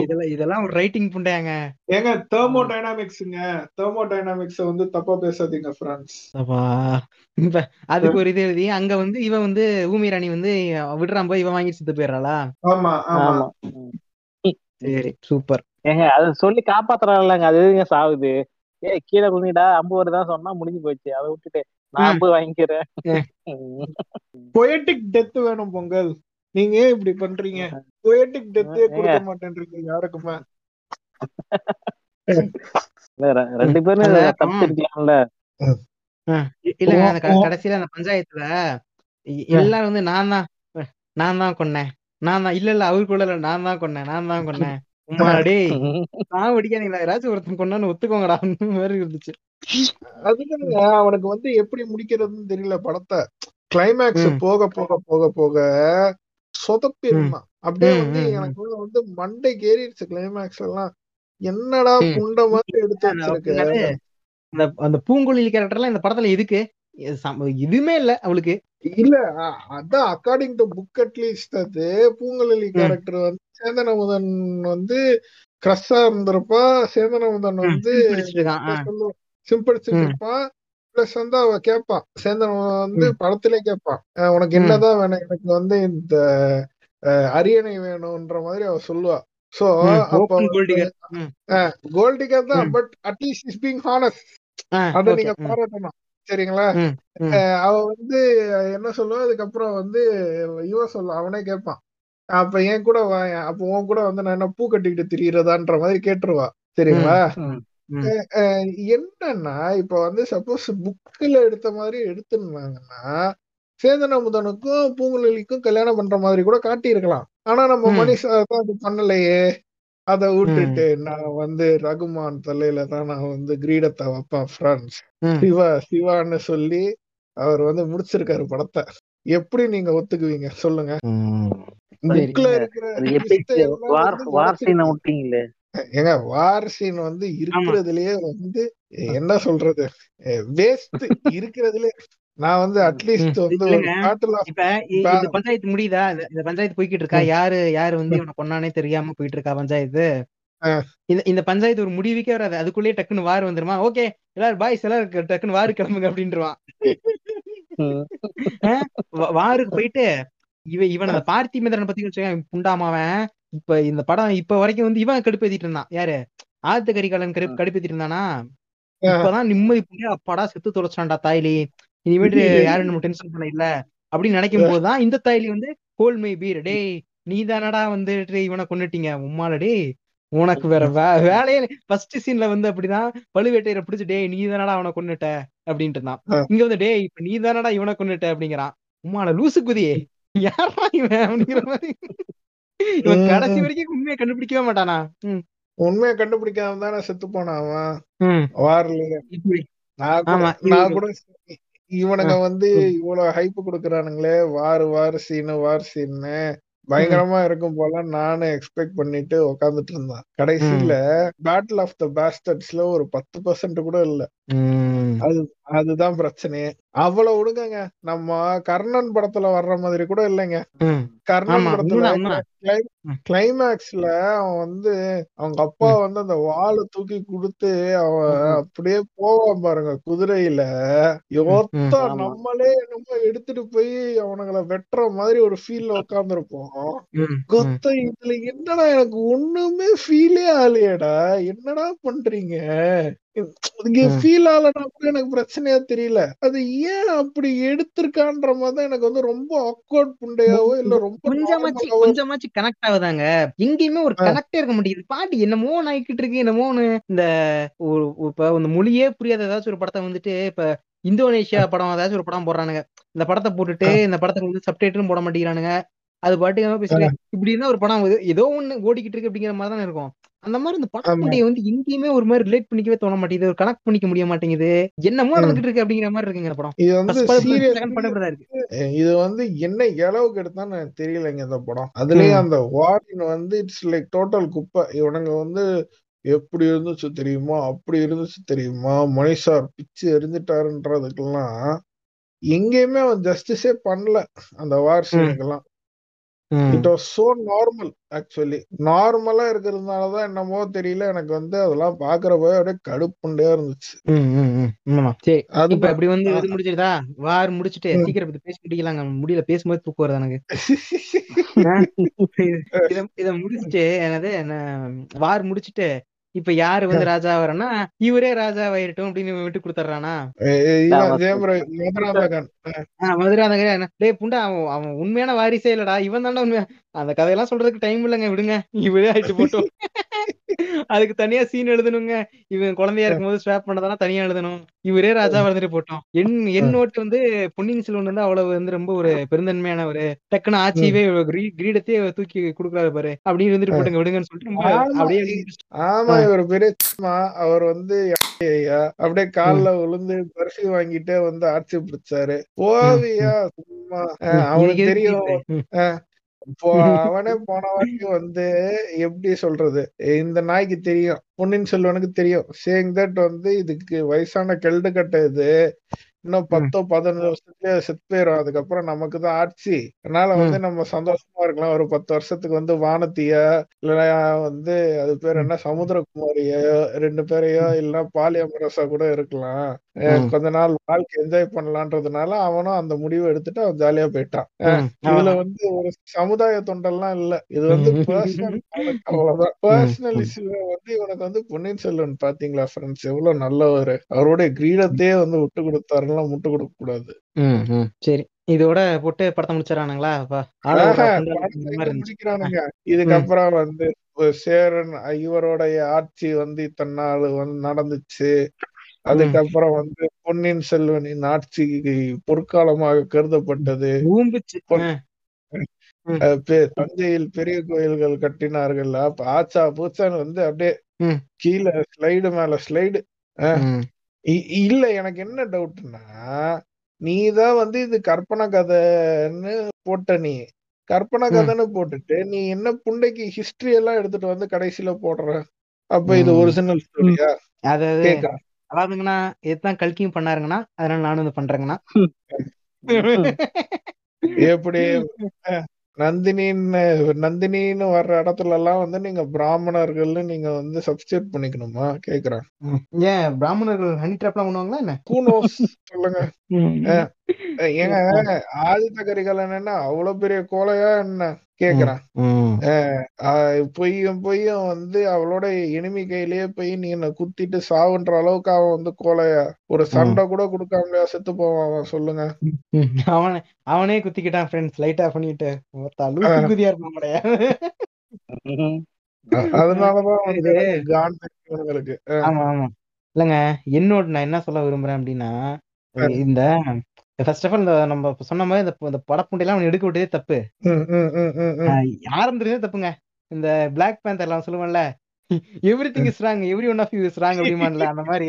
இதெல்லாம் இதெல்லாம் ஒரு ரைட்டிங் புண்டையாங்க. ஏங்க தெர்மோ டைனாமிக்ஸ்ங்க தெர்மோ டைனாமிக்ஸ் வந்து தப்பா பேசாதீங்க ஃப்ரெண்ட்ஸ் அப்பா. இப்ப அதுக்கு ஒரு இது எழுதி அங்க வந்து இவன் வந்து ஊமி ராணி வந்து விடுறான் போய் இவன் வாங்கி செத்து போயிடுறாளா? ஆமா ஆமா. சரி சூப்பர். ஏங்க அது சொல்லி காப்பாத்துறாங்க அது எதுங்க சாவுது? ஏய் கீழே குனிடா அம்பு வருதான் சொன்னா முடிஞ்சு போச்சு அதை விட்டுட்டு நான். அம்பு வாங்கிக்கிறேன். பொயட்டிக் டெத் வேணும் பொங்கல். நீங்க ஏன் இப்படி பண்றீங்க? பொயட்டிக் டெத்தே கொடுக்க மாட்டேன்றீங்க யாருக்குமே? ரெண்டு பேரும் தப்பிச்சிருக்கலாம்ல. அந்த கடைசியில அந்த பஞ்சாயத்துல எல்லாரும் வந்து நான் தான் நான் தான் கொன்னேன். நான் தான் இல்ல இல்ல அவருக்குள்ள இல்ல நான் தான் கொன்னேன் நான் தான் கொன்னேன். உம்மா டேய் நான் வெடிக்காதீங்களா யாராச்சும் ஒருத்தன் கொண்டான்னு ஒத்துக்கோங்கடா அந்த மாதிரி இருந்துச்சு. அதுதாங்க அவனுக்கு வந்து எப்படி முடிக்கிறதுன்னு தெரியல படத்தை. கிளைமேக்ஸ். போக போக போக போக சொதப்பிருந்தான் அப்படியே வந்து. எனக்கு வந்து மண்டை ஏறிடுச்சு கிளைமேக்ஸ் எல்லாம் என்னடா. புண்ட மாதிரி எடுத்து அந்த அந்த பூங்குழலி கேரக்டர்லாம் இந்த படத்துல எதுக்கு இது சம- இதுவுமே இல்ல அவளுக்கு இல்ல அதான் அக்கார்டிங் டு புக் அட்லீஸ்ட் அது பூங்குழலி. கேரக்டர் வந்து சேந்தனமுதன் வந்து கிரஷா இருந்திருப்பா சேந்தனமுதன் வந்து. சிம்படிச்சுட்டு. இருப்பான் பிளஸ் வந்து அவ கேட்பான் சேந்தனமுதன் வந்து. படத்திலே கேட்பான் உனக்கு. என்னதான் வேணும் எனக்கு வந்து இந்த அரியணை வேணும்ன்ற மாதிரி அவ சொல்லுவா சோ கோல்டு டிகர். தான். But at least is being honest அத. நீங்க ம். பாராட்டணும் சரிங்களா. ம். அஹ் அவ வந்து என்ன சொல்லுவா அதுக்கப்புறம் வந்து இவன் சொல்லுவான் அவனே கேட்பான் அப்ப என் கூட அப்ப உன் கூட வந்து நான் என்ன பூ கட்டிக்கிட்டு திரியறதான்ற மாதிரி கேட்டுருவா சரிங்களா என்னன்னா இப்ப வந்து சப்போஸ் புக்ல எடுத்த மாதிரி எடுத்திருந்தாங்கன்னா சேந்தன முதனுக்கும் பூங்குழலிக்கும் கல்யாணம் பண்ற மாதிரி கூட காட்டியிருக்கலாம். ஆனா நம்ம. மனுஷா தான் அது பண்ணலையே. அத. விட்டுட்டு நான் வந்து ரகுமான் தலையில தான் நான் வந்து கிரீடத்தை வைப்பேன் ஃப்ரெண்ட்ஸ். சிவா சிவான்னு சொல்லி அவர் வந்து முடிச்சிருக்காரு படத்தை. எப்படி நீங்க ஒத்துக்குவீங்க? சொல்லுங்க. புக்ல இருக்கிற ஏங்க வார் சீன் வந்து இருக்கிறதுலயே வந்து என்ன சொல்றது? வேஸ்ட் இருக்கிறதுலே நான் வந்து அட்லீஸ்ட். வந்து இந்த பஞ்சாயத்து முடியுதா? இந்த- பஞ்சாயத்து போய்கிட்டு இருக்கா. யாரு யாரு வந்து இவனை கொன்னானே தெரியாம போயிட்டு இருக்கா பஞ்சாயத்து. இந்த இந்த பஞ்சாயத்து ஒரு முடிவுக்கே வராது. அதுக்குள்ளேயே டக்குன்னு வார் வந்துருமா? ஓகே எல்லாரும் பாய்ஸ் எல்லாரும் டக்குன்னு வாரு கிளம்புங்க? வா- வாருக்கு போயிட்டு இவ இவன் அந்த பார்த்திமேந்திரனை பத்தி வச்சுக்கேன் புண்டாமாவன் இப்ப இந்த படம் இப்ப வரைக்கும் வந்து இவன் கடுப்பேத்திட்டு இருந்தான். யாரு? ஆத்த கரிகாலன் கடுப்பு கடுப்பேத்திட்டு இருந்தானா. இப்பதான் நிம்மதி புரிய அப்பாடா செத்து தொலைச்சான்டா தாய்லி. இனிமேட்டு யாரும் நம்ம டென்ஷன் பண்ண இல்ல அப்படின்னு நினைக்கும் போதுதான் இந்த தாய்லி வந்து கோல் மை பீர் டேய் நீ தானடா வந்துட்டு இவனை கொண்டுட்டீங்க உம்மால டேய். உனக்கு வேற வே- வேலையே ஃபர்ஸ்ட் சீன்ல வந்து அப்படிதான் பழுவேட்டையரை பிடிச்சு டேய் நீ தானடா அவனை கொண்டுட்ட அப்படின்ட்டு இருந்தான். இங்க வந்து டேய் இப்ப நீ தானடா இவனை கொண்டுட்ட அப்படிங்கிறான். உம்மால லூசு குதியே. யாரா இவன்? அப்படிங்கிற மாதிரி. இவன் கடைசி. வரைக்கும் உண்மையை கண்டுபிடிக்கவே மாட்டானா? உண்மையை கண்டுபிடிக்காம தானே செத்து போனான் அவன். வார்ல. நான் கூட இவனுங்க வந்து. இவ்வளவு ஹைப் கொடுக்குறானுங்களே வார் வார் சீனு வார் சீன்னு பயங்கரமா இருக்கும் போல நானும் எக்ஸ்பெக்ட் பண்ணிட்டு உக்காந்துட்டு இருந்தேன் கடைசியில பேட்டில் ஆஃப் த பேஸ்டர்ட்ஸ்ல ஒரு பத்து பர்சன்ட் கூட இல்ல. அது அதுதான் பிரச்சனையே அவ்வளவு விடுங்கங்க நம்ம கர்ணன் படத்துல வர்ற மாதிரி கூட இல்லைங்க. கர்ணன் படத்துல. கிளைமேக்ஸ்ல அவன் வந்து அவங்க அப்பா. வந்து அந்த வாளை தூக்கி கொடுத்து அவன். அப்படியே போவான் பாருங்க குதிரையில யோத்தா. நம்மளே என்னமோ எடுத்துட்டு போய் அவனுங்கள வெட்டுற மாதிரி ஒரு ஃபீல்ல உட்காந்துருப்போம். கொத்த இதுல என்னடா எனக்கு ஒண்ணுமே ஃபீலே ஆகலையேடா என்னடா பண்றீங்க. ஃபீல் ஆகலன்னா கூட எனக்கு பிரச்சனையா தெரியல. அது ஏன் அப்படி எடுத்திருக்கான்ற மாதிரி எனக்கு வந்து ரொம்ப ஆக்வர்ட் புண்டையாவோ இல்ல ரொம்ப கொஞ்சமாச்சு கனெக்ட் ஆகுதாங்க. எங்கேயுமே ஒரு. கனெக்டே இருக்க மாட்டேங்குது. பாட்டு என்னமோ நாய்க்கிட்டு இருக்கு என்னமோன்னு இந்த இப்ப இந்த மொழியே புரியாத ஏதாச்சும் ஒரு படத்தை வந்துட்டு இப்ப இந்தோனேஷியா படம் ஏதாச்சும் ஒரு படம் போடுறானுங்க. இந்த படத்தை போட்டுட்டு இந்த படத்துக்கு வந்து சப்டைட்டிலும் போட மாட்டேங்கிறானுங்க. அது பாட்டுக்கு பேசிட்டு இப்படி இருந்தா ஒரு படம் ஏதோ- ஏதோ ஒண்ணு ஓடிக்கிட்டு இருக்கு அப்படிங்கிற மாதிரி தானே இருக்கும். அந்த மாதிரி இந்த படத்துடைய வந்து எங்கேயுமே ஒரு மாதிரி ரிலேட் பண்ணிக்கவே தோண மாட்டேங்குது. ஒரு கனெக்ட் பண்ணிக்க முடிய மாட்டேங்குது. என்னமோ. நடந்துட்டு இருக்கு அப்படிங்கிற மாதிரி இருக்குங்க படம். இது வந்து இருக்கு. இது வந்து என்ன அளவுக்கு எடுத்தான்னு எனக்கு தெரியலைங்க இந்த படம். அதுலயும். அந்த வார்டின் வந்து இட்ஸ் லைக் டோட்டல் குப்பை. இவனுங்க வந்து எப்படி இருந்துச்சு தெரியுமா? அப்படி இருந்துச்சு தெரியுமா? மணிஷார் பிச்சு எரிஞ்சிட்டாருன்றதுக்கெல்லாம் எங்கேயுமே அவன் ஜஸ்டிஸே பண்ணல. அந்த war சீனுக்கெல்லாம். It was so normal actually நார்மலா இருக்கிறதுனாலதான் என்னமோ தெரியல. எனக்கு வந்து அதெல்லாம் பாக்குறப்ப அப்படியே கடுப்புண்டையா இருந்துச்சு. அது இப்ப இப்படி வந்து. இது முடிச்சிருதா வார் முடிச்சிட்டு. சீக்கிரம் இப்ப பேசி முடிக்கலாங்க. முடியல பேசும்போது தூக்கம் வருது எனக்கு? இத முடிச்சிட்டு என்னது என்ன, வார் முடிச்சிட்டு இப்ப யாரு வந்து ராஜா வரனா இவரே ராஜா ஆயிரட்டும் அப்படின்னு விட்டு கொடுத்துறானா மதுராந்தகன். டேய் புண்டா அவன் அவன் உண்மையான வாரிசே இல்லடா. இவன் தான்டா உண்மையா அந்த கதையெல்லாம் சொல்றதுக்கு டைம் இல்லைங்க விடுங்க. இவரே ஆயிட்டு போட்டோம். அதுக்கு தனியா சீன் எழுதணுங்க. இவன் குழந்தையா இருக்கும்போது ஸ்வாப் பண்ணதெல்லாம் தனியா எழுதணும். இவரே ராஜா வந்துட்டு போட்டோம். என் என் நோட்டு வந்து பொன்னியின் செல்வன் வந்து அவ்வளவு வந்து ரொம்ப ஒரு பெருந்தன்மையான ஒரு டக்குன்னு ஆட்சியவே கிரீ- கிரீடத்தையே தூக்கி கொடுக்குறாரு பாரு. அப்படின்னு இருந்துட்டு போட்டுங்க விடுங்கன்னு சொல்லிட்டு. அப்படியே ஆமா. இவர் பெரிய அவர் வந்து அப்படியே கால்ல விழுந்து பர்ஃபி வாங்கிட்டே வந்து ஆட்சி பிடிச்சாரு. போவியா சும்மா அவனுக்கு தெரியும். அவனே போன வாட்டி வந்து எப்படி சொல்றது? இந்த நாய்க்கு தெரியும். பொன்னியின் செல்வனுக்கு தெரியும். சேங் தட் வந்து இதுக்கு வயசான கெல்டு கட்ட இது. இன்னும் பத்தோ பதினஞ்சு வருஷத்துலயே செத்து போயிடும் அதுக்கப்புறம் நமக்கு தான் ஆட்சி. அதனால வந்து நம்ம சந்தோஷமா இருக்கலாம். ஒரு பத்து வருஷத்துக்கு வந்து வானத்திய இல்ல வந்து அது பேர் என்ன? சமுத்திரகுமாரியோ ரெண்டு பேரையோ இல்ல பாலியமரசா கூட இருக்கலாம். கொஞ்ச நாள் வாழ்க்கை என்ஜாய் பண்ணலான்றதுனால அவனும் அந்த முடிவை எடுத்துட்டு அவன் ஜாலியா போயிட்டான். இதுல. வந்து ஒரு சமுதாய தொண்டெல்லாம் இல்ல. இது வந்து. பர்சனல் அவ்வளவுதான். பர்சனல் இஷ்யூ வந்து இவனுக்கு வந்து பொன்னியின் செல்வன் பாத்தீங்களா ஃப்ரெண்ட்ஸ் எவ்வளவு நல்லவர். அவருடைய கிரீடத்தையே வந்து விட்டு கொடுத்தாருன்னா முட்டு கொடுக்க கூடாது. சரி. இதோட போட்டு படத்தை முடிச்சிடறானுங்களா? இதுக்கப்புறம் வந்து சேரன் இவருடைய ஆட்சி வந்து இத்தனை நாள் வந்து நடந்துச்சு. அதுக்கப்புறம் வந்து பொன்னியின் செல்வனின் ஆட்சி பொற்காலமாக கருதப்பட்டது. தஞ்சையில் பெரிய கோயில்கள் கட்டினார்கள். அப்ப ஆச்சா பூச்சான்னு வந்து அப்படியே. கீழே ஸ்லைடு மேல ஸ்லைடு. இல்ல எனக்கு என்ன டவுட்னா நீ தான் வந்து இது கற்பனை கதைன்னு போட்ட நீ. கற்பனை. கதைன்னு போட்டுட்டு நீ என்ன புண்டைக்கு ஹிஸ்டரி எல்லாம் எடுத்துட்டு வந்து கடைசியில போடுற? அப்ப இது. ஒரிஜினல் ஸ்டோரியா அதாவது அதாவதுங்கண்ணா இதுதான் கல்கியும் பண்ணாருங்கண்ணா அதனால நானும் வந்து பண்றேங்கண்ணா எப்படி? நந்தினின்னு நந்தினின்னு வர்ற இடத்துல எல்லாம் வந்து நீங்க பிராமணர்கள்னு நீங்க வந்து சப்ஸ்டியூட் பண்ணிக்கணுமா? கேக்குறேன். ஏன் பிராமணர்கள் ஹனி ட்ராப்லாம் பண்ணுவாங்களா என்ன? கூனோஸ் சொல்லுங்க. ஏங்க. ஆதித்த கரிகாலன் என்ன அவ்வளவு பெரிய கோலையா என்ன கேக்குறேன்? பொய்யும் பொய்யும் வந்து அவளோட இனிமை கையிலேயே போய் நீ என்ன குத்திட்டு சாவுன்ற அளவுக்கு அவன் வந்து கோலையா? ஒரு சண்டை கூட கொடுக்காமலையா செத்து போவான் அவன் சொல்லுங்க. அவனே அவனே குத்திக்கிட்டான் ஃப்ரெண்ட்ஸ் லைட்டா பண்ணிட்டு. குதியா இருப்பான் படையா அ- அதனாலதான் வந்து காண்ட் ஆமா ஆமா. இல்லங்க என்னோட நான் என்ன சொல்ல விரும்புறேன் அப்படின்னா இந்த ஃபர்ஸ்ட் ஆஃப் ஆல் இந்த நம்ம சொன்ன மாதிரி இந்த படப்புண்டையெல்லாம் அவன் எடுக்க விட்டதே தப்பு. ஆரம்பத்துலேருந்தே தப்புங்க? இந்த பிளாக் பேந்தர்லாம் சொல்லுவேன்ல everything is wrong every one of you is wrong அப்படிமான்ல அந்த மாதிரி.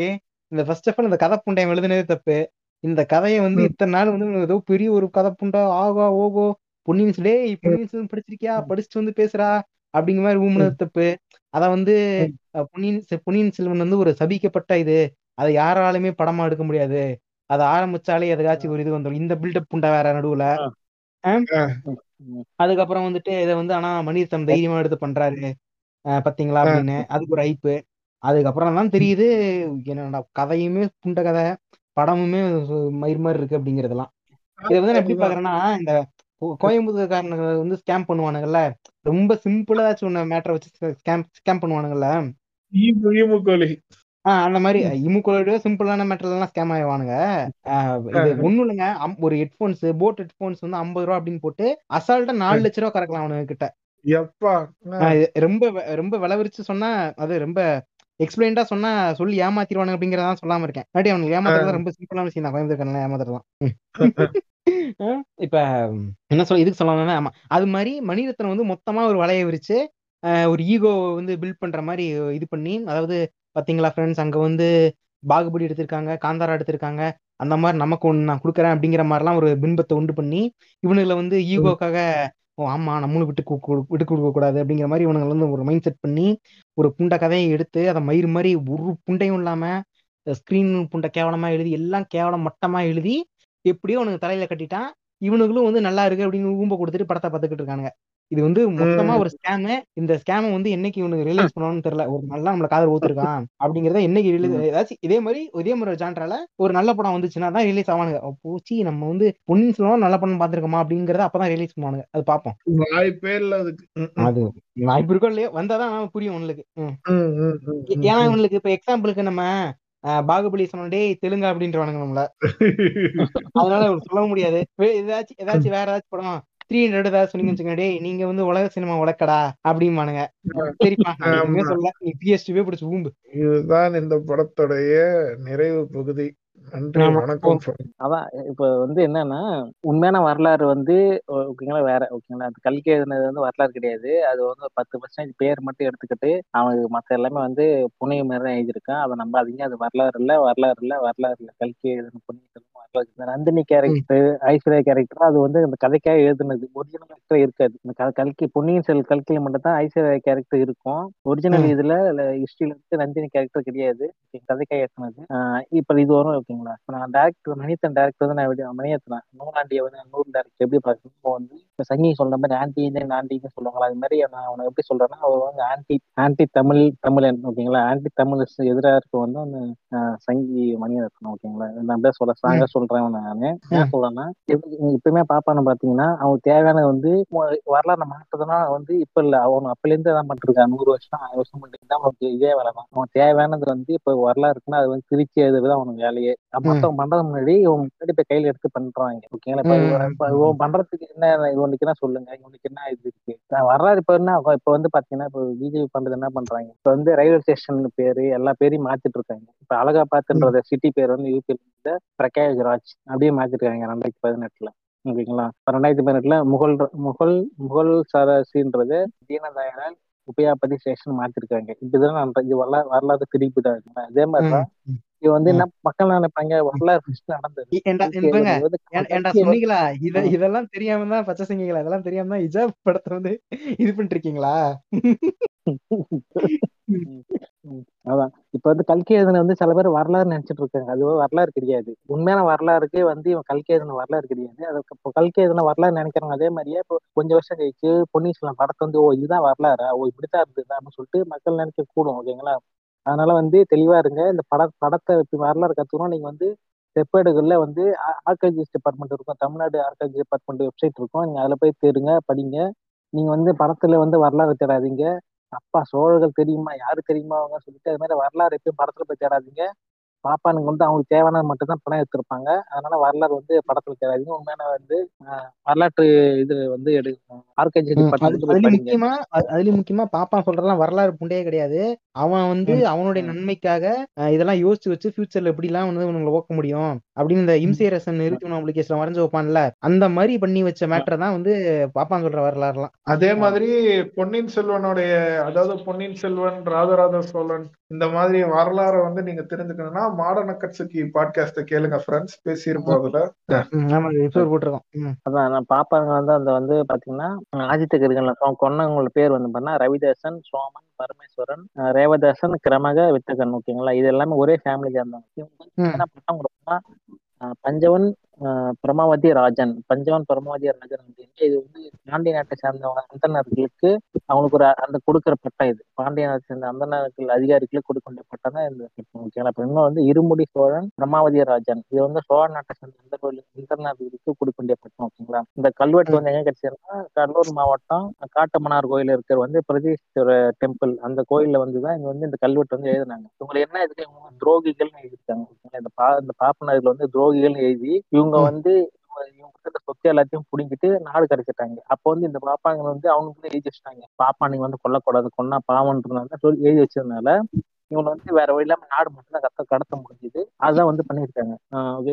இந்த ஃபர்ஸ்ட் ஆஃப் ஆல் இந்த கதை புண்டையம் எழுதுனதே தப்பு. இந்த கதையை வந்து இத்தனை நாள் வந்து ஏதோ பெரிய ஒரு கதை புண்டா ஆகா ஓகோ பொன்னியின் செல் டேய் ம், பொன்னியின் செல்வன் படிச்சிருக்கியா? படிச்சுட்டு வந்து பேசுறா அப்படிங்கிற மாதிரி ஊமுனது தப்பு. அத வந்து பொன்னியின் பொன்னியின் செல்வன் வந்து ஒரு சபிக்கப்பட்ட இது. அதை யாராலுமே படமா எடுக்க முடியாது. அதை ஆரம்பிச்சாலே எதுக்காச்சும் ஒரு இது வந்துடும் இந்த பில்டப் புண்டை வேற நடுவுல. அதுக்கப்புறம் வந்துட்டு இதை வந்து ஆனா மணிரத்னம் தைரியமா எடுத்து பண்றாரு. பாத்தீங்களா அப்படின்னு. அதுக்கு ஒரு ஐப்பு அதுக்கப்புறம் தான் தெரியுது. என்னடா கதையுமே புண்ட கதை. படமுமே மயிர் மாதிரி இருக்கு அப்படிங்கறதெல்லாம். இதை வந்து நான் எப்படி பாக்குறேன்னா இந்த கோ- கோயம்புத்தூர்காரனுங்க வந்து ஸ்கேம் பண்ணுவானுங்கல்ல ரொம்ப சிம்பிளா ஒண்ணு மேட்டரை வச்சு ஸ்கேம் ஸ்கேம் பண்ணுவானுங்கல்ல அந்த மாதிரி இமுக்கோட சிம்பிளான மேட்டர்ல எல்லாம் ஸ்கேம் ஆயிடுவானுங்க. ஆஹ் இது ஒண்ணும் இல்லைங்க. ஒரு ஹெட்போன்ஸ் போட் ஹெட்போன்ஸ் வந்து ஐம்பது ரூபா அப்படின்னு போட்டு அசால்ட்டா நாலு. லட்ச ரூபா கறக்கலாம் அவனுங்க கிட்ட ரொம்ப ரொம்ப விளவிரிச்சு சொன்னா அது ரொம்ப எக்ஸ்பிளைன்டா சொன்னா சொல்லி ஏமாத்திடுவானுங்க அப்படிங்கறதான் சொல்லாம இருக்கேன். இல்லாட்டி அவனுக்கு ஏமாத்துறது ரொம்ப சிம்பிளான விஷயம் தான். கோயம்புத்தூர்காரன் ஏமாத்துறதுலாம். ம். ஆஹ் இப்ப என்ன சொல்ல இதுக்கு சொல்லணும்னா ஆமா அது மாதிரி மணிரத்னம் வந்து மொத்தமா ஒரு வலைய விரிச்சு ஒரு ஈகோ வந்து பில்ட் பண்ற மாதிரி இது பண்ணி அதாவது பார்த்தீங்களா ஃப்ரெண்ட்ஸ் அங்கே வந்து பாகுபடி எடுத்திருக்காங்க காந்தாரா எடுத்திருக்காங்க. அந்த மாதிரி நமக்கு ஒன்று நான் கொடுக்குறேன் அப்படிங்கிற மாதிரிலாம் ஒரு பின்பத்தை உண்டு பண்ணி இவனுங்களை வந்து ஈகோக்காக ஓ ஆமாம் நம்மளும் விட்டு விட்டு கொடுக்கக்கூடாது அப்படிங்கிற மாதிரி இவனுங்களை வந்து ஒரு மைண்ட் செட் பண்ணி ஒரு புண்டை கதையை எடுத்து அதை மயிர் மாதிரி ஒரு புண்டையும் இல்லாமல் ஸ்க்ரீன் புண்டை கேவலமாக எழுதி எல்லாம் கேவலம் மட்டமாக எழுதி எப்படியோ அவனுக்கு தலையில் கட்டிட்டான். இவனுங்களும் வந்து நல்லா இருக்கு அப்படின்னு ஊம்ப கொடுத்துட்டு படத்தை பார்த்துக்கிட்டு இருக்கானுங்க. இது வந்து மொத்தமா ஒரு ஸ்கேமு இந்த ஸ்கேமை வந்து என்னைக்கு இவனுக்கு ரிலீஸ் பண்ணணும்னு தெரியல. ஒரு நல்லா நம்மள காதல் ஊத்துருக்கான் அப்படிங்கறத என்னைக்கு ரிலீஸ். ஏதாச்சும் இதே மாதிரி இதே மாதிரி ஜான்றால ஒரு நல்ல படம் வந்துச்சுன்னா தான் ரிலீஸ் ஆவானுங்க. போச்சு நம்ம வந்து பொன்னியின் செல்வன் நல்ல படம் பார்த்திருக்கோமா அப்படிங்கறத அப்பதான் ரிலீஸ் பண்ணுவானுங்க. அது பார்ப்போம். வாய்ப்பே இல்ல அதுக்கு. அது வாய்ப்பு இருக்கோ இல்லையோ வந்தாதான் புரியும் ம், ஏன்னா ம். இவங்களுக்கு இப்ப எக்ஸாம்பிளுக்கு நம்ம பாகுபலி சொன்ன தெலுங்கா அப்படின்றவானுங்க நம்மள. அதனால சொல்ல முடியாது. ஏதாச்சும் ஏதாச்சும் வேற ஏதாச்சும் படம் த்ரீ ஹண்ட்ரட் ஏதாவது சொன்னீங்கன்னு டேய் நீங்க வந்து உலக சினிமா உலக்கடா அப்படிம்பானுங்க. சரிப்பா சொல்ல நீ பிஎஸ்டிவே பிடிச்சி ஊம்பு. இதுதான் இந்த படத்துடைய நிறைவு பகுதி. அதான் இப்ப வந்து என்னன்னா உண்மையான வரலாறு வந்து ஓகேங்களா வேற ஓகேங்களா அது கல்கி எழுதுனது வந்து வரலாறு கிடையாது. அது வந்து ஒரு பத்து பர்சன்டேஜ் பேர் மட்டும் எடுத்துக்கிட்டு அவனுக்கு மத்த எல்லாமே வந்து புனைய மாதிரி தான் எழுதியிருக்கான் அதை நம்பாதீங்க அது வரலாறு இல்ல வரலாறு இல்ல வரலாறு இல்ல. கல்கி எழுதின புனித நந்தினி கேரக்டர் ஐஸ்வர்யா கேரக்டர் அது வந்து அந்த கதைக்காக எழுதுனது. ஒரிஜினல் கேரக்டர் இருக்காது. இந்த க- கல்கி பொன்னியின் செல் கல்கில மட்டும் தான் ஐஸ்வர்யா கேரக்டர் இருக்கும். ஒரிஜினல். இதுல ஹிஸ்டரியில வந்து நந்தினி கேரக்டர் கிடையாது. கதைக்காக எழுதுனது. ஆஹ் இப்ப இது வரும் ஓகேங்களா இப்ப நான் டேரக்டர் மணியத்தன் டேரக்டர் வந்து நான் எப்படி மணியத்தன் நூறாண்டியை வந்து நூறு டேரக்டர் எப்படி பார்க்கணும்? இப்போ வந்து இப்ப சங்கி சொல்ற மாதிரி ஆன்டி இந்தியன் ஆன்டின்னு சொல்லுவாங்களா? அது மாதிரி நான் அவனை எப்படி சொல்றேன்னா அவர் வந்து ஆன்டி ஆன்டி தமிழ் தமிழன் ஓகேங்களா? ஆன்டி தமிழ் எதிராக இருக்க வந்து அந்த சங்கி மணியரத்னம் ஓகேங்களா? நான் அப்படியே சொல்ல ஸ்ட்ராங்கா சொல்றேன் நானு. ஏன் சொல்றேன்னா எப்பயுமே பாப்பான்னு பாத்தீங்கன்னா அவனுக்கு தேவையானது வந்து வரலாறு மாற்றதுனா வந்து இப்ப இல்ல. அவன் அப்பல இருந்து தான் பண்ணிருக்கான்? நூறு வருஷம் ஆயிரம் வருஷம் பண்ணிட்டு தான் அவனுக்கு இதே வேலை தான். அவன் தேவையானது வந்து இப்ப வரலாறு இருக்குன்னா அது வந்து திருச்சி எழுதுறது அவனுக்கு வேலையே. மத்தவங்க பண்றது முன்னாடி இவன் முன்னாடி இப்ப கையில எடுத்து பண்றாங்க. ஓகேங்களா? இப்ப இவன் பண்றதுக்கு என்ன இவனுக்கு என்ன சொல்லுங்க? இவனுக்கு என்ன இது இருக்கு? வரலாறு இப்ப என்ன? இப்ப வந்து பாத்தீங்கன்னா இப்ப பிஜேபி பண்றது என்ன பண்றாங்க? இப்ப வந்து ரயில்வே ஸ்டேஷன் பேரு எல்லா பேரையும் மாத்திட்டு இருக்காங்க. இப்ப அலகாபாத்ன்றத சிட்டி பேர் வந்து யூபியில் பிரகாஷ் ராஜ் அப்படியே மாத்திருக்காங்க ரெண்டாயிரத்தி பதினெட்டுல. ஓகேங்களா? ரெண்டாயிரத்தி பதினெட்டுல முகல் முகல் முகல் சரசின்றது தீனதயாள் உபயாபதி ஸ்டேஷன் மாத்திருக்காங்க. இப்படிதான் நான் இது வரலாறு வரலாறு திருப்பி தான் அதே மாதிரிதான். இது வந்து என்ன மக்கள் நினைப்பாங்க வரலாறு first நடந்தது. சொன்னீங்களா? இத. இதெல்லாம் தெரியாம தான் பச்சை சிங்கிங்களா? இதெல்லாம் தெரியாம தான் இஜாப் படத்தை வந்து இது பண்ணிட்டு இருக்கீங்களா. அதான். இப்ப வந்து கல்கி எழுதுன வந்து சில பேர் வரலாறு நினைச்சிட்டு இருக்காங்க. அது வரலாறு கிடையாது. உண்மையான வரலாறுக்கே வந்து இவன் கல்கி எழுதுன வரலாறு கிடையாது. அதுக்கு இப்போ கல்கி எழுதுன வரலாறு நினைக்கிறாங்க அதே மாதிரியே இப்போ கொஞ்சம் வருஷம் கழிச்சு பொன்னியின் செல்வன் படத்தை வந்து ஓ இதுதான் வரலாறா? ஓ இப்படித்தான் இருந்தது அப்படின்னு சொல்லிட்டு மக்கள் நினைக்க கூடும் ஓகேங்களா அதனால வந்து தெளிவா இருங்க. இந்த பட படத்தை இப்ப வரலாறு கத்துக்கணும். நீங்க வந்து செப்பேடுகள்ல வந்து ஆர்கஜிஸ் டிபார்ட்மெண்ட் இருக்கும். தமிழ்நாடு ஆர்கஜி டிபார்ட்மெண்ட் வெப்சைட் இருக்கும். நீங்க அதுல போய் தேடுங்க படிங்க. நீங்க வந்து படத்துல வந்து வரலாறு தேடாதீங்க. அப்பா சோழர்கள் தெரியுமா? யாரு தெரியுமா? அவங்க சொல்லிட்டு அது மாதிரி வரலாறு எப்பயும் படத்துல போய் தேடாதீங்க. பாப்பானுங்க வந்து அவங்களுக்கு தேவையானது மட்டும் தான் படம் எடுத்திருப்பாங்க. அதனால வரலாறு வந்து படத்துல தேடாதீங்க உண்மையான வந்து வரலாற்று இது வந்து எடு ஆர்கஜி ம், அது டிபார்ட்மெண்ட் போய் அதுலயும் படிங்க. முக்கியமா அது- அதுலயும் முக்கியமா பாப்பா சொல்றதெல்லாம் வரலாறு புண்டையே கிடையாது. அவன் வந்து. அவனுடைய. நன்மைக்காக இதெல்லாம் யோசிச்சு வச்சு ஃபியூச்சர்ல எப்படி எல்லாம் வந்து உங்களை ஓக்க முடியும் அப்படின்னு இந்த இம்சேரசன் நிறுத்தின அப்ளிகேஷன் வரைஞ்சு வைப்பான்ல அந்த மாதிரி பண்ணி வச்ச மேட்டர் தான் வந்து பாப்பான் சொல்ற வரலாறுலாம். அதே மாதிரி பொன்னியின் செல்வனுடைய அதாவது பொன்னியின் செல்வன் ராஜராஜ சோழன் இந்த மாதிரி வரலாறை வந்து நீங்க தெரிஞ்சுக்கணும்னா மாடர்ன் அக்கட்சுக்கு பாட்காஸ்ட கேளுங்க ஃப்ரெண்ட்ஸ் பேசியிருப்போம் அதுல ம், ஆமா எபிசோட் போட்டிருக்கோம். அதான் நான் பாப்பாங்க வந்து அந்த வந்து பாத்தீங்கன்னா ஆதித்த கரிகாலன் கொன்னவங்களோட பேர் வந்து பண்ணா ரவிதாசன் சோமன் பரமேஸ்வரன் ரேவதாசன் கிரமக வித்தகன் ஓகேங்களா? இது எல்லாமே ஒரே ஃபேமிலியா இருந்தாங்க பஞ்சவன் பிரமாவதி ராஜன் பஞ்சவன் பிரமாவதி ராஜன் அப்படின்னா இது வந்து பாண்டிய நாட்டை சேர்ந்தவங்க அந்தனர்களுக்கு அவங்களுக்கு ஒரு அந்த கொடுக்குற பட்டம் இது. பாண்டிய நாட்டை சேர்ந்த அந்தனர்கள் அதிகாரிகளுக்கு கொடுக்கின்ற பட்டம் தான் இந்த பட்டம் ஓகேங்களா இப்ப இன்னும் வந்து இருமுடி சோழன் பிரமாவதி ராஜன் இது வந்து சோழ நாட்டை சேர்ந்த அந்த அந்தனர்களுக்கு கொடுக்கின்ற பட்டம் ஓகேங்களா இந்த கல்வெட்டு வந்து எங்க கிடைச்சதுன்னா கடலூர் மாவட்டம் காட்டமனார் கோயில் இருக்கிற வந்து பிரதீஸ்வர டெம்பிள் அந்த கோயில்ல வந்து தான் இங்க வந்து இந்த கல்வெட்டு வந்து எழுதினாங்க. இவங்க என்ன இதுக்கு இவங்க துரோகிகள்னு இந்த பா இந்த பாப்பனர்கள் வந்து துரோகிகள்னு எழுதி இவங்க ம். வந்து இவங்க இவங்க சொத்து எல்லாத்தையும் புடிங்கிட்டு நாடு கடத்திட்டாங்க அப்போ வந்து இந்த பாப்பாங்க வந்து அவங்களுக்கு எழுதி வச்சுட்டாங்க பாப்பா நீங்க வந்து கொல்லக்கூடாது கொன்னா பாவன்றதுனால சொல்லி எழுதி வச்சதுனால இவங்க வந்து வேற வழி இல்லாம நாடு மட்டும் தான் கத்த கடத்த முடிஞ்சுது அதுதான் வந்து பண்ணியிருக்காங்க.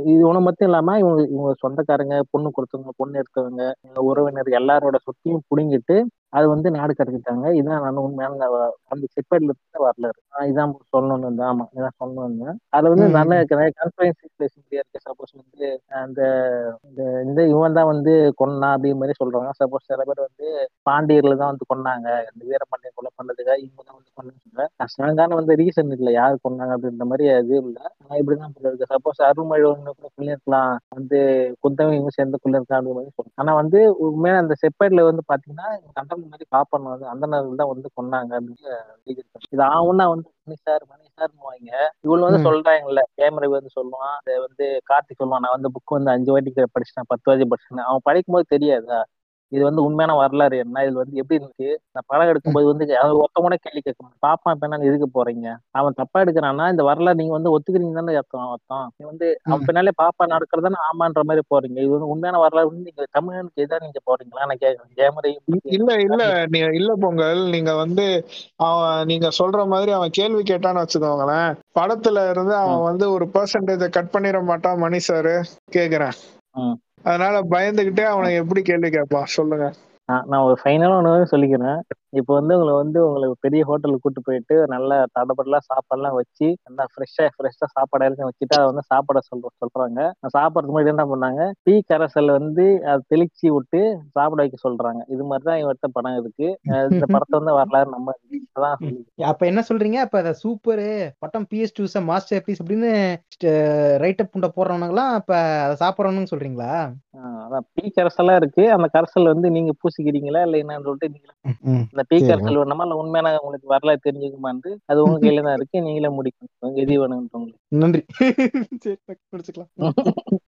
இது ஒண்ணு மட்டும் இல்லாம இவங்க இவங்க சொந்தக்காரங்க பொண்ணு கொடுத்தவங்க பொண்ணு எடுத்தவங்க இவங்க உறவினர் எல்லாரோட சொத்தையும் புடுங்கிட்டு அது வந்து நாடு கடத்திட்டாங்க இதுதான் நான் உண்மையான அந்த செப்பேட்ல இருந்து வரலாறு ஆஹ் இதான் சொல்லணும்னு இருந்தேன் ஆமா இதான் சொல்லணும்னு அதுல வந்து நல்ல ம். கான்ஃபரன்ஸ் பேச முடியாது சப்போஸ் வந்து அந்த இந்த இந்த இவன் தான் வந்து கொன்னா அப்படிங்கிற மாதிரி சொல்றாங்க. சப்போஸ் சில பேர் வந்து பாண்டியர்ல தான் வந்து கொன்னாங்க. இந்த வீரபாண்டியன் கொலை பண்ணதுக்காக இவங்க தான் வந்து கொண்டாங்க ஸ்ட்ராங்கான வந்து ரீசன் இல்ல. யாரு கொன்னாங்க அப்படின்ற மாதிரி அது இல்ல. ஆனா இப்படிதான் இருக்கு சப்போஸ் அருள்மொழி கூட சொல்லியிருக்கலாம். வந்து குந்தவை இவங்க சேர்ந்து கொள்ளிருக்கலாம் அப்படிங்கிற மாதிரி சொல்றாங்க. ஆனா வந்து உண்மையான அந்த செப்பேட்ல வந்து பாத்தீங்கன்னா அந்த மாதிரி வந்து அந்த நேரம் தான் வந்து கொன்னாங்க அப்படின்னு. இது ஆகும்னா வந்து மணி சார் மணி சார்னு வாங்க இவங்க வந்து. சொல்றாங்கல்ல கேமரா வந்து சொல்லுவான். அதை வந்து கார்த்திக் சொல்லுவான். நான் வந்து புக் வந்து அஞ்சு வாட்டி படிச்சிட்டேன் பத்து வாட்டி படிச்சிட்டேன் அவன் படிக்கும் போது தெரியாதா? இது வந்து உண்மையான வரலாறு என்ன? இது வந்து எப்படி இருக்கு? நான் படம் எடுக்கும்போது வந்து கூட கேள்வி கேட்க பாப்பான் இப்ப என்ன எதுக்கு போறீங்க? அவன் தப்பா எடுக்கிறான்னா இந்த வரலாறு நீங்க வந்து ஒத்துக்கிறீங்க தானே அர்த்தம் அர்த்தம். நீ வந்து அவன். பின்னாலே பாப்பா நடக்கிறதானே ஆமான்ற மாதிரி போறீங்க. இது வந்து உண்மையான வரலாறு வந்து நீங்க தமிழனுக்கு எதா நீங்க போறீங்களா? நான் கேட்கறேன் கேமரை இல்ல இல்ல. நீ இல்ல பொங்கல். நீங்க வந்து அவன் நீங்க சொல்ற மாதிரி அவன் கேள்வி கேட்டான்னு வச்சுக்கோங்களேன். படத்துல இருந்து அவன் வந்து ஒரு பெர்சன்டேஜ கட் பண்ணிட மாட்டான் மணி சாரு கேக்குறேன். அதனால பயந்துகிட்டே அவனை எப்படி கேள்வி கேட்பான்? சொல்லுங்க. நான் ஒரு ஃபைனலாக ஒன்று சொல்லிக்கிறேன். இப்போ வந்து உங்களை வந்து உங்களுக்கு பெரிய ஹோட்டலுக்கு கூட்டு போயிட்டு நல்லா தடபடலாம் சாப்பாடுலாம் வச்சு நல்லா ஃப்ரெஷ்ஷா ஃப்ரெஷ்ஷா சாப்பாடு எல்லாம் வச்சுட்டு அதை வந்து சாப்பாட சொல்ற சொல்றாங்க. சாப்பிட்றதுக்கு முன்னாடி என்ன பண்ணாங்க? டீ கரைசல் வந்து அதை தெளிச்சு விட்டு சாப்பிட வைக்க சொல்றாங்க. இது மாதிரிதான் இவர்கிட்ட படம் இருக்கு. இந்த படத்தை வந்து வரலாறு நம்ம அப்ப என்ன சொல்றீங்க? அப்ப அத சூப்பர் பட்டம் பிஎஸ் டூ மாஸ்டர் பீஸ் அப்படின்னு ரைட் அப் புண்ட போடுறவனுங்க எல்லாம் அப்ப அதை சாப்பிடறவனு சொல்றீங்களா? அதான் டீ கரைசல்லாம் இருக்கு. அந்த கரைசல் வந்து நீங்க பூசிக்கிறீங்களா? இல்ல என்னன்னு சொல்லிட்டு நீங்க இந்த டீ சரி. கரைசல் வேணுமா இல்ல உண்மையான உங்களுக்கு வரலாறு தெரிஞ்சுக்குமான்னு அது உங்க கையில தான் இருக்கு. நீங்களே முடிக்கணும். எது வேணும்ன்றவங்களுக்கு நன்றி. சரி முடிச்சுக்கலாம்.